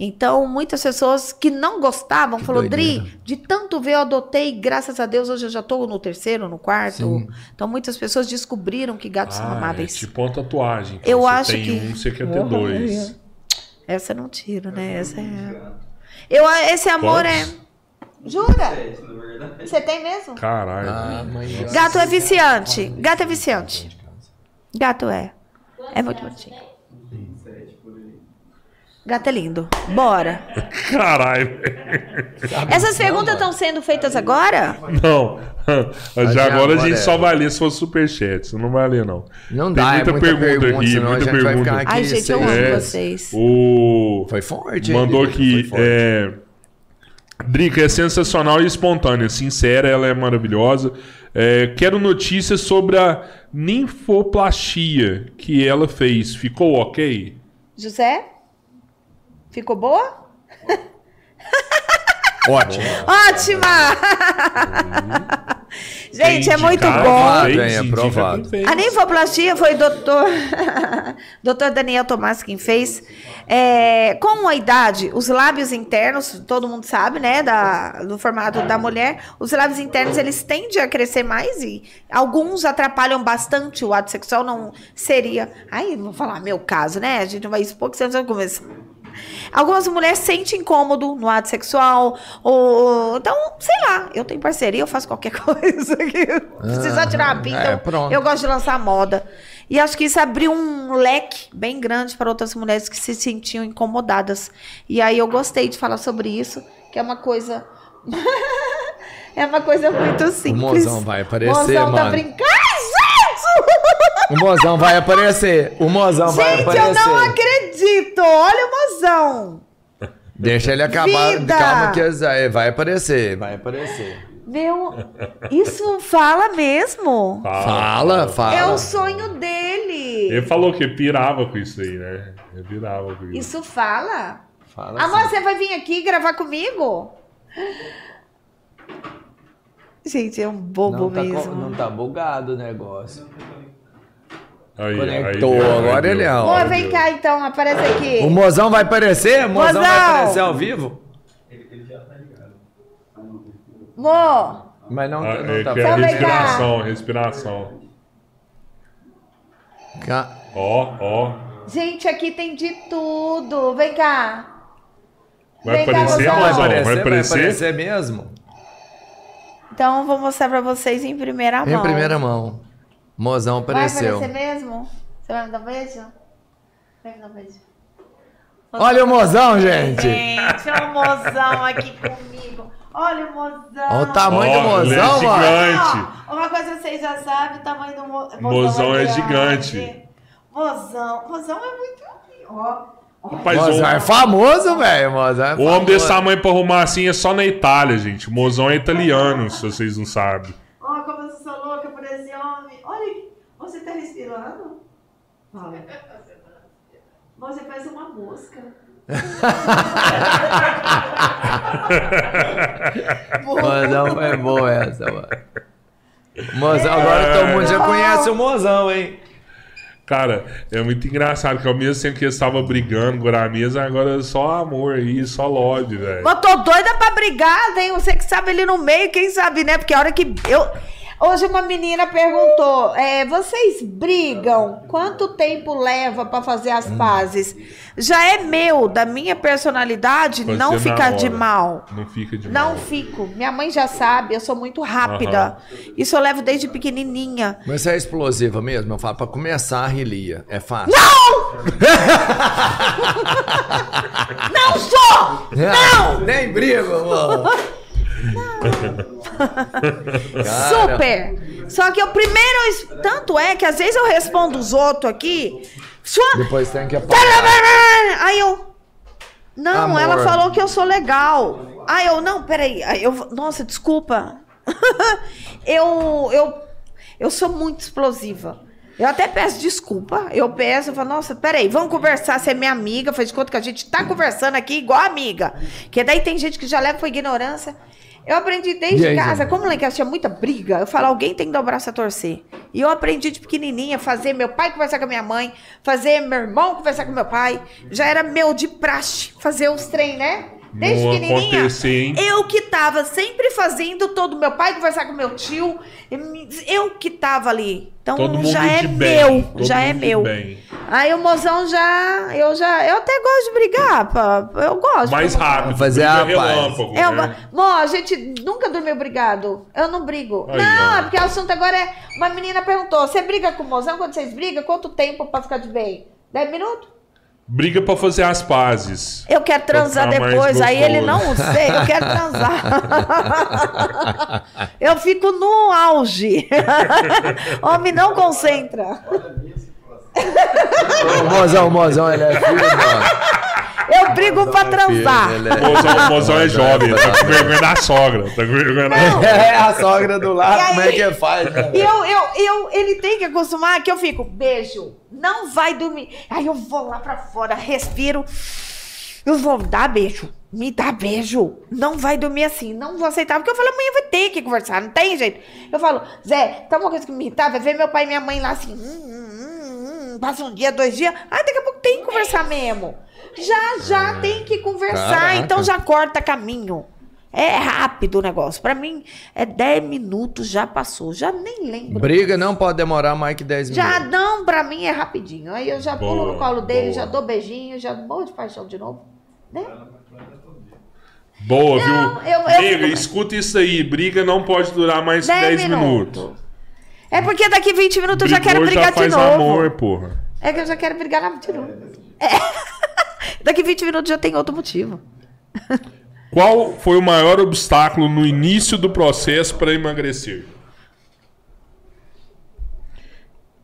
Então, muitas pessoas que não gostavam falou,
doideira.
Dri, de tanto ver eu adotei, graças a Deus hoje eu já estou no terceiro, no quarto.
Sim.
Então, muitas pessoas descobriram que gatos são
Ah, é
amáveis.
tipo uma tatuagem.
Eu
você
acho
tem
que-
um, você quer ter dois.
Essa eu não tiro, né? Essa é. Eu, esse amor
Quantos?
é. Jura?
Verdade.
Você tem mesmo?
Caralho.
Ah.
Gato é viciante. Gato é viciante. Gato é. É muito bonitinho.
Sete por aí.
Gato é lindo. Bora.
Caralho.
Essas perguntas estão sendo feitas agora?
Não. Já agora a gente
agora
só
é.
vai ler se for superchat. Isso não vai ler, não.
Não
Tem
dá,
muita
é muita
pergunta
pergunta,
aqui, muita pergunta.
Ai, gente, eu amo
É.
vocês.
O.
Foi forte,
Mandou aqui.
Foi forte.
É... Drica é sensacional e espontânea. Sincera, ela é maravilhosa. É, quero notícias sobre a ninfoplastia que ela fez. Ficou ok?
José? Ficou boa?
Ótimo. [LAUGHS]
Ótima! [LAUGHS] Gente, é muito bom.
fez,
Bem
indica
aprovado.
A ninfoplastia foi o doutor, [LAUGHS] doutor Daniel Tomás quem fez. É, com a idade, os lábios internos, todo mundo sabe, né, da, do formato da mulher, os lábios internos eles tendem a crescer mais e alguns atrapalham bastante o ato sexual, não seria. Ai, não vou falar meu caso, né? A gente não vai expor que senão vai começar. Algumas mulheres sentem incômodo no ato sexual, ou então, sei lá, eu tenho parceria, eu faço qualquer [LAUGHS] coisa. Precisar tirar a pinta,
é,
eu-
pronto.
eu gosto de lançar moda. E acho que isso abriu um leque bem grande para outras mulheres que se sentiam incomodadas. E aí eu gostei de falar sobre isso, que é uma coisa. [LAUGHS] é uma coisa muito simples.
mozão vai aparecer,
Mozão tá
mano.
brincando. Gente!
O mozão vai aparecer. O mozão vai
Gente,
aparecer.
eu não acredito! Olha o mozão!
Deixa ele acabar.
Vida!
Calma que é, vai aparecer. Vai aparecer.
Meu, isso fala mesmo.
Fala, fala.
É o sonho dele.
Ele falou que pirava com isso aí, né? Ele pirava com isso.
Isso fala.
Fala
Amor,
assim.
você vai vir aqui gravar comigo? Gente, é um bobo
Não tá,
mesmo.
não tá bugado o negócio.
Aí,
Conectou,
aí
agora ele é áudio.
vem cá então, aparece aqui.
O mozão vai aparecer? O mozão, vai
Mozão!
aparecer ao vivo?
Amor,
Mas não,
Ah,
não
é
tá
que é
cá.
respiração, respiração. Ó, ó.
gente, aqui tem de tudo. Vem cá.
Vai
Vem cá,
aparecer,
mozão.
Vai aparecer,
Vai
vai
aparecer
mesmo?
Então eu vou mostrar pra vocês em primeira mão.
Em primeira mão. Mozão
Vai
apareceu.
aparecer mesmo? Você vai me dar um beijo? Vai me dar um beijo.
Olha o mozão, gente.
Gente, olha o mozão aqui comigo. Olha o mozão.
Olha o tamanho do
é
mozão, mano.
gigante.
Ó, uma coisa vocês já sabem, o tamanho do mo
Mozão é
grande.
gigante.
Mozão, mozão é muito ó.
Rapaz,
Mozão é
o,
famoso, velho. Mozão é
o homem desse tamanho pra arrumar assim é só na Itália, gente. O mozão é italiano, se vocês não sabem.
Ó, como eu sou louca por esse homem. Olha, você tá respirando? Fala. Você faz uma mosca.
Mozão é boa essa, mano. Mozão, agora todo mundo já conhece o mozão, hein?
Cara, é muito engraçado que ao mesmo tempo que eles estavam brigando por a mesa, agora é só amor aí, só love, velho.
Eu tô doida pra brigar, hein? Você que sabe ali no meio, quem sabe, né? Porque a hora que eu. Hoje uma menina perguntou: é, vocês brigam? Quanto tempo leva pra fazer
Hum.
as pazes? Já é meu, da minha personalidade,
Pode
não ficar de mal.
Não fica de
Não
mal.
fico. Minha mãe já sabe, eu sou muito rápida. Isso eu levo desde pequenininha.
Mas você é explosiva mesmo? Eu falo, pra começar a rilia. É fácil.
Não [LAUGHS] sou!
Não! Nem brigo, amor.
Super! Só que o primeiro. eu es- Tanto é que às vezes eu respondo os outros aqui. Sua...
Depois tem que apagar.
Aí eu. Não,
Amor.
ela falou que eu sou legal. Ah, eu não, peraí. Aí Eu, nossa, desculpa. [LAUGHS] eu, eu, eu sou muito explosiva. Eu até peço desculpa. Eu peço, eu falo, nossa, peraí, vamos conversar, você é minha amiga, faz de conta que a gente tá conversando aqui igual amiga. Que daí tem gente que já leva por ignorância. Eu aprendi desde
aí,
casa, como lá em casa tinha muita briga, eu falo, alguém tem que dar o braço a torcer. E eu aprendi de pequenininha, fazer meu pai conversar com a minha mãe, fazer meu irmão conversar com meu pai. Já era meu de praxe fazer os trem, né? Desde
Não
pequenininha.
acontecer, hein?
Eu que tava sempre fazendo todo meu pai conversar com meu tio. Eu que tava ali. Então
Todo mundo
já é
de bem,
meu,
todo
já é meu.
bem.
Aí o mozão já, eu já, eu até gosto de brigar, pá. eu gosto.
Mais rápido.
Fazer a paz.
relâmpago,
É
né?
a gente nunca dormiu brigado. Eu não brigo.
Aí,
não, é porque o assunto agora é. Uma menina perguntou: você briga com o mozão? Quando vocês brigam, quanto tempo pra ficar de bem? 10 minutos?
Briga pra fazer as pazes.
Eu quero transar depois. Aí ele não sei, eu quero transar. [LAUGHS] eu fico no auge. [LAUGHS] Homem não concentra.
O mozão, o mozão, ele é filho do...
Eu brigo pra transar.
Ele é-
O mozão, mozão é jovem, tá com vergonha da sogra. Tá com vergonha da sogra.
É a sogra do lado,
aí?
como é que faz? né?
E eu, eu, eu, ele tem que acostumar que eu fico, beijo, não vai dormir. Aí eu vou lá pra fora, respiro. Eu vou dar beijo. Me dá beijo. Não vai dormir assim. Não vou aceitar. Porque eu falo, amanhã vai ter que conversar. Não tem jeito. Eu falo, Zé, tá uma coisa que me irritava? É ver meu pai e minha mãe lá assim. Hum, hum, hum, hum, passa um dia, dois dias. Ai, daqui a pouco tem que conversar mesmo. Já, já tem que conversar.
Caraca.
Então já corta caminho. É rápido o negócio. Pra mim, é 10 minutos, já passou. Já nem lembro.
Briga não pode demorar mais que 10
Já
minutos.
não, pra mim é rapidinho. Aí eu já pulo
Boa,
no colo dele,
boa.
já dou beijinho, já morro de paixão de novo. Né?
Boa,
Não,
viu?
eu- eu fico-
escuta isso aí. Briga não pode durar mais que 10 minutos.
É porque daqui 20 minutos eu já quero
Brigou,
brigar
já faz
de novo.
amor, porra.
É que eu já quero brigar de novo. É. [LAUGHS] [LAUGHS] daqui 20 minutos já tem outro motivo.
Qual foi o maior obstáculo no início do processo para emagrecer?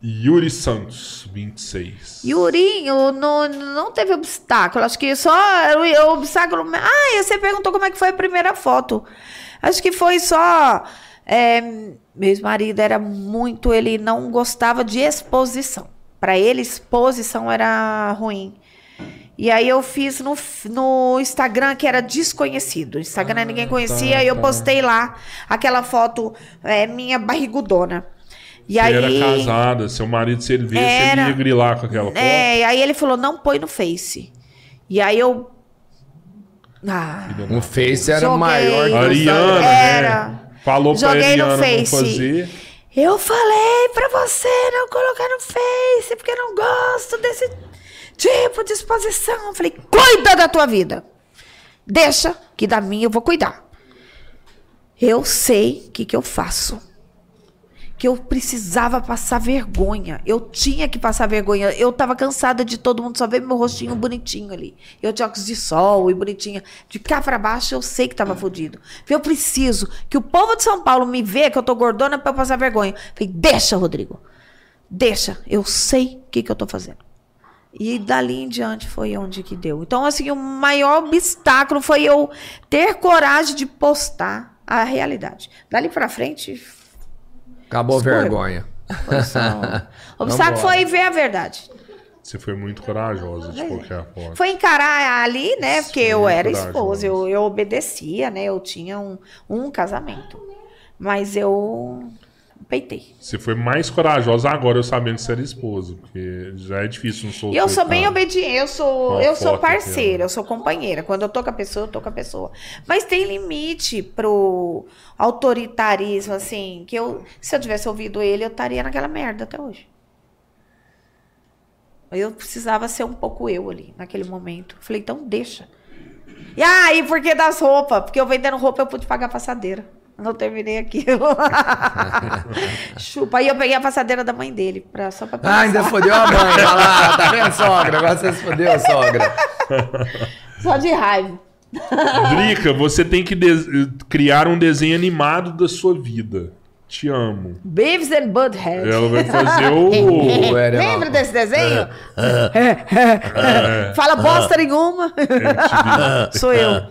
Yuri Santos, 26.
Yurinho não, não teve obstáculo. Acho que só o, o obstáculo. Ah, você perguntou como é que foi a primeira foto. Acho que foi só. é, meu ex-marido era muito. Ele não gostava de exposição. Para ele, exposição era ruim. E aí eu fiz no, no Instagram que era desconhecido. Instagram ninguém conhecia, e eu postei lá aquela foto é, minha barrigudona. E
Você
aí,
era casada, seu marido, se ele visse,
Era.
ele ia grilar com aquela foto.
É, e aí ele falou, não põe no Face. E aí eu. Ah,
O Face era
Joguei.
maior que
Ariana,
Era.
né? Falou pra
Joguei no
Ariana não
Face.
fazer.
eu falei pra você não colocar no Face, porque eu não gosto desse tipo de exposição. Eu falei, cuida da tua vida. Deixa que da minha eu vou cuidar. Eu sei o que, que eu faço. Que eu precisava passar vergonha. Eu tinha que passar vergonha. Eu tava cansada de todo mundo só ver meu rostinho bonitinho ali. Eu de óculos de sol e bonitinha. De cá pra baixo eu sei que tava fodido. Eu preciso que o povo de São Paulo me vê que eu tô gordona pra eu passar vergonha. Falei, deixa, Rodrigo. Deixa. Eu sei o que, que eu tô fazendo. E dali em diante foi onde que deu. Então, assim, o maior obstáculo foi eu ter coragem de postar a realidade. Dali pra frente,
Acabou a vergonha.
o [LAUGHS] obstáculo foi ver a verdade.
Você foi muito corajosa de qualquer forma.
Foi encarar ali, né? Porque eu era
corajosa.
esposa, eu, eu obedecia, né? Eu tinha um, um casamento. Mas eu peitei.
Você foi mais corajosa agora, eu sabendo que você era esposa. Porque já é difícil um
E
solteiro.
eu sou bem obediente, eu sou, eu sou parceira,
ó.
eu sou companheira. Quando eu tô com a pessoa, eu tô com a pessoa. Mas tem limite pro autoritarismo, assim, que eu, se eu tivesse ouvido ele, eu estaria naquela merda até hoje. Eu precisava ser um pouco eu ali, naquele momento. Falei, então deixa. E aí, por que das roupas? Porque eu vendendo roupa, eu pude pagar a passadeira. Não terminei aquilo. [LAUGHS] Chupa. Aí eu peguei a passadeira da mãe dele, pra, só pra
Ah, ainda
pensar.
fodeu a mãe. [LAUGHS] Olha lá, tá vendo, sogra? Agora você se fodeu, sogra. [LAUGHS]
Só de raiva.
Drica, você tem que criar um desenho animado da sua vida. Te amo.
Beavis and Butthead.
Ela vai fazer o.
Lembra desse desenho?
É,
Fala bosta nenhuma.
MTV.
Sou eu.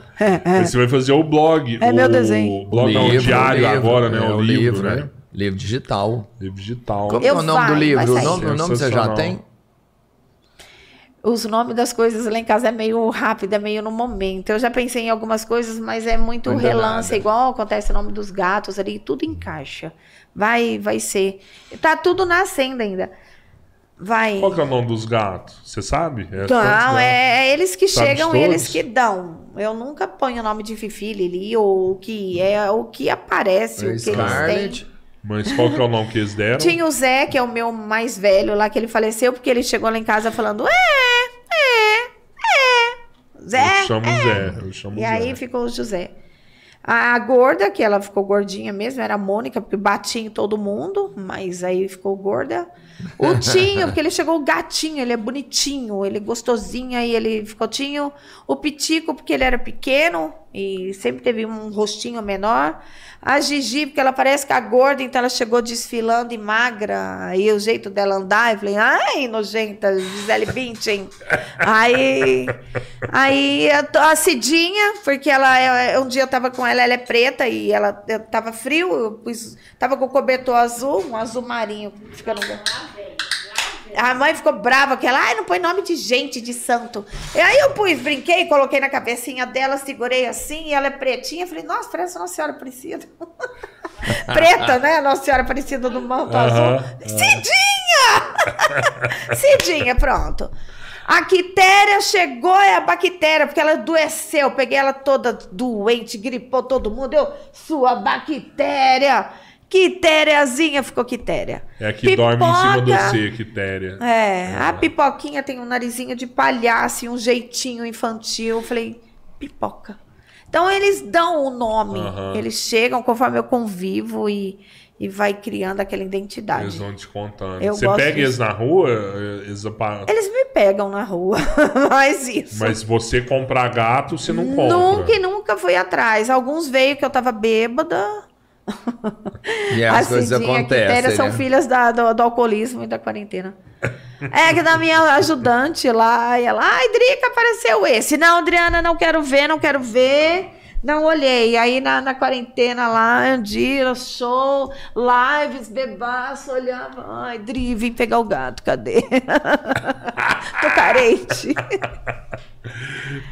Você vai fazer o blog.
É
o,
meu desenho.
O blog não, o diário
livro,
agora, né?
é,
o livro, né?
Livro digital.
Livro digital.
Como é o nome do
vai,
livro?
vai
O nome, o nome você já tem?
Os nomes das coisas lá em casa é meio rápido, é meio no momento. Eu já pensei em algumas coisas, mas é muito
Ainda
relance,
nada.
igual acontece o nome dos gatos ali, tudo encaixa. Vai, vai ser. Tá tudo nascendo ainda. Vai.
Qual que é o nome dos gatos? Você sabe? É
Não,
gatos?
é, é eles que
Sabe
chegam, eles que dão. Eu nunca ponho o nome de Fifi, Lili, ou o que é o que aparece, o que eles têm.
Mas qual que é o nome que eles deram?
Tinha o Zé, que é o meu mais velho lá, que ele faleceu, porque ele chegou lá em casa falando: É, é, é. Zé.
Eu chamo
é.
Zé. Eu chamo
E
Zé.
aí ficou o José. A gorda, que ela ficou gordinha mesmo, era a Mônica, porque batia em todo mundo, mas aí ficou gorda. O Tinho, porque ele chegou gatinho, ele é bonitinho, ele é gostosinho, aí ele ficou Tinho. O Pitico, porque ele era pequeno e sempre teve um rostinho menor. A Gigi, porque ela parece que a gorda, então ela chegou desfilando e magra, aí o jeito dela andar, eu falei, ai, nojenta, Gisele Bündchen. Aí, aí a, a Cidinha, porque ela, é- um dia eu tava com ela, ela é preta e ela tava frio, eu pus, tava com o cobertor azul, um azul marinho, ficando... A mãe ficou brava, que ela, ai, não põe nome de gente, de santo. E aí eu pus, brinquei, coloquei na cabecinha dela, segurei assim, e ela é pretinha. Falei, nossa, parece Nossa Senhora Aparecida. [LAUGHS] Preta, né? Nossa Senhora Aparecida do manto azul. Cidinha! [LAUGHS] Cidinha, pronto. A quitéria chegou, é a bactéria, porque ela adoeceu. Peguei ela toda doente, gripou todo mundo. Eu, sua bactéria. Quitériazinha ficou quitéria.
É a que dorme em cima do
Pipoca.
C, Quitéria.
É, a pipoquinha tem um narizinho de palhaço e um jeitinho infantil. Eu falei, pipoca. Então eles dão o nome,
Aham.
eles chegam conforme eu convivo e, e vai criando aquela
Eles
identidade.
vão te contando.
Eu
Você pega eles na rua, eles apa-
Eles me pegam na rua, [LAUGHS] mas isso.
mas você comprar gato, você não compra.
Nunca e nunca fui atrás. Alguns veio que eu tava bêbada.
E as
A
coisas
Cidinha, a Quitéria
acontecem,
são
né?
filhas da- do, do alcoolismo e da quarentena. É que da minha ajudante lá, e ela, ai, Drica, apareceu esse. Não, Adriana, não quero ver, não quero ver. Não olhei. Aí na, na quarentena lá, Andira, show, lives, bebaço, olhava. Ai, Dri, vim pegar o gato, cadê? [LAUGHS] Tô carente.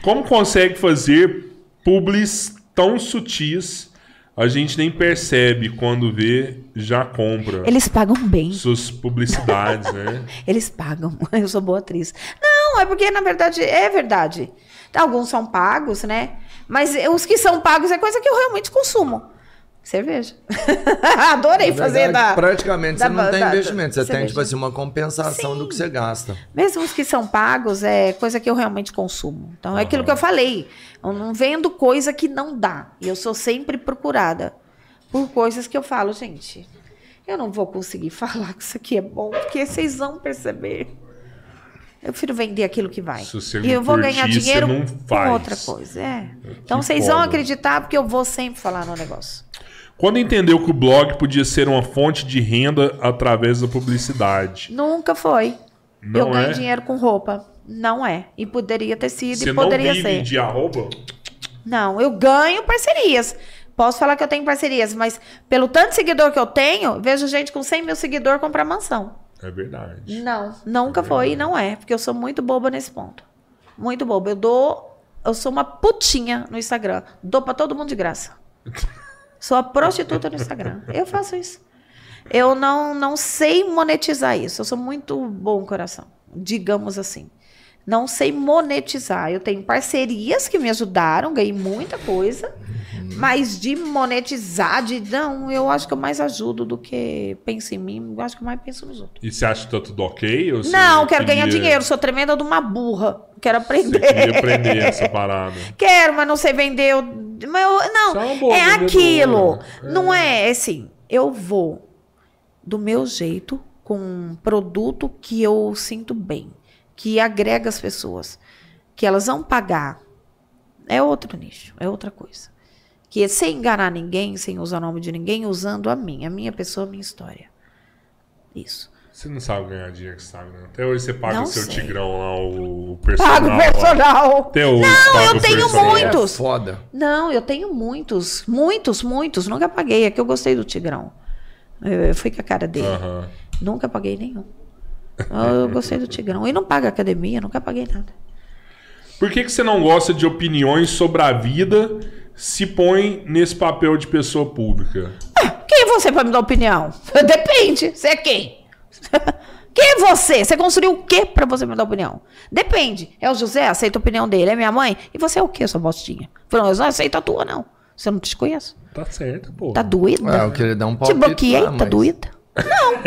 Como consegue fazer publis tão sutis, a gente nem percebe quando vê, já compra.
Eles pagam bem.
Suas publicidades, né? [LAUGHS]
Eles pagam. [LAUGHS] Eu sou boa atriz. Não, é porque, na verdade, é verdade. Alguns são pagos, né? Mas os que são pagos é coisa que eu realmente consumo. Cerveja. [LAUGHS] Adorei
Na
fazer
verdade,
da.
praticamente
da-
você não tem
da-
investimento, você tem
cerveja.
tipo assim uma compensação do que você gasta.
Mesmo os que são pagos, é coisa que eu realmente consumo. Então, é aquilo que eu falei. Eu não vendo coisa que não dá. E eu sou sempre procurada por coisas que eu falo, gente. Eu não vou conseguir [LAUGHS] falar que isso aqui é bom, porque vocês vão perceber. Eu prefiro vender aquilo que vai.
Se você
e eu vou
curtir,
ganhar dinheiro com outra coisa. É. Então
Que
vocês vão acreditar porque eu vou sempre falar no negócio.
Quando entendeu que o blog podia ser uma fonte de renda através da publicidade?
Nunca foi.
Não
eu ganho
é?
dinheiro com roupa. Não é. E poderia ter sido
Você
e
não
poderia
vive
ser.
de arroba?
Não, eu ganho parcerias. Posso falar que eu tenho parcerias, mas pelo tanto de seguidor que eu tenho, vejo gente com 100 mil seguidores comprar mansão.
É verdade.
Não, nunca foi e não é, porque eu sou muito boba nesse ponto. Muito boba. Eu dou. Eu sou uma putinha no Instagram. Dou pra todo mundo de graça. [LAUGHS] Sou a prostituta no Instagram. Eu faço isso. Eu não, não sei monetizar isso. Eu sou muito bom coração, digamos assim. Não sei monetizar. Eu tenho parcerias que me ajudaram, ganhei muita coisa. Mas de monetizar, de. Não, eu acho que eu mais ajudo do que penso em mim. Eu acho que eu mais penso nos outros.
E você acha que tá tudo ok? Ou você
Não, quero
queria-
ganhar dinheiro. Sou tremenda de uma burra. Quero
Você
aprender.
queria aprender [LAUGHS] essa parada.
Quero, mas não sei vender. Eu, mas eu- não,
Você é boa
é aquilo.
É.
Não é assim. Eu vou do meu jeito com um produto que eu sinto bem, que agrega as pessoas, que elas vão pagar. É outro nicho, é outra coisa. Que sem enganar ninguém, sem usar o nome de ninguém, usando a minha, a minha pessoa, a minha história. Isso.
Você não sabe ganhar dinheiro com Instagram. Até hoje você paga
Não
o seu
sei.
tigrão lá, o personal.
Pago
lá.
personal.
Até hoje
Não,
paga
eu
o
tenho
personal.
muitos.
É foda.
Não, eu tenho muitos, muitos, muitos. Nunca paguei. É que eu gostei do Tigrão. Eu, eu fui com a cara dele.
Aham.
Nunca paguei nenhum. Eu, eu gostei do Tigrão. E não paga academia, nunca paguei nada.
Por que, que você não gosta de opiniões sobre a vida se põe nesse papel de pessoa pública?
Quem é você para me dar opinião? [LAUGHS] Depende. Você é quem? [LAUGHS] Quem é você? Você construiu o quê para você me dar opinião? Depende. É o José? Aceita a opinião dele. É minha mãe? E você é o quê, sua bostinha? Falou, eu não aceito a tua, não. Você não te conheço.
Tá certo, pô.
Tá doida?
É, eu queria dar um
Te
palpite
bloqueei?
lá,
Tá
mas-
doida? Não. [LAUGHS]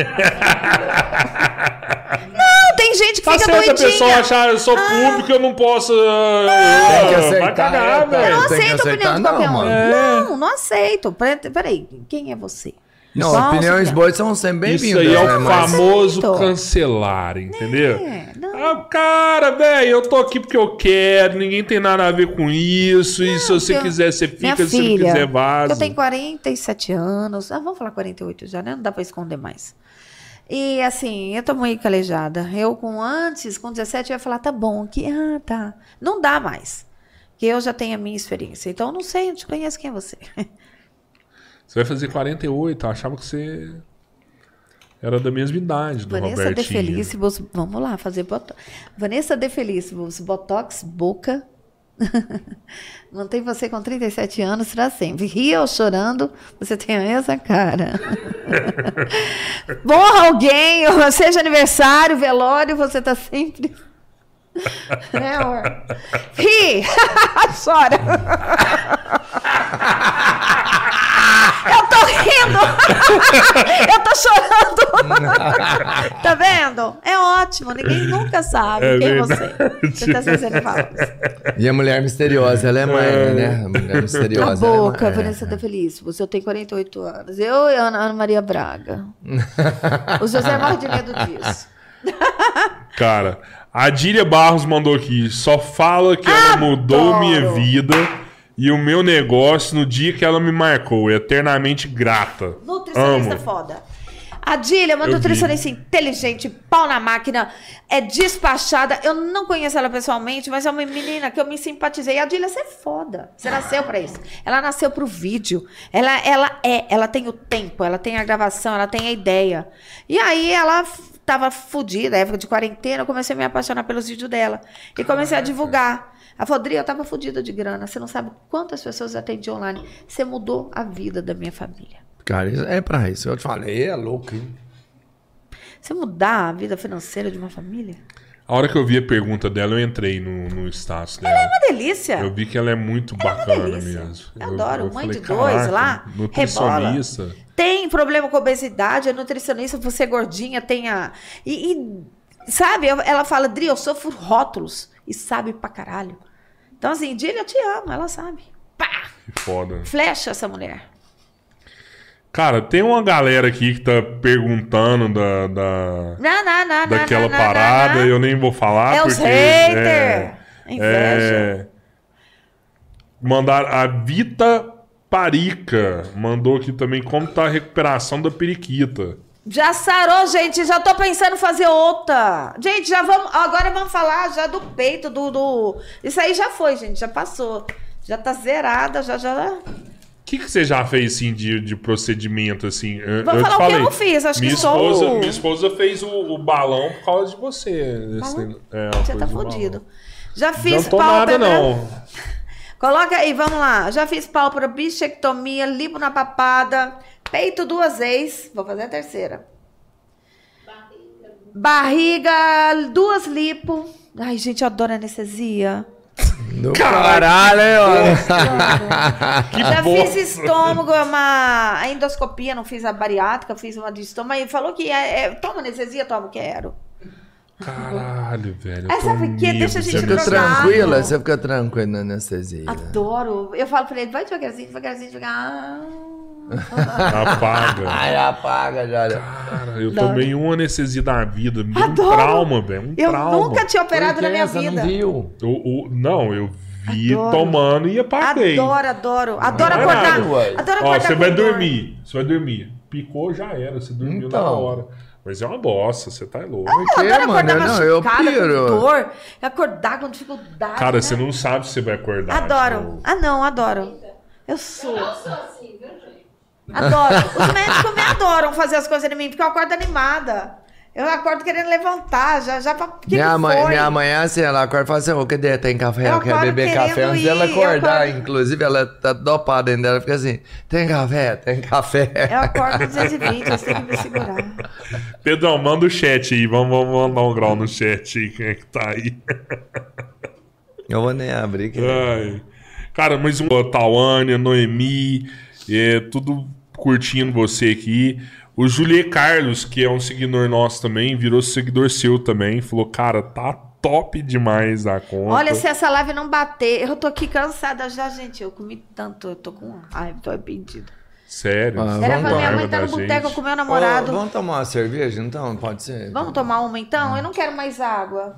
não, tem gente que
Tá
fica
certo a
doidinha.
pessoa achar eu sou público, eu não posso. ah,
Tem que aceitar,
Vai cagar,
é, tá.
velho.
Eu não aceito a opinião de qualquer
não,
um.
mano.
Não, não aceito. Pera- Peraí, quem é você?
Não,
Qual
opiniões boas são sempre
Isso
bem-vindas.
aí é
né,
o
mas-
famoso cancelar, entendeu?
É, não.
Ah, cara, velho, eu tô aqui porque eu quero, ninguém tem nada a ver com isso. e se você
eu-
quiser, você
Minha
fica, se você não
filha,
quiser, vaza.
eu tenho 47 anos. Ah, vamos falar 48 já, né? Não dá pra esconder mais. E assim, eu tô muito calejada. Eu com antes, com 17, eu ia falar, tá bom, que ah, tá. Não dá mais. Que eu já tenho a minha experiência. Então, eu não sei, eu não te conheço quem é você. [LAUGHS]
Você vai fazer 48, eu achava que você era da mesma idade do
Vanessa de
Robertinho.
Felicibus, vamos lá fazer botox. Vanessa de Felicibus, botox, boca. [LAUGHS] Mantém você com 37 anos será sempre. Ria ou chorando, você tem a mesma cara. [LAUGHS] Morra alguém, ou seja aniversário, velório, você tá sempre. [LAUGHS] né, amor? Ri! Chora! [LAUGHS] Eu tô rindo! [LAUGHS] Eu tô chorando! tá vendo? É ótimo, ninguém nunca sabe
É
quem é
verdade.
você. Você tá sendo falso.
E a mulher misteriosa, ela é mãe, né? A mulher
A
misteriosa. ela é
boca,
mãe.
Vanessa da Feliz. Você tem 48 anos. Eu e a Ana, Ana Maria Braga. [LAUGHS] o José morre de medo disso.
Cara, a Dília Barros mandou aqui. Só fala que ela mudou
Adoro.
minha vida e o meu negócio no dia que ela me marcou. Eternamente grata.
Nutricionista
Amo.
foda. A Dília é uma
Eu vi.
nutricionista inteligente, pau na máquina, é despachada. Eu não conheço ela pessoalmente, mas é uma menina que eu me simpatizei. A Dília, você é foda. Você nasceu pra isso. Ela nasceu pro vídeo. Ela, ela é, ela tem o tempo, ela tem a gravação, ela tem a ideia. E aí ela tava fodida, época de quarentena, eu comecei a me apaixonar pelos vídeos dela. E comecei a divulgar. Ela falou, Dri, eu tava fodida de grana. Você não sabe quantas pessoas eu atendi online. Você mudou a vida da minha família.
Cara, é pra isso. Eu te falei, é louco, hein?
Você mudar a vida financeira de uma família?
A hora que eu vi a pergunta dela, eu entrei no, no status dela.
Uma delícia.
Eu vi que ela é muito
Ela é
bacana
delícia.
mesmo.
Eu adoro. Mãe
falei,
de dois
"Caraca,
lá,
Nutricionista.
Tem problema com obesidade, é nutricionista, você é gordinha, tem a. E, e, sabe, eu- ela fala, Dri, eu sofro rótulos. E sabe pra caralho. Então, assim, Dília, eu te amo, ela sabe. Pá!
Que foda.
Flecha essa mulher.
Cara, tem uma galera aqui que tá perguntando da, da,
Não, não, não,
daquela parada, eu nem vou falar.
É os
porque,
haters.
é, é, mandar a Vita Parica mandou aqui também como tá a recuperação da periquita.
Já sarou, gente. Já tô pensando em fazer outra. Gente, já vamos. Agora vamos falar já do peito, do. do... Isso aí já foi, gente. Já passou. Já tá zerada, já já.
O que, que você já fez assim de, de procedimento assim? Eu,
Vou
eu
falar o que eu
falei,
não fiz, acho que
minha
só
esposa,
o-
Minha esposa fez o, o balão por causa de você. esse negócio. É,
Você tá
o balão.
fudido. Já fiz
Não tô nada,
pálpebra.
não. [LAUGHS]
Coloca aí, vamos lá. Já fiz pálpebra, bichectomia, lipo na papada, peito duas vezes. Vou fazer a terceira. Barriga, duas lipo. Ai, gente, eu adoro anestesia.
Do caralho, hein, ó. [LAUGHS]
Já fiz estômago, uma a endoscopia, não fiz a bariátrica, fiz uma de estômago. Ele falou que é, é, toma anestesia, toma, quero.
Caralho, velho. eu
É,
tô
sabe por quê?
medo
Deixa a gente
Você fica tranquila? Você fica tranquila na anestesia.
Adoro. Eu falo pra ele, vai devagarzinho, devagarzinho, devagar. [LAUGHS]
Apaga.
Ai, apaga, já.
Cara, eu
Adoro.
tomei uma anestesia da vida. Um
Adoro.
trauma, velho. Um
Eu
trauma.
nunca tinha operado na minha
Você
vida.
não viu?
O- o- não, eu vi
Adoro.
tomando e cadeia.
Adoro, adoro. Adoro
Não é
acordar. Adoro
Ó,
acordar
você
com
vai
dor.
dormir. Você vai dormir. Picou, já era. Você dormiu na
Então.
hora. Mas é uma bosta, você tá louco.
Eu
Que,
adoro acordar
mano? Não, eu
machucada, com
piro.
dor. Acordar com dificuldade.
Cara,
né?
você não sabe se você vai acordar.
Adoro.
tipo,
Ah, não, adoro. Eu sou.
Eu sou assim, viu, gente?
Adoro. Os médicos me adoram fazer as coisas em mim, porque eu acordo animada. Eu acordo querendo levantar, já, já pra. Que
minha, mãe,
foi?
minha mãe é assim, ela acorda e fala assim, ô, cadê? Tem café?
Eu
Eu quero
acordo
beber café. Antes dela acordar,
acordo-
inclusive, ela tá dopada ainda. Ela fica assim, tem café? Tem café.
Eu acordo 220, eu tenho que me segurar. [LAUGHS]
Pedrão, manda o chat aí. Vamos, vamos mandar um grau no chat aí. Quem é que tá aí? [LAUGHS]
Eu vou nem abrir. Que...
Ai. Cara, mas um Tauânia, Noemi, é, tudo curtindo você aqui. O Julie Carlos, que é um seguidor nosso também, virou seguidor seu também. Falou, cara, tá top demais a conta.
Olha, se essa live não bater, eu tô aqui cansada já, gente. Eu comi tanto, eu tô com raiva, tô arrependido.
Sério?
Ah,
Era pra
tá
minha
com
mãe estar no boteco com meu
Ô,
namorado.
vamos tomar uma cerveja, então? Pode ser?
Vamos tomar uma então? Eu não quero mais água.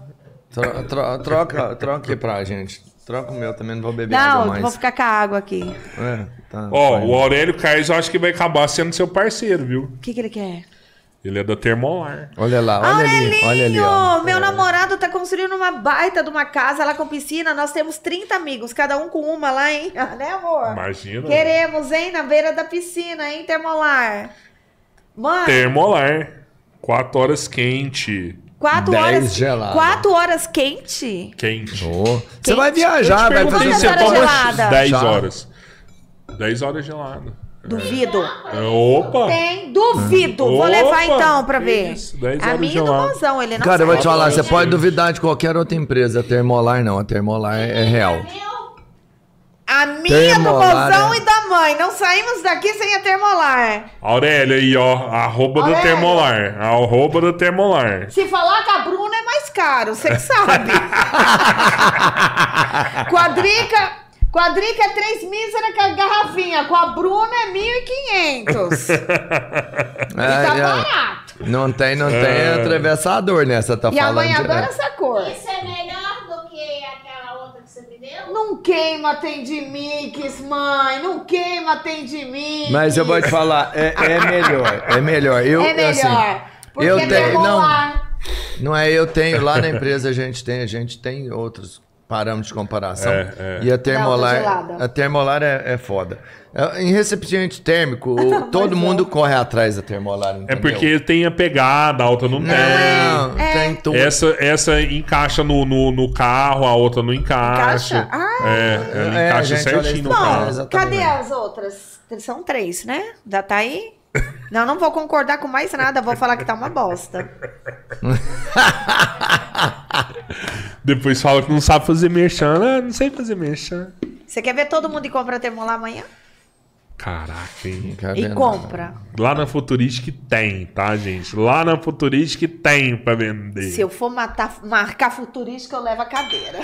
Tro- tro- troca, troca aqui pra gente. Troca o meu também, não vou beber água
Não,
mais.
vou ficar com a água aqui.
É, tá,
Ó,
fine.
o Aurélio Carlos eu acho que vai acabar sendo seu parceiro, viu?
O que, que ele quer?
Ele é da Termolar.
Olha lá, olha ali, olha ali. ó.
meu namorado tá construindo uma baita de uma casa lá com piscina. Nós temos 30 amigos, cada um com uma lá, hein? [LAUGHS] né, amor?
Imagina.
Queremos, hein? Na beira da piscina, hein, Termolar? Mano,
Termolar. Quatro horas quente.
quatro
dez
horas.
gelada.
Quatro horas quente?
Quente.
Você vai viajar, vai fazer
você
horas
toma
gelada?
10
Já.
horas. 10 horas gelada.
Duvido.
É, Opa!
Tem, duvido. Vou
Opa,
levar então pra ver.
isso, 10
A
horas
minha e do
gelado.
ele não
Cara, eu vou
sabe.
te falar, você
Gente.
pode duvidar de qualquer outra empresa. A Termolar não, a Termolar é real.
A minha do
Termolar,
mozão
é.
e da mãe. Não saímos daqui sem a termolar.
Aurélia aí, ó. Arroba do
Aurélio.
Termolar. Arroba do Termolar.
Se falar com a Bruna é mais caro, você que sabe. [LAUGHS] quadrica, quadrica é 3 mísera com a garrafinha. Com a Bruna é 1.500. [LAUGHS] E tá
É, é.
barato.
Não tem, não
É.
tem atravessador nessa, tá
E a
falando.
mãe
de-
adora essa cor.
Isso é melhor do que aquela outra que você me deu?
Não queima Tendimix, mãe. Não queima Tendimix.
Mas eu vou te falar, é, é melhor, é melhor. Eu,
É melhor.
assim,
porque
eu
é
tenho- não.
termolar.
não é eu tenho, lá na empresa a gente tem, a gente tem outros parâmetros de comparação.
É, é.
E a termolar,
gelada.
a termolar é, é foda. É, Em recipiente térmico, [LAUGHS] todo mundo corre atrás da termolar,
É
entendeu?
porque tem a pegada, a outra não tem.
Não,
É.
tem tudo.
Essa, essa encaixa no, no, no carro, a outra não encaixa.
Encaixa? Ah.
É, ela
É,
encaixa certinho no.
Bom,
carro.
cadê as outras? São três, né? Já tá aí? Não, não vou concordar com mais nada. Vou falar que tá uma bosta. [LAUGHS]
Depois fala que não sabe fazer merchan. Ah, não sei fazer merchan.
Você quer ver todo mundo e compra termolar amanhã?
Caraca, hein?
E compra.
Lá na Futuristic tem, tá, gente? Lá na Futuristic tem pra vender.
Se eu for matar, marcar futurística, eu levo a cadeira.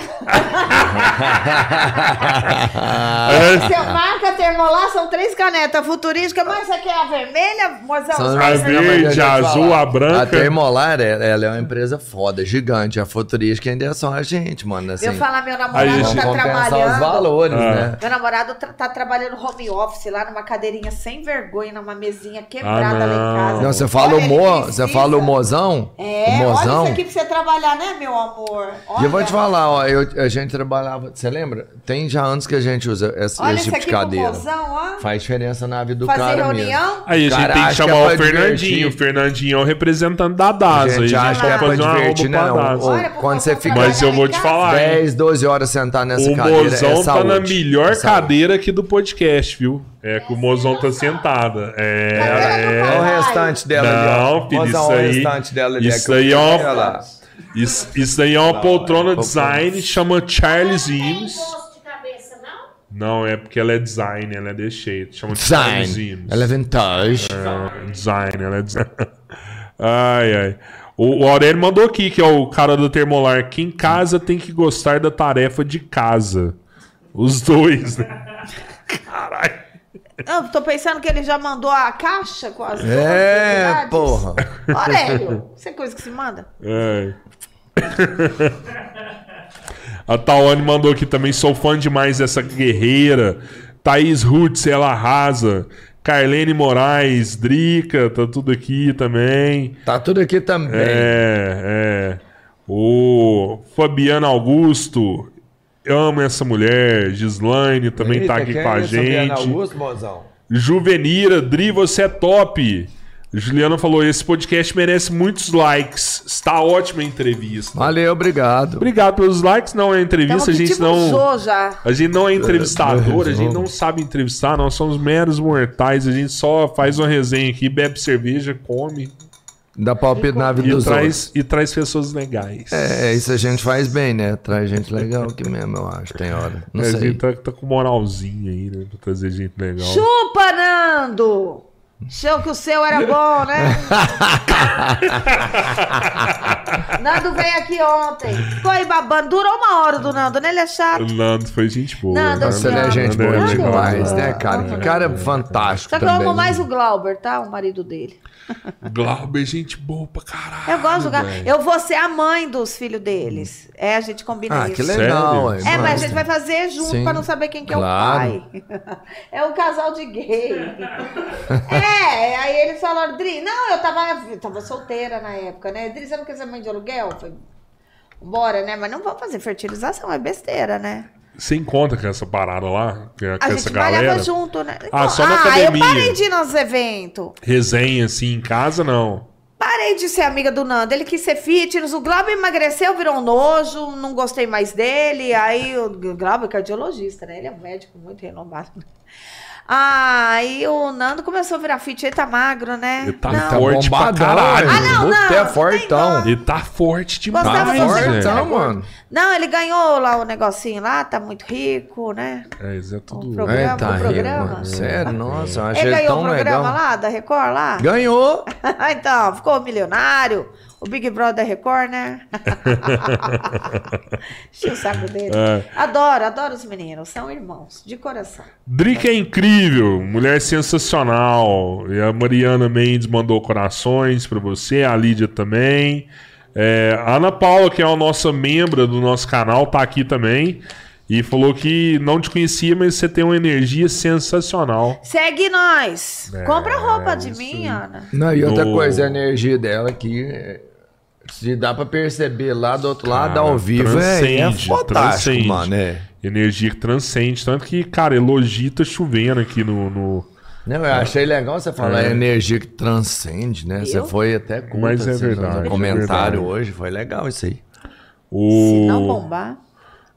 Se eu marca termolar, são três canetas. Futurística, mas você quer a vermelha, mozão?
São-
A verde, a azul, a branca.
A Termolar, é- ela é uma empresa foda, gigante. A Futurística ainda é só a gente, mano. Assim,
Eu falar, meu namorado tá
compensar os
trabalhando.
valores,
Ah.
né?
Meu namorado tra- tá trabalhando home office lá numa cadeirinha sem vergonha, numa mesinha quebrada
Ah,
lá em casa.
Não, você fala
Olha,
o
ele
mo, você fala o mozão,
É,
o
olha
mozão.
isso aqui pra você trabalhar, né, meu amor?
E eu vou te
Olha.
falar, ó, eu- a gente trabalhava, você lembra? Tem já anos que a gente usa esse,
Olha
esse tipo
aqui
de
pro
cadeira.
mozão, ó.
Faz diferença na vida do
Fazer
cara
reunião.
mesmo.
Aí a gente
Cara,
tem que chamar
é
o Fernandinho.
divertir.
O Fernandinho é o representante da
A
DASA.
gente
Aí
acha que é pra
uma
divertir, né?
Olha,
quando você fica
Mas eu vou te falar, hein?
10, 12 horas sentado nessa
O
cadeira,
mozão
é
tá na melhor
É
cadeira aqui do podcast, viu? É que o mozão tá sentada. É,
do
Olha o
é.
restante dela ali, ó.
Não, filho, isso
olha
aí.
o restante dela ali.
Isso
aqui,
aí é
olha
uma.
lá.
Isso, isso aí é uma poltrona
poltrona.
design, chama Charles
Não tem
Eames.
gosto de cabeça, não?
Não, é porque ela é design, ela é desse jeito. Chama Charles
Design.
Eames.
Ela é vintage.
É, design, ela é design. [LAUGHS] Ai, ai. O, o Aurélio mandou aqui, que é o cara do Termolar, que em casa tem que gostar da tarefa de casa. Os dois, né? [LAUGHS] Caralho.
Eu tô pensando que ele já mandou a caixa com as
É, porra.
Aurélio, isso é coisa que se manda?
Ai. A Tawane mandou aqui também. Sou fã demais dessa guerreira. Thaís Rutz, ela arrasa. Carlene Moraes, Drica, tá tudo aqui também.
Tá tudo aqui também.
É, é. O Fabiano Augusto. Eu amo essa mulher. Gislaine também tá
Eita,
aqui
quem
com a
é Biana
gente.
Augusto, mozão?
Juvenira, Dri, você é top. Juliana falou: esse podcast merece muitos likes. Está ótima a entrevista.
Valeu, obrigado.
Obrigado pelos likes. Não é entrevista, a
Tamo que
gente
te
não.
já.
A gente não é entrevistador, a gente não sabe entrevistar, nós somos meros mortais, a gente só faz uma resenha aqui, bebe cerveja, come
Dá palpite na vida
e
dos outros.
traz, e traz pessoas legais.
É, isso a gente faz bem, né? Traz gente legal aqui mesmo, eu acho. Tem hora. Não
a
sei.
gente tá, tá com moralzinha aí, né? Pra trazer gente legal.
Chupa, Nando! Show que o seu era bom, né? [LAUGHS] Nando veio aqui ontem. Ficou aí babando. Durou uma hora do Nando, né? Ele é chato.
O Nando foi gente boa.
Nando,
né?
Nossa, ele é gente
Nando
boa
é
demais, né, cara? Que cara fantástico
Só que eu amo mais o Glauber, tá? O marido dele. [LAUGHS]
Glauber, gente boa pra caralho.
Eu gosto do Glauber. Eu vou ser a mãe dos filhos deles. É, a gente combina
Ah,
isso.
que legal.
Sério?
ué,
É, mas a gente vai fazer junto
Sim.
pra não saber quem que é
Claro.
o pai. [LAUGHS] É um casal de gay. é, aí eles falaram, Dri, não, eu tava, eu tava solteira na época, né? Dri, você não quer ser mãe de aluguel? Falei, bora, né? Mas não vamos fazer fertilização, é besteira, né?
Você encontra com essa parada lá? Com
A
essa
gente
galera?
trabalhava junto, né?
Ah, só na
ah,
academia.
eu parei de ir nos eventos.
Resenha assim em casa, não.
Parei de ser amiga do Nando. Ele quis ser fitness. O Glauber emagreceu, virou um nojo. Não gostei mais dele. Aí o Glauber é cardiologista, né? Ele é um médico muito renomado. Aí o Nando começou a virar fit. Ele tá magro, né?
Ele tá
não.
forte pra caralho.
Ah, não,
Você
não,
é fortão.
Ele tá forte demais,
Gostava você.
Fortão, mano.
Não, ele ganhou lá o negocinho lá. Tá muito rico, né?
É, isso é tudo.
O programa,
É, tá
o
rico. Sério, nossa, eu achei
Ele ganhou
tão
o programa
legal.
lá, da Record lá?
Ganhou. [LAUGHS]
então, ficou milionário. O Big Brother Record, né? [LAUGHS] Enchi o saco dele.
É.
Adoro, adoro os meninos. São irmãos, de coração.
Drica é incrível, mulher sensacional. E a Mariana Mendes mandou corações pra você, a Lídia também. É, a Ana Paula, que é a nossa membra do nosso canal, tá aqui também. E falou que não te conhecia, mas você tem uma energia sensacional.
Segue nós.
É,
Compra roupa de
isso
mim, Ana.
Não, e outra
No-
coisa, a energia dela que é, se dá pra perceber lá do outro lado,
Cara,
ao vivo, é, é
transcende,
fantástico,
transcende.
mano. É.
Energia que transcende. Tanto que, cara, elogio tá chovendo aqui no. no-
Não, eu achei legal você falar
É.
energia que transcende, né? Você
Eu?
foi até contra,
Mas é
assim,
verdade,
no comentário
é verdade.
hoje, foi legal isso aí.
O...
Se não bombar.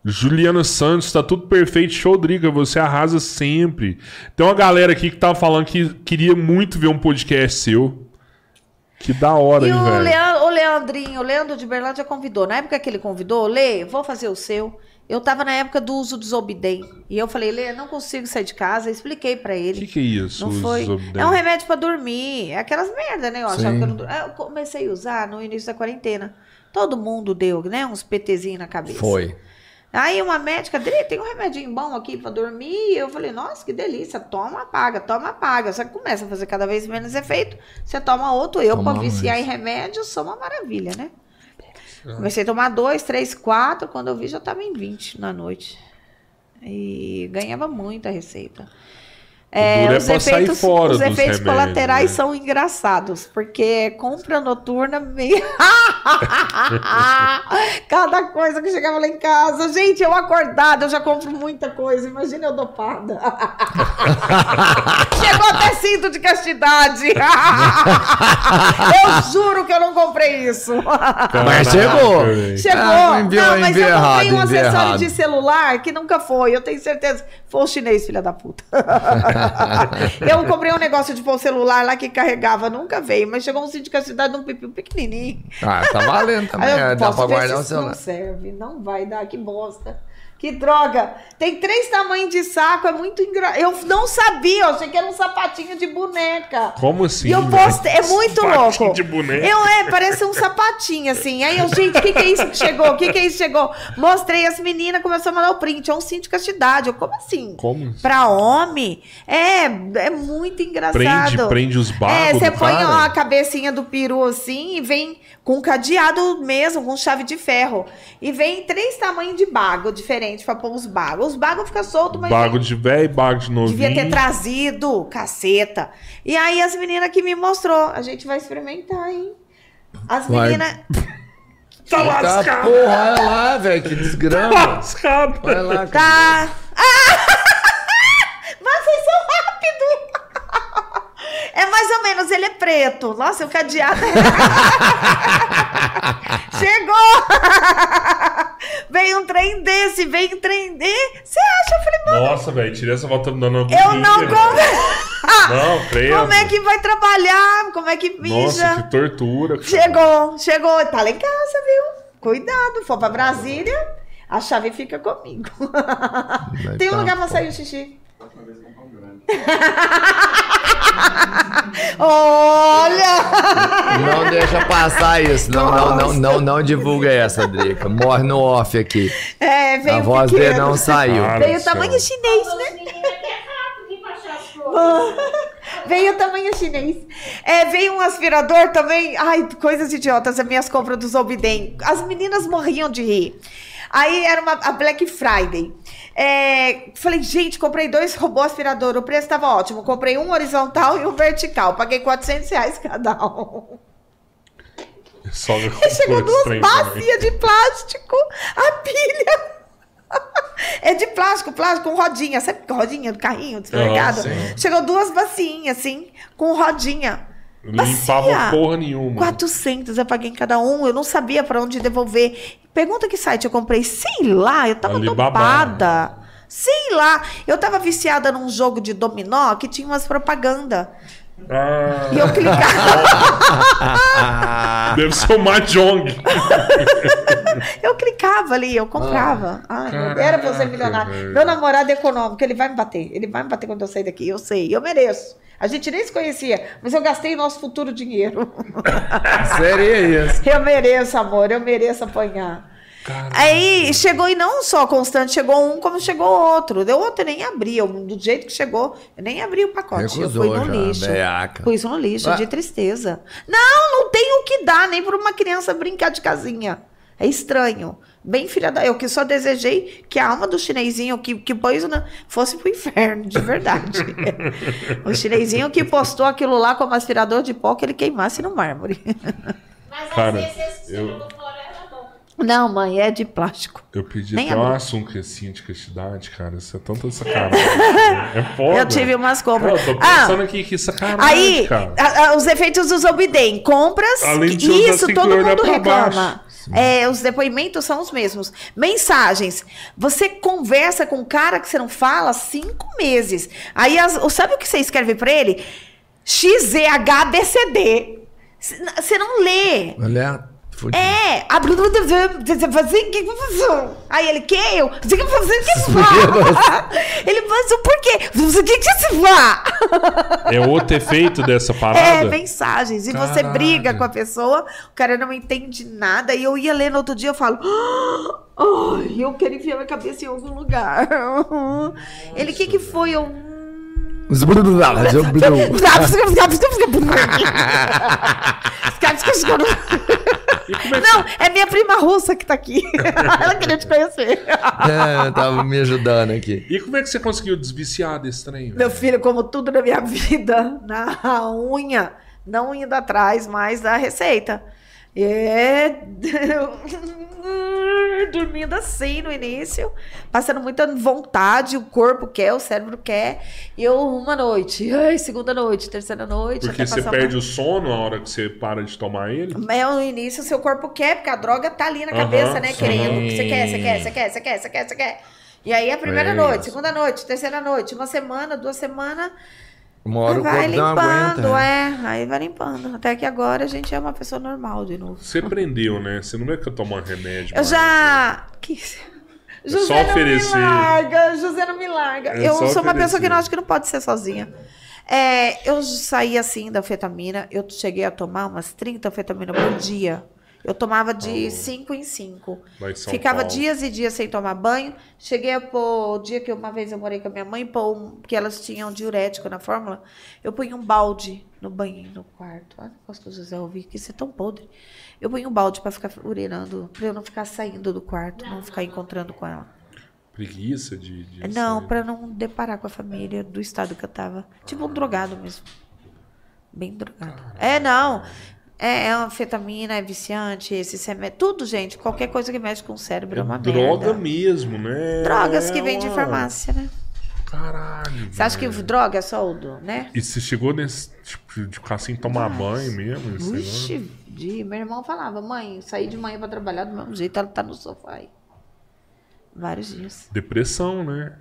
Juliana Santos, tá tudo perfeito. Show, Driga, você arrasa sempre. Tem uma galera aqui que tava falando que queria muito ver um podcast seu. Que da hora,
E
hein,
o,
velho?
Leandro, o Leandrinho, o Leandro de Berlândia convidou. Na época que ele convidou, Lê, vou fazer o seu. Eu tava na época do uso do Zobidem. E eu falei, Lê, não consigo sair de casa. Expliquei pra
O
ele.
que, que é isso?
Não foi. É um remédio pra dormir. É aquelas merda, né? Eu achava
Sim.
que eu não dur- Eu comecei a usar no início da quarentena. Todo mundo deu, né? Uns PTzinhos na cabeça.
Foi.
Aí uma médica, Dri, tem um remedinho bom aqui pra dormir. E eu falei, nossa, que delícia. Toma, apaga, toma, apaga. Só que começa a fazer cada vez menos efeito. Você toma outro. Eu, pra viciar em remédio, sou uma maravilha, né? Comecei a tomar dois, três, quatro. Quando eu vi, já tava em 20 na noite. E ganhava muita receita. É,
duro é
os
sair
efeitos,
fora
os
dos
efeitos
remédios,
colaterais
né?
são engraçados, porque compra noturna meio. [LAUGHS] Cada coisa que chegava lá em casa. Gente, eu acordada, eu já compro muita coisa. Imagina eu dopada. [LAUGHS] Chegou até cinto de castidade. [LAUGHS] eu juro que eu não comprei isso.
Mas chegou.
Chegou.
Ah, enviou-
não, mas eu
enviou
comprei
errado,
um acessório
errado.
de celular que nunca foi. Eu tenho certeza. Foi o chinês, filha da puta. [LAUGHS] eu comprei um negócio de pôr o celular lá que carregava, nunca veio. Mas chegou um cinto de castidade num pipi pequenininho.
Ah, tá valendo também.
Aí eu
é, dá pra guardar o celular.
Não serve, não vai dar, que bosta. Que droga! Tem três tamanhos de saco, é muito engraçado. Eu não sabia, eu achei que era um sapatinho de boneca.
Como assim?
E eu
velho?
postei, é muito
Sapatinho
louco.
de boneca.
Eu é, parece um sapatinho assim. Aí eu, gente, o que, que é isso que chegou? O que, que é isso que chegou? Mostrei as meninas, começou a mandar o print. É um cinto de castidade. Eu, como assim?
Como?
Pra homem? É, é muito engraçado.
Prende, prende os bagos
É, você põe
cara?
a cabecinha do peru assim e vem com um cadeado mesmo, com chave de ferro. E vem três tamanhos de bago diferentes pra pôr os bagos. Os bagos ficam soltos, mas.
Bago de velho, bago de novinho.
Devia ter trazido, caceta. E aí as meninas que me mostrou, a gente vai experimentar, hein? As meninas. [LAUGHS]
Tá
Tá,
lascado.
porra, olha lá, velho, que
Tá
desgrama.
lascado.
Olha lá.
Tá. Ah! [LAUGHS] Mas vocês são rápidos! É mais ou menos, ele é preto. Nossa, o cadeado. [LAUGHS] Chegou! [LAUGHS] Veio um trem desse, veio um trem desse. Você acha? Eu falei, mano,
Nossa, velho, tirei essa me dando uma
eu não como. [LAUGHS]
Não, creio.
Como é que vai trabalhar? Como é que mija?
Nossa, que tortura. cara.
Chegou, chegou. Tá lá em casa, viu? Cuidado, for pra Brasília, a chave fica comigo. Tem um
tá
lugar pra sair o xixi. Olha!
Não deixa passar isso. Não, não, não, não, não divulga essa, Drica. Morre no off aqui.
É, veio
A voz
pequeno.
dele não saiu.
Cara
Veio
do
tamanho
céu.
chinês, né?
é. [LAUGHS]
Veio tamanho chinês. É, veio um aspirador também. Ai, coisas idiotas, as minhas compras do Zobiden. As meninas morriam de rir. Aí era uma, a Black Friday. É, falei, gente, comprei dois robô aspirador. O preço estava ótimo. Comprei um horizontal e um vertical. Paguei 400 reais cada um.
Sogra
E chegou duas bacias de plástico. A pilha. [LAUGHS] É de plástico, plástico com rodinha. Sabe que rodinha do carrinho do supermercado?
sim.
Chegou duas bacinhas, assim, com rodinha.
Limpava
Bacia.
porra nenhuma.
400 eu paguei em cada um. Eu não sabia pra onde devolver. Pergunta que site eu comprei. Sei lá, eu tava
Alibaba.
dopada. Sei lá. Eu tava viciada num jogo de dominó que tinha umas propaganda.
Ah,
E eu clicava. [LAUGHS]
deve ser o Mahjong. [LAUGHS]
Eu clicava ali, eu comprava. Ai, meu Deus, era pra eu ser
Caraca,
milionário. Meu namorado é econômico, ele vai me bater. Ele vai me bater quando eu sair daqui. Eu sei, eu mereço. A gente nem se conhecia, mas eu gastei nosso futuro dinheiro. [LAUGHS]
Seria isso.
Eu mereço, amor, eu mereço apanhar.
Caraca.
Aí chegou, e não só constante, chegou um como chegou outro. Deu outro, eu nem abri. Do jeito que chegou, eu nem abri o pacote.
Recusou
eu fui no
já,
lixo.
beaca.
Pus no lixo,
Ah.
de tristeza. Não, não tem o que dar, nem para uma criança brincar de casinha. É estranho. Bem filha da. Eu que só desejei que a alma do chinesinho que, que pôs na, fosse pro inferno, de verdade. [LAUGHS] o chinesinho que postou aquilo lá como aspirador de pó que ele queimasse no mármore.
Mas
Cara,
às vezes
eu-
jogou fora era bom.
Não, mãe, é de plástico.
Eu pedi
Nem
até uma sunquecinha de castidade, cara. Isso é tanta sacanagem. [LAUGHS] é foda.
Eu tive umas compras.
Eu tô
Ah,
pensando aqui que sacanagem,
Aí,
cara.
a- a- os efeitos dos Obidem. Compras,
Além de
isso todo mundo reclama. É, os depoimentos são os mesmos. Mensagens. Você conversa com um cara que você não fala há cinco meses. Aí, as- sabe o que você escreve pra ele? XZHBCD. Você não lê.
Olha, fudido.
É, a Bruna Aí ele, que eu? O que você que fala? [LAUGHS] Ele, mas o porquê? O que que se fala?
É outro efeito dessa [LAUGHS]
É,
parada?
mensagens. E você
Caralho.
briga com a pessoa, o cara não entende nada. E eu ia ler no outro dia, eu falo. [GASPS] Ai, eu quero enfiar minha cabeça em algum lugar. [LAUGHS] Ele, o que que foi? Eu. "Hum."
E como é que
Não, é minha prima russa que tá aqui. Ela queria te conhecer.
É, tava me ajudando aqui.
E como é que você conseguiu desviciar desse trem? velho?
Meu filho, como tudo na minha vida, na unha, não indo atrás mais da receita. É. [LAUGHS] Dormindo assim no início, passando muita vontade, o corpo quer, o cérebro quer. E eu, uma noite, ai, segunda noite, terceira noite.
Porque você perde
uma-
o sono a hora que você para de tomar ele?
É, no início, seu corpo quer, porque a droga tá ali na cabeça, né?
sim.
Querendo. Você quer, você quer, você quer, você quer, você quer, você quer. E aí, a primeira
É
noite, segunda noite, terceira noite, uma semana, duas semanas.
Uma hora o
vai
corpo não
limpando,
aguenta.
é. Aí vai limpando. Até que agora a gente é uma pessoa normal de novo.
Você prendeu, né? Você não é que eu tomar remédio.
Eu
mais,
já. Que... José
só
não me
oferecer.
larga, José não me larga.
É
eu sou uma pessoa
oferecer.
que não acho que não pode ser sozinha. É, eu saí assim da anfetamina, eu cheguei a tomar umas 30 anfetaminas por dia. Eu tomava de 5 em 5.
Lá em São
Ficava
Paulo.
dias e dias sem tomar banho. Cheguei a pôr, o dia que uma vez eu morei com a minha mãe, pôr um, porque elas tinham diurético na fórmula, eu punha um balde no banheiro, no quarto. Olha o negócio que o José ouviu, que isso é tão podre. Eu punha um balde para ficar urinando, para eu não ficar saindo do quarto, não ficar encontrando com ela.
Preguiça de. de
Não,
sair.
para não deparar com a família do estado que eu tava. Tipo um drogado mesmo. Bem drogado. É, não. É, é anfetamina, é viciante, esse remédio. Tudo, gente. Qualquer coisa que mexe com o cérebro é,
É
uma
droga
merda.
mesmo, né?
Drogas que
É
vêm de
uma-
farmácia, né?
Caralho.
Você acha que droga é só o do, né?
E você chegou nesse tipo de ficar sem tomar banho mesmo?
Vixe, de, meu irmão falava, mãe, saí de manhã pra trabalhar do mesmo jeito, ela tá no sofá aí. Vários dias.
Depressão, né?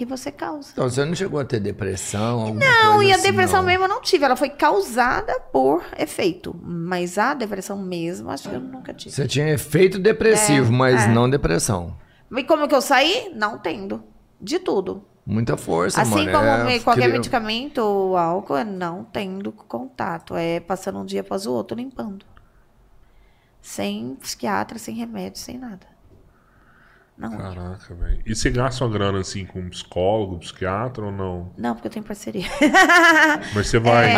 Que você causa.
Então, você não chegou a ter depressão?
Não, e a
assim,
depressão
não?
mesmo eu não tive. Ela foi causada por efeito. Mas a depressão mesmo, acho que eu nunca tive.
Você tinha efeito depressivo,
É,
mas
é.
não depressão.
E como que eu saí? Não tendo. De tudo.
Muita força,
assim
mano.
como
é,
qualquer
cria-
medicamento ou álcool, é não tendo contato. É passando um dia após o outro limpando. Sem psiquiatra, sem remédio, sem nada. Não.
Caraca, velho. E você gasta uma grana assim com um psicólogo, psiquiatra ou não?
Não, porque eu tenho parceria. [LAUGHS]
Mas você vai.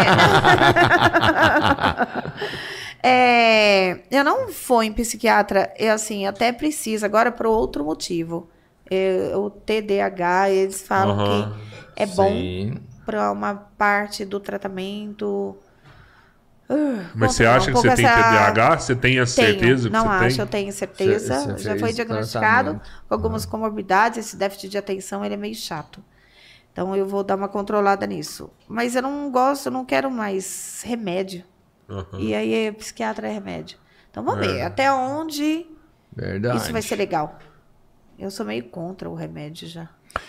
É, [LAUGHS] eu não fui em psiquiatra, é assim, até precisa, agora por outro motivo. É, o TDAH, eles falam
Aham.
que é bom
Sim.
para uma parte do tratamento.
Mas você
Como
acha
um
que você tem
essa-
TDAH? Você tem a certeza
tenho, não
que você
acho,
tem?
eu tenho certeza.
Você- você
já foi diagnosticado
tratamento.
com algumas comorbidades. Esse déficit de atenção ele é meio chato. Então eu vou dar uma controlada nisso. Mas eu não gosto, eu não quero mais remédio.
Aham.
E aí é, psiquiatra é remédio. Então vamos
É.
ver até onde
Verdade.
isso vai ser legal. Eu sou meio contra o remédio já.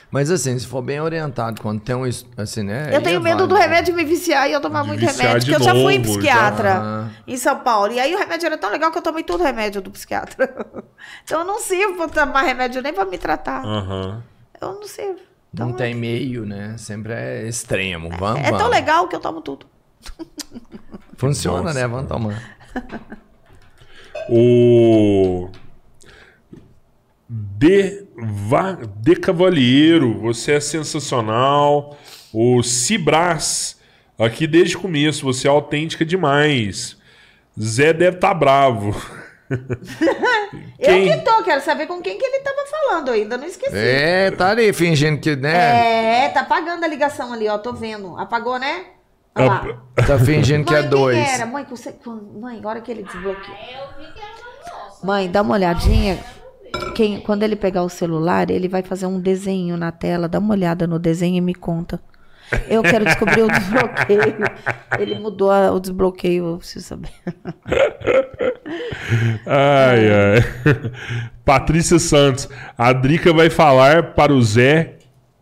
Mas assim, se for bem orientado, quando tem um. Assim, né?
eu tenho
é
medo do
válido.
remédio me viciar e eu tomar
De
muito remédio. Porque eu já fui em psiquiatra
já.
em São Paulo. E aí o remédio era tão legal que eu tomei todo o remédio do psiquiatra. [LAUGHS] então eu não sirvo pra tomar remédio nem pra me tratar.
Aham.
Eu não sirvo. Então,
Não tem meio, né? Sempre é extremo. Vamos,
É tão
vamos.
legal que eu tomo tudo.
Funciona,
Nossa.
né? Vamos tomar.
O. De, Va... de Cavalheiro, você é sensacional. O Cibras, aqui desde o começo, você é autêntica demais. Zé deve estar bravo. Quem? [LAUGHS]
Eu que tô, quero saber com quem que ele tava falando ainda, não esqueci.
É, tá ali fingindo que, né?
É, tá apagando a ligação ali, ó, tô vendo. Apagou, né? Olha lá.
Tá fingindo que
Mãe,
é
quem
dois.
era? Mãe, você... Mãe, agora que ele desbloqueou.
Eu vi que era uma nossa.
Mãe, dá uma olhadinha. Quem, quando ele pegar o celular, ele vai fazer um desenho na tela. Dá uma olhada no desenho e me conta. Eu quero descobrir o [LAUGHS] desbloqueio. Ele mudou a- o desbloqueio, eu preciso saber. [LAUGHS]
Ai,
É.
ai. Patrícia Santos, a Drica vai falar para o Zé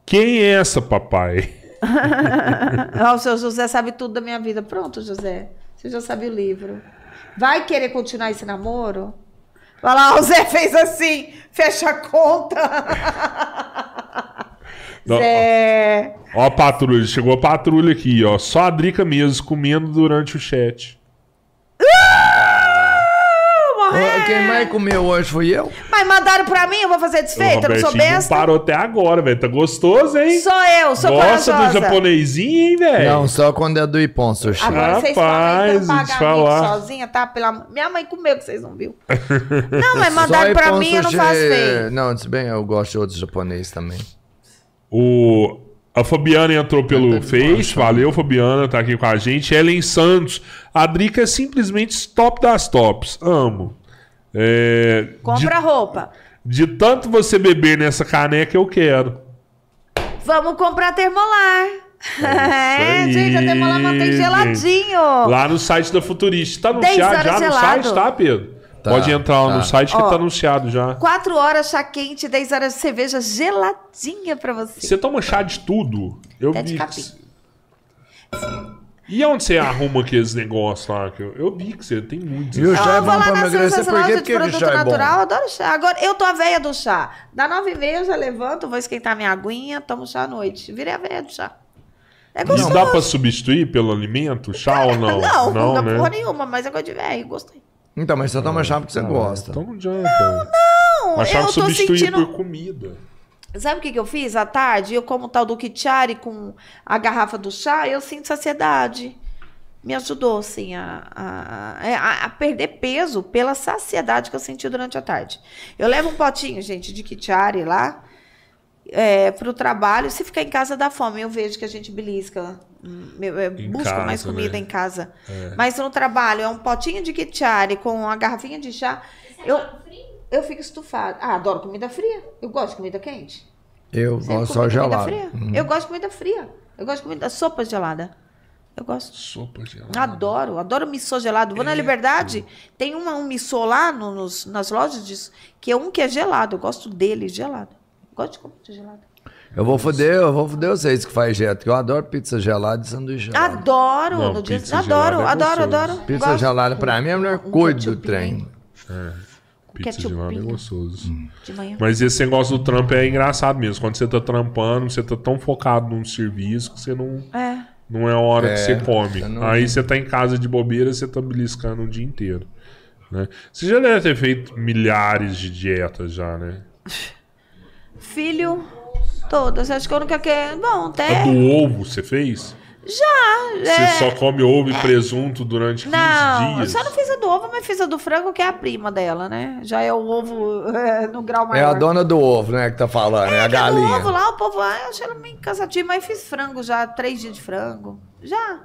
quem é essa, papai? [LAUGHS]
O seu José sabe tudo da minha vida. Pronto, José. Você já sabe o livro. Vai querer continuar esse namoro? Vai lá, o Zé fez assim, fecha a conta.
Não.
Zé.
Ó a patrulha, chegou a patrulha aqui, ó. Só a Drica mesmo, comendo durante o chat.
Ô, Quem mais comeu hoje fui eu?
Mas mandaram pra mim, eu vou fazer desfeita, eu não sou besta.
parou até agora, velho. Tá gostoso, hein?
Sou eu, sou
Gosta do japonesinho, hein, velho?
Não, só quando é do Ipon, sushi.
Agora vocês comem
Rapaz, vou te
pagar amigo
falar.
sozinha, tá? Pela... Minha mãe comeu que vocês não viu. [LAUGHS] Não, mas mandaram pra mim, eu não faço feio.
Não, se bem, eu gosto de outros japoneses também.
O... A Fabiana entrou pelo Face, valeu Fabiana, tá aqui com a gente. Ellen Santos, a Drica é simplesmente top das tops, amo. É,
Compra roupa.
de, de tanto você beber nessa caneca, eu quero.
Vamos comprar termolar. É, [LAUGHS]
aí,
gente, a termolar mantém geladinho.
Lá no site da Futurista. Tá
10
anunciado já no
gelado.
site, tá, Pedro?
Tá,
Pode entrar lá
tá.
no site que
Ó.
tá anunciado já.
Quatro horas chá quente, 10 horas de cerveja geladinha pra você.
Você toma chá de tudo? Eu
Até de
vi.
capim.
E onde você arruma aqueles negócios lá? Que eu, eu vi que você tem muitos.
E o chá é
eu vou
bom
lá
pra emagrecer, por que que
produto
chá é bom?
natural, eu adoro chá. Agora, eu tô a veia do chá. Dá nove e meia, eu já levanto, vou esquentar minha aguinha, tomo chá à noite. Virei a veia do chá. É
Isso
gostoso.
dá pra substituir pelo alimento? Chá ou não? [LAUGHS]
Não, não, dá
né?
porra nenhuma, mas é coisa de velho, gostei.
Então, mas você toma chá porque você gosta.
Então não adianta.
Não,
Achava
eu
que
tô
substituir
sentindo...
por comida.
Sabe o que, que eu fiz à tarde? Eu como tal do Kichari com a garrafa do chá, eu sinto saciedade. Me ajudou, assim, a, a, a- a perder peso pela saciedade que eu senti durante a tarde. Eu levo um potinho, gente, de Kichari lá é, para o trabalho. Se ficar em casa dá fome, eu vejo que a gente belisca, hum, eu- eu
Em
busco
casa,
mais comida
né?
em casa. Mas no trabalho é um potinho de Kichari com uma garrafinha de chá. Eu, eu fico estufada. Ah, adoro comida fria. Eu gosto de comida quente.
Eu
Você
gosto só
fria?
Uhum.
Eu gosto de comida fria. Eu gosto de comida sopa gelada. Eu gosto.
Sopa gelada.
Adoro, adoro missô gelado. Vou na Liberdade, tem uma, um missô lá no- nos, nas lojas disso, que é um que é gelado. Eu gosto dele gelado. Gosto de comida gelada.
Eu vou foder, eu vou foder vocês que faz dieta, que eu adoro pizza gelada e sanduíche gelado.
Adoro.
Não,
no dia, adoro,
gelada é
adoro, adoro.
Pizza
Gosto.
gelada pra mim é a melhor
Um
coisa do trem.
Pizza
ketchupinho.
gelada é gostoso.
De manhã.
Mas esse negócio do trampo é engraçado mesmo. Quando você tá trampando, você tá tão focado num serviço que você não,
É.
não é a hora
É,
que você come.
você não-
Aí você tá em casa de bobeira, você tá beliscando o dia inteiro. Né? Você já deve ter feito milhares de dietas já, né?
Filho, todas. Acho que a única que é. Bom,
A
até.
do ovo você fez?
Já.
Você
é.
só come ovo e presunto durante 15
Não, eu
dias?
só não fiz a do ovo, mas fiz a do frango, que é a prima dela, né? Já é o ovo é, [LAUGHS] no grau
É
maior.
a dona do ovo, né, que tá falando, é, a
Que é do
galinha.
ovo lá, o povo, ah, eu achei ela meio cansativa, mas fiz frango já, três dias de frango. Já.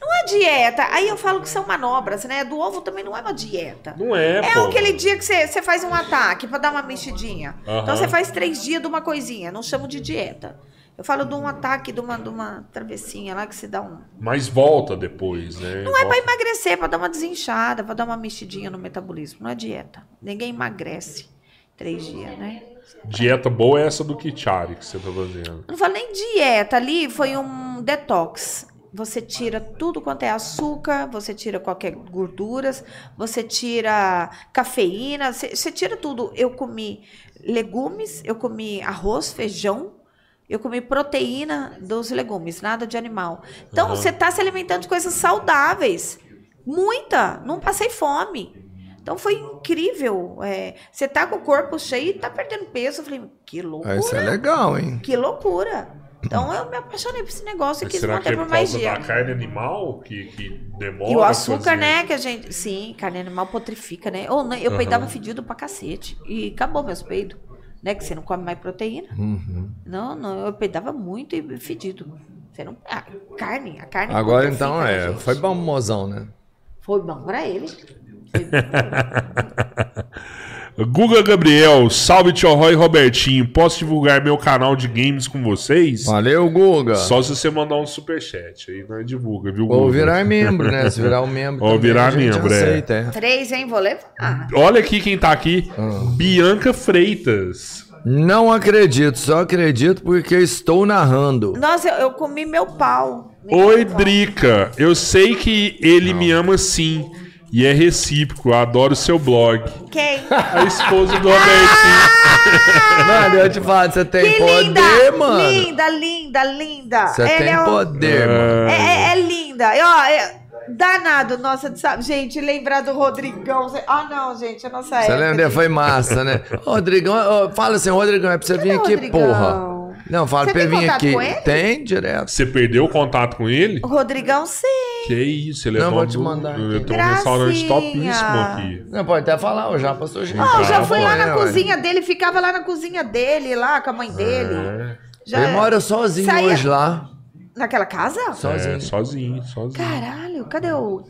Não é dieta. Aí eu falo que são manobras, né? Do ovo também não é uma dieta.
Não é,
É
pô.
aquele dia que você você faz um ataque pra dar uma mexidinha. Então você faz três dias de uma coisinha. Não chamo de dieta. Eu falo de um ataque, de uma, de uma travessinha lá que se dá um.
Mas volta depois, né?
Não é
Volta-
emagrecer, é pra dar uma desinchada, pra dar uma mexidinha no metabolismo. Não é dieta. Ninguém emagrece três dias, né?
Dieta boa é essa do Kichari que você tá fazendo.
Não falo nem dieta, ali foi um detox. Você tira tudo quanto é açúcar, você tira qualquer gorduras, você tira cafeína, você, você tira tudo. Eu comi legumes, eu comi arroz, feijão, eu comi proteína dos legumes, nada de animal. Então
Aham.
você está se alimentando de coisas saudáveis. Muita, não passei fome. Então foi incrível. é, você tá com o corpo cheio e tá perdendo peso. Eu falei, que loucura.
Isso é legal, hein?
Que loucura. Então eu me apaixonei por esse negócio e
Mas
quis
será que
manter
é
por
por
mais
causa
dia.
da carne animal que, que demora?
E o
a
açúcar, né, que a gente... Sim, carne animal potrifica, né? Ou, eu
Aham.
peidava fedido pra cacete. E acabou meus peidos. Né, que você não come mais proteína.
Uhum.
Não, não, eu peidava muito e fedido. Você não... Ah, carne, a carne
Agora
potrifica,
então é, foi bom mozão, né?
Foi bom pra ele. Foi bom pra ele. [LAUGHS]
Guga Gabriel, salve Tio Roy e Robertinho. Posso divulgar meu canal de games com vocês?
Valeu, Guga.
Só se você mandar um superchat. Aí nós divulga, viu,
Ou
Guga?
virar membro, né? Se virar um membro [LAUGHS]
Ou
também,
virar
a gente
membro, é.
aceita, é.
Três, hein? Vou levar.
Olha aqui quem tá aqui.
Ah.
Bianca Freitas.
Não acredito, só acredito porque estou narrando.
Nossa, eu, eu comi meu pau. Me
Oi. Drica. Eu sei que ele me ama sim. E é recíproco. Eu adoro seu blog.
Quem?
A esposa do Robertinho.
Mano, eu te falo, você tem
Que
poder,
linda!
mano.
Linda, linda, linda.
Você
Ela
tem
é, um-
poder, mano.
é, é- é linda. E, ó, é danado, nossa, sabe? Gente, lembrar do Rodrigão. Ah, não, gente, a nossa
Você
época.
lembra?
de-
Foi massa, né? Rodrigão, fala assim, Rodrigão, é pra você vir
Cadê o
aqui,
Rodrigão?
porra. Não, fala
Você
pra ele vir aqui.
com ele?
Tem, direto.
Você perdeu o contato com ele?
O Rodrigão, sim.
Que isso, ele
Não,
é
vou
dono
te mandar
Eu
aqui.
tenho um restaurante topíssimo aqui.
Não, pode até falar, o Japa sujeito.
Ó, eu já fui lá na
ué?
cozinha dele, ficava lá na cozinha dele, lá com a mãe dele.
É,
Já
Ele mora sozinho
Saía-
hoje lá.
Naquela casa?
Sozinho.
é, sozinho, sozinho.
Caralho, cadê o.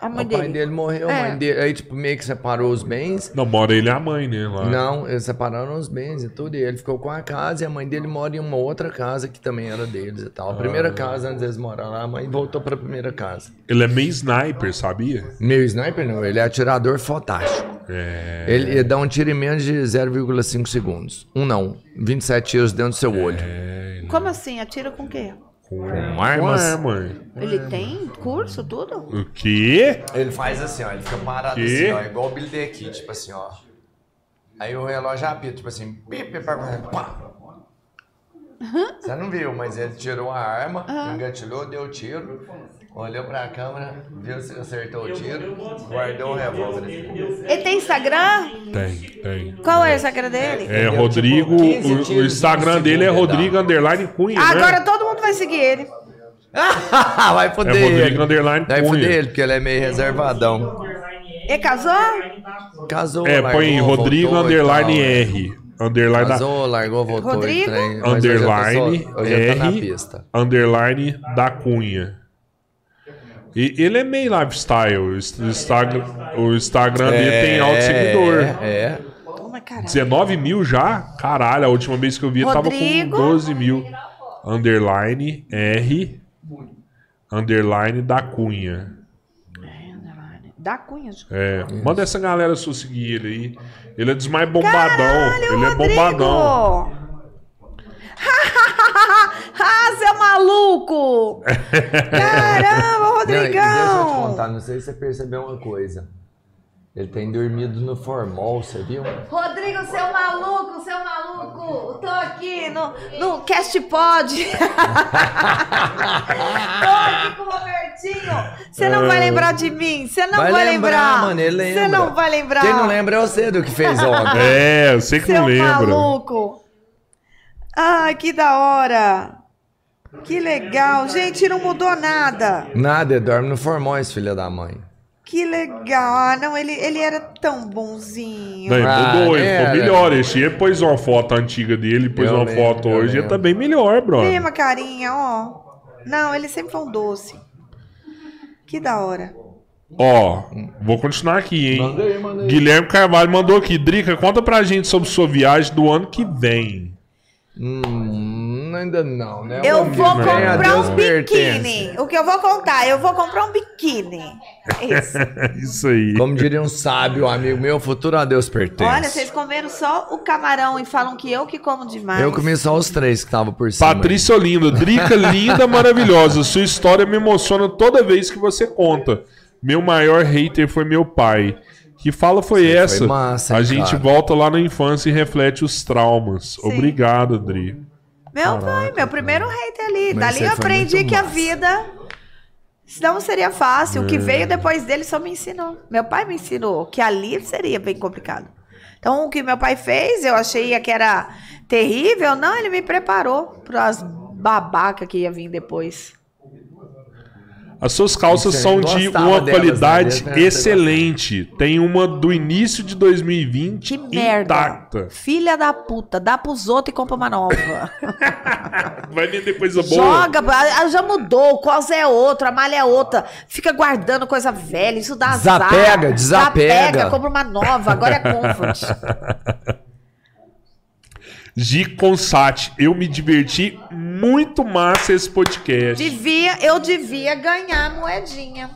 A mãe
O pai
dele?
dele morreu, a
É.
mãe dele. Aí, tipo, meio que separou os bens.
Não, mora ele e a mãe, né? Lá.
Não, eles separaram os bens e tudo. E ele ficou com a casa e a mãe dele mora em uma outra casa que também era deles e tal. A
Ah.
primeira casa, antes deles morar lá, a mãe voltou pra primeira casa.
Ele é meio sniper, sabia?
Meu sniper não, ele é atirador fantástico.
É.
Ele, ele dá um tiro em menos de 0,5 segundos. Um não, 27 tiros dentro do seu olho.
É, ele-
Como assim? Atira com o quê?
Com,
Com armas?
arma.
Ele tem curso, tudo?
O quê?
Ele faz assim, ó. Ele fica parado
Que?
assim, ó. Igual o Billy the Kid, tipo assim, ó. Aí o relógio apita, tipo assim. Pi, pi, pá, pá. Você não viu, mas ele tirou a arma, engatilhou, deu tiro, olhou pra câmera, viu se acertou o tiro, guardou o revólver.
Ele tem Instagram?
Tem, tem.
Qual é o Instagram dele?
É
Entendeu?
Rodrigo.
Tipo, 15
o- o, Instagram dele é Rodrigo. Underline Cunha. né?
Agora todo mundo vai seguir ele. [LAUGHS]
Vai foder
É Rodrigo
ele.
Underline
Vai
Cunha.
foder ele, porque ele é meio reservadão.
Ele casou?
Casou,
É,
largou,
põe Rodrigo Underline
tal, é.
R. Underline da,
Casou, largou, voltou
Rodrigo?
trem. Hoje
Underline
Hoje tô na
R.
pista.
Underline da Cunha. E ele é meio lifestyle. O Inst- o Instagram, o Instagram dele tem alto seguidor.
É,
caralho.
19 mil já? Caralho, a última vez que eu vi ele tava com 12 mil. Underline R. Underline da Cunha.
Da Cunha.
É, manda essa galera só seguir ele aí. Ele é dos mais bombadão.
Caralho,
ele é
Rodrigo!
bombadão. [LAUGHS]
ah, seu maluco! Caramba,
Não, e deixa eu te
Rodrigão!
contar, não sei se você percebeu uma coisa. Ele tem dormido no formol, você viu?
Rodrigo, seu maluco, seu maluco! Tô aqui no, no Cast Pod. Tô aqui com o Robertinho. Você não vai lembrar de mim. Você não vai, lembrar.
mano, ele lembra.
Você não vai lembrar.
Quem não lembra é você do que fez [LAUGHS] ontem.
É, eu sei que
Seu
não lembra.
maluco. Ai, que da hora. Que legal. Gente, não mudou nada.
Nada, ele dorme no formóis, filha da mãe.
Que legal. Ah, não, ele, ele era tão bonzinho.
Não, ele
Ah,
mudou, ele
era.
ficou melhor. Esse pôs uma foto antiga dele, pôs
Eu
uma
lembro,
foto
eu
hoje, ele
lembro.
tá bem melhor, brother.
Mesma carinha, ó. Não, ele sempre foi um doce. Que da hora.
Ó, vou continuar aqui, hein?
Manda aí, manda aí.
Guilherme Carvalho mandou aqui. Drica, conta pra gente sobre sua viagem do ano que vem.
Hum, ainda não, né?
Eu vou comprar
Deus
um
pertence.
biquíni. O que eu vou contar? Eu vou comprar um biquíni. Isso. [LAUGHS]
Isso aí.
Como diria um sábio amigo meu, futuro a Deus pertence.
Olha, vocês comeram só o camarão e falam que eu que como demais.
Eu comi só os três que estavam por cima.
Patrícia Olinda, Drica linda, maravilhosa. Sua história me emociona toda vez que você conta. Meu maior hater foi meu pai. Que fala foi
Você
essa?
foi massa,
a
hein,
gente
cara?
volta lá na infância e reflete os traumas. Obrigado, Dri.
Meu pai, meu primeiro hater ali.
Mas
Dali eu aprendi que a
massa.
vida não seria fácil. O
É.
que veio depois dele só me ensinou. Meu pai me ensinou que ali seria bem complicado. Então, o que meu pai fez, eu achei que era terrível. Não, ele me preparou para as babacas que ia vir depois.
As suas calças
Você
são de uma
delas,
qualidade
né?
Excelente. Tem uma do início de 2020
Que merda.
intacta.
Filha da puta, dá pros outros e compra uma nova. [LAUGHS]
Vai vender coisa boa.
Joga, já mudou, o cos é outro, a malha é outra. Fica guardando coisa velha, isso dá azar.
Desapega, desapega.
Desapega, compra uma nova, agora é comfort. [LAUGHS]
Gi Consat, eu me diverti muito massa esse podcast.
Devia, eu devia ganhar moedinha.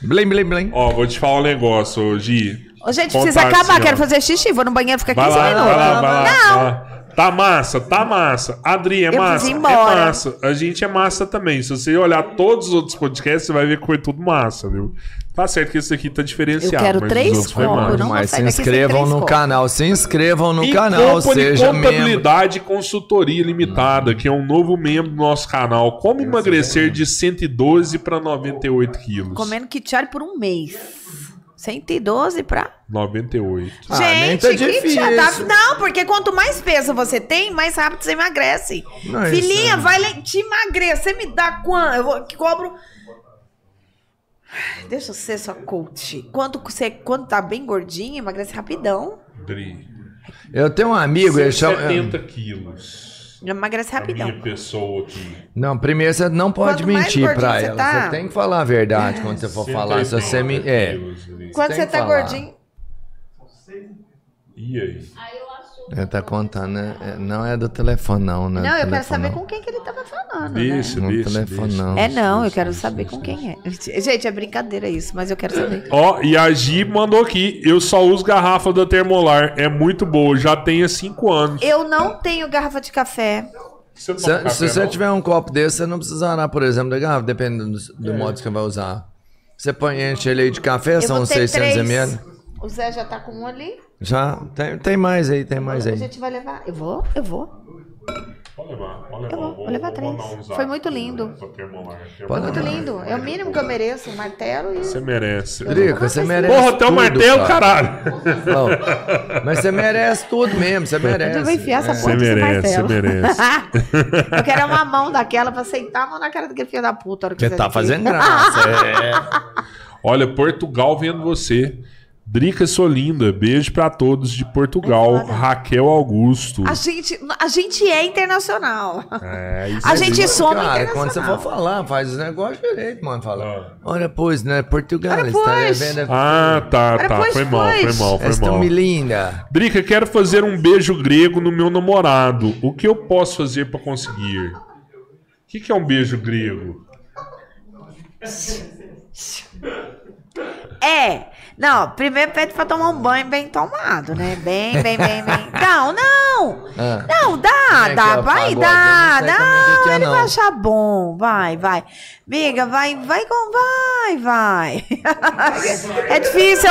Blim, blim, blim.
Ó, vou te falar um negócio, Gi.
Ô, gente,
Contar
precisa acabar,
assim,
quero fazer xixi, vou no banheiro, fica 15
Vai lá,
minutos.
vai lá, vai lá,
Não,
vai lá. Tá massa, tá massa. Adri, é
Eu
massa? É massa. A gente é massa também. Se você olhar todos os outros podcasts, você vai ver que foi tudo massa, viu? Tá certo que esse aqui tá diferenciado.
Eu quero três
massa.
não
Mas se inscrevam no
copos.
canal, se inscrevam no
E
canal, seja membro.
Contabilidade e Consultoria Limitada, que é um novo membro do nosso canal. Como emagrecer de 112 para 98 quilos?
Comendo kitiori por um mês. 112 pra...
98.
Ah, tá
Gente, que
difícil.
tá- Não, porque quanto mais peso você tem, mais rápido você emagrece.
Não,
Filhinha,
é-
vai lá, te emagreça. Você me dá quanto? Eu vou, que cobro... Ai, Deixa eu ser sua coach. Quando você quando tá bem gordinho, emagrece rapidão.
Eu tenho um amigo, ele chama...
70 quilos.
Emagrece
A
rapidão.
minha pessoa aqui.
Não, primeiro você não pode
Quanto
mentir pra
você
ela.
tá-
Você tem que falar a verdade quando você for falar. Se você me... É.
Quando você
que
tá
falar.
gordinho...
E aí?
Aí eu acho
Ele tá contando, né? É, Não é do telefone, não, né?
Não, eu quero saber
não.
com quem que ele tava falando, né?
Deixa,
No
deixa.
telefone, não.
É não, eu quero saber com quem é. Gente, é brincadeira isso, mas eu quero saber.
Ó, e a Gi mandou aqui. Eu só uso garrafa da Termolar. É muito boa. Já tenho há 5 anos.
Eu não tenho garrafa de café.
Você não
Se,
toma
se
café,
você tiver um copo desse, você não precisa usar, por exemplo, da garrafa, dependendo do, do modo que você vai usar. Você põe enche ele aí de café,
Eu
são
vou ter
600
três.
ml.
O Zé já tá com um ali.
Já, tem, tem mais aí, tem mais
A
aí.
gente vai levar. Eu vou, eu vou.
Pode levar, pode levar.
Eu vou, vou levar três. Foi muito lindo.
Termolar.
Pode
Muito lindo. É o mínimo que eu mereço. Um martelo e.
Você merece.
Drica, você merece
Porra, até o martelo,
cara.
caralho.
Não, mas você merece tudo mesmo, você
Eu
merece.
vou enfiar essa
Você
porra desse
merece, você merece. [LAUGHS]
eu quero uma mão daquela pra sentar a mão na cara daquele filho da puta. a
Você tá fazendo [LAUGHS] graça. é.
Olha, Portugal vendo você. Drica Solinda, beijo pra todos de Portugal.
É.
Raquel Augusto.
A gente, a gente é internacional.
É, isso
A
aí.
gente some
Cara, quando você for falar, faz os negócios direito, mano. Fala.
Ah.
Olha, pois, né? Portugal,
Olha,
está
pois.
vendo?
Ah, tá,
Era
tá.
pois,
Foi mal, foi
pois.
mal, foi
Esta
mal.
me linda.
Drica, quero fazer um beijo grego no meu namorado. O que eu posso fazer pra conseguir? O que, que é um beijo grego?
É. Não, primeiro pede pra tomar um banho bem tomado, né? Bem, bem, bem, bem. [LAUGHS] Não, não.
Ah.
Não, dá,
é
dá, vai,
pagode?
dá.
Não que é,
ele
não.
vai achar bom. Vai, vai. Amiga, vai, vai com. Vai, vai. [LAUGHS] É difícil.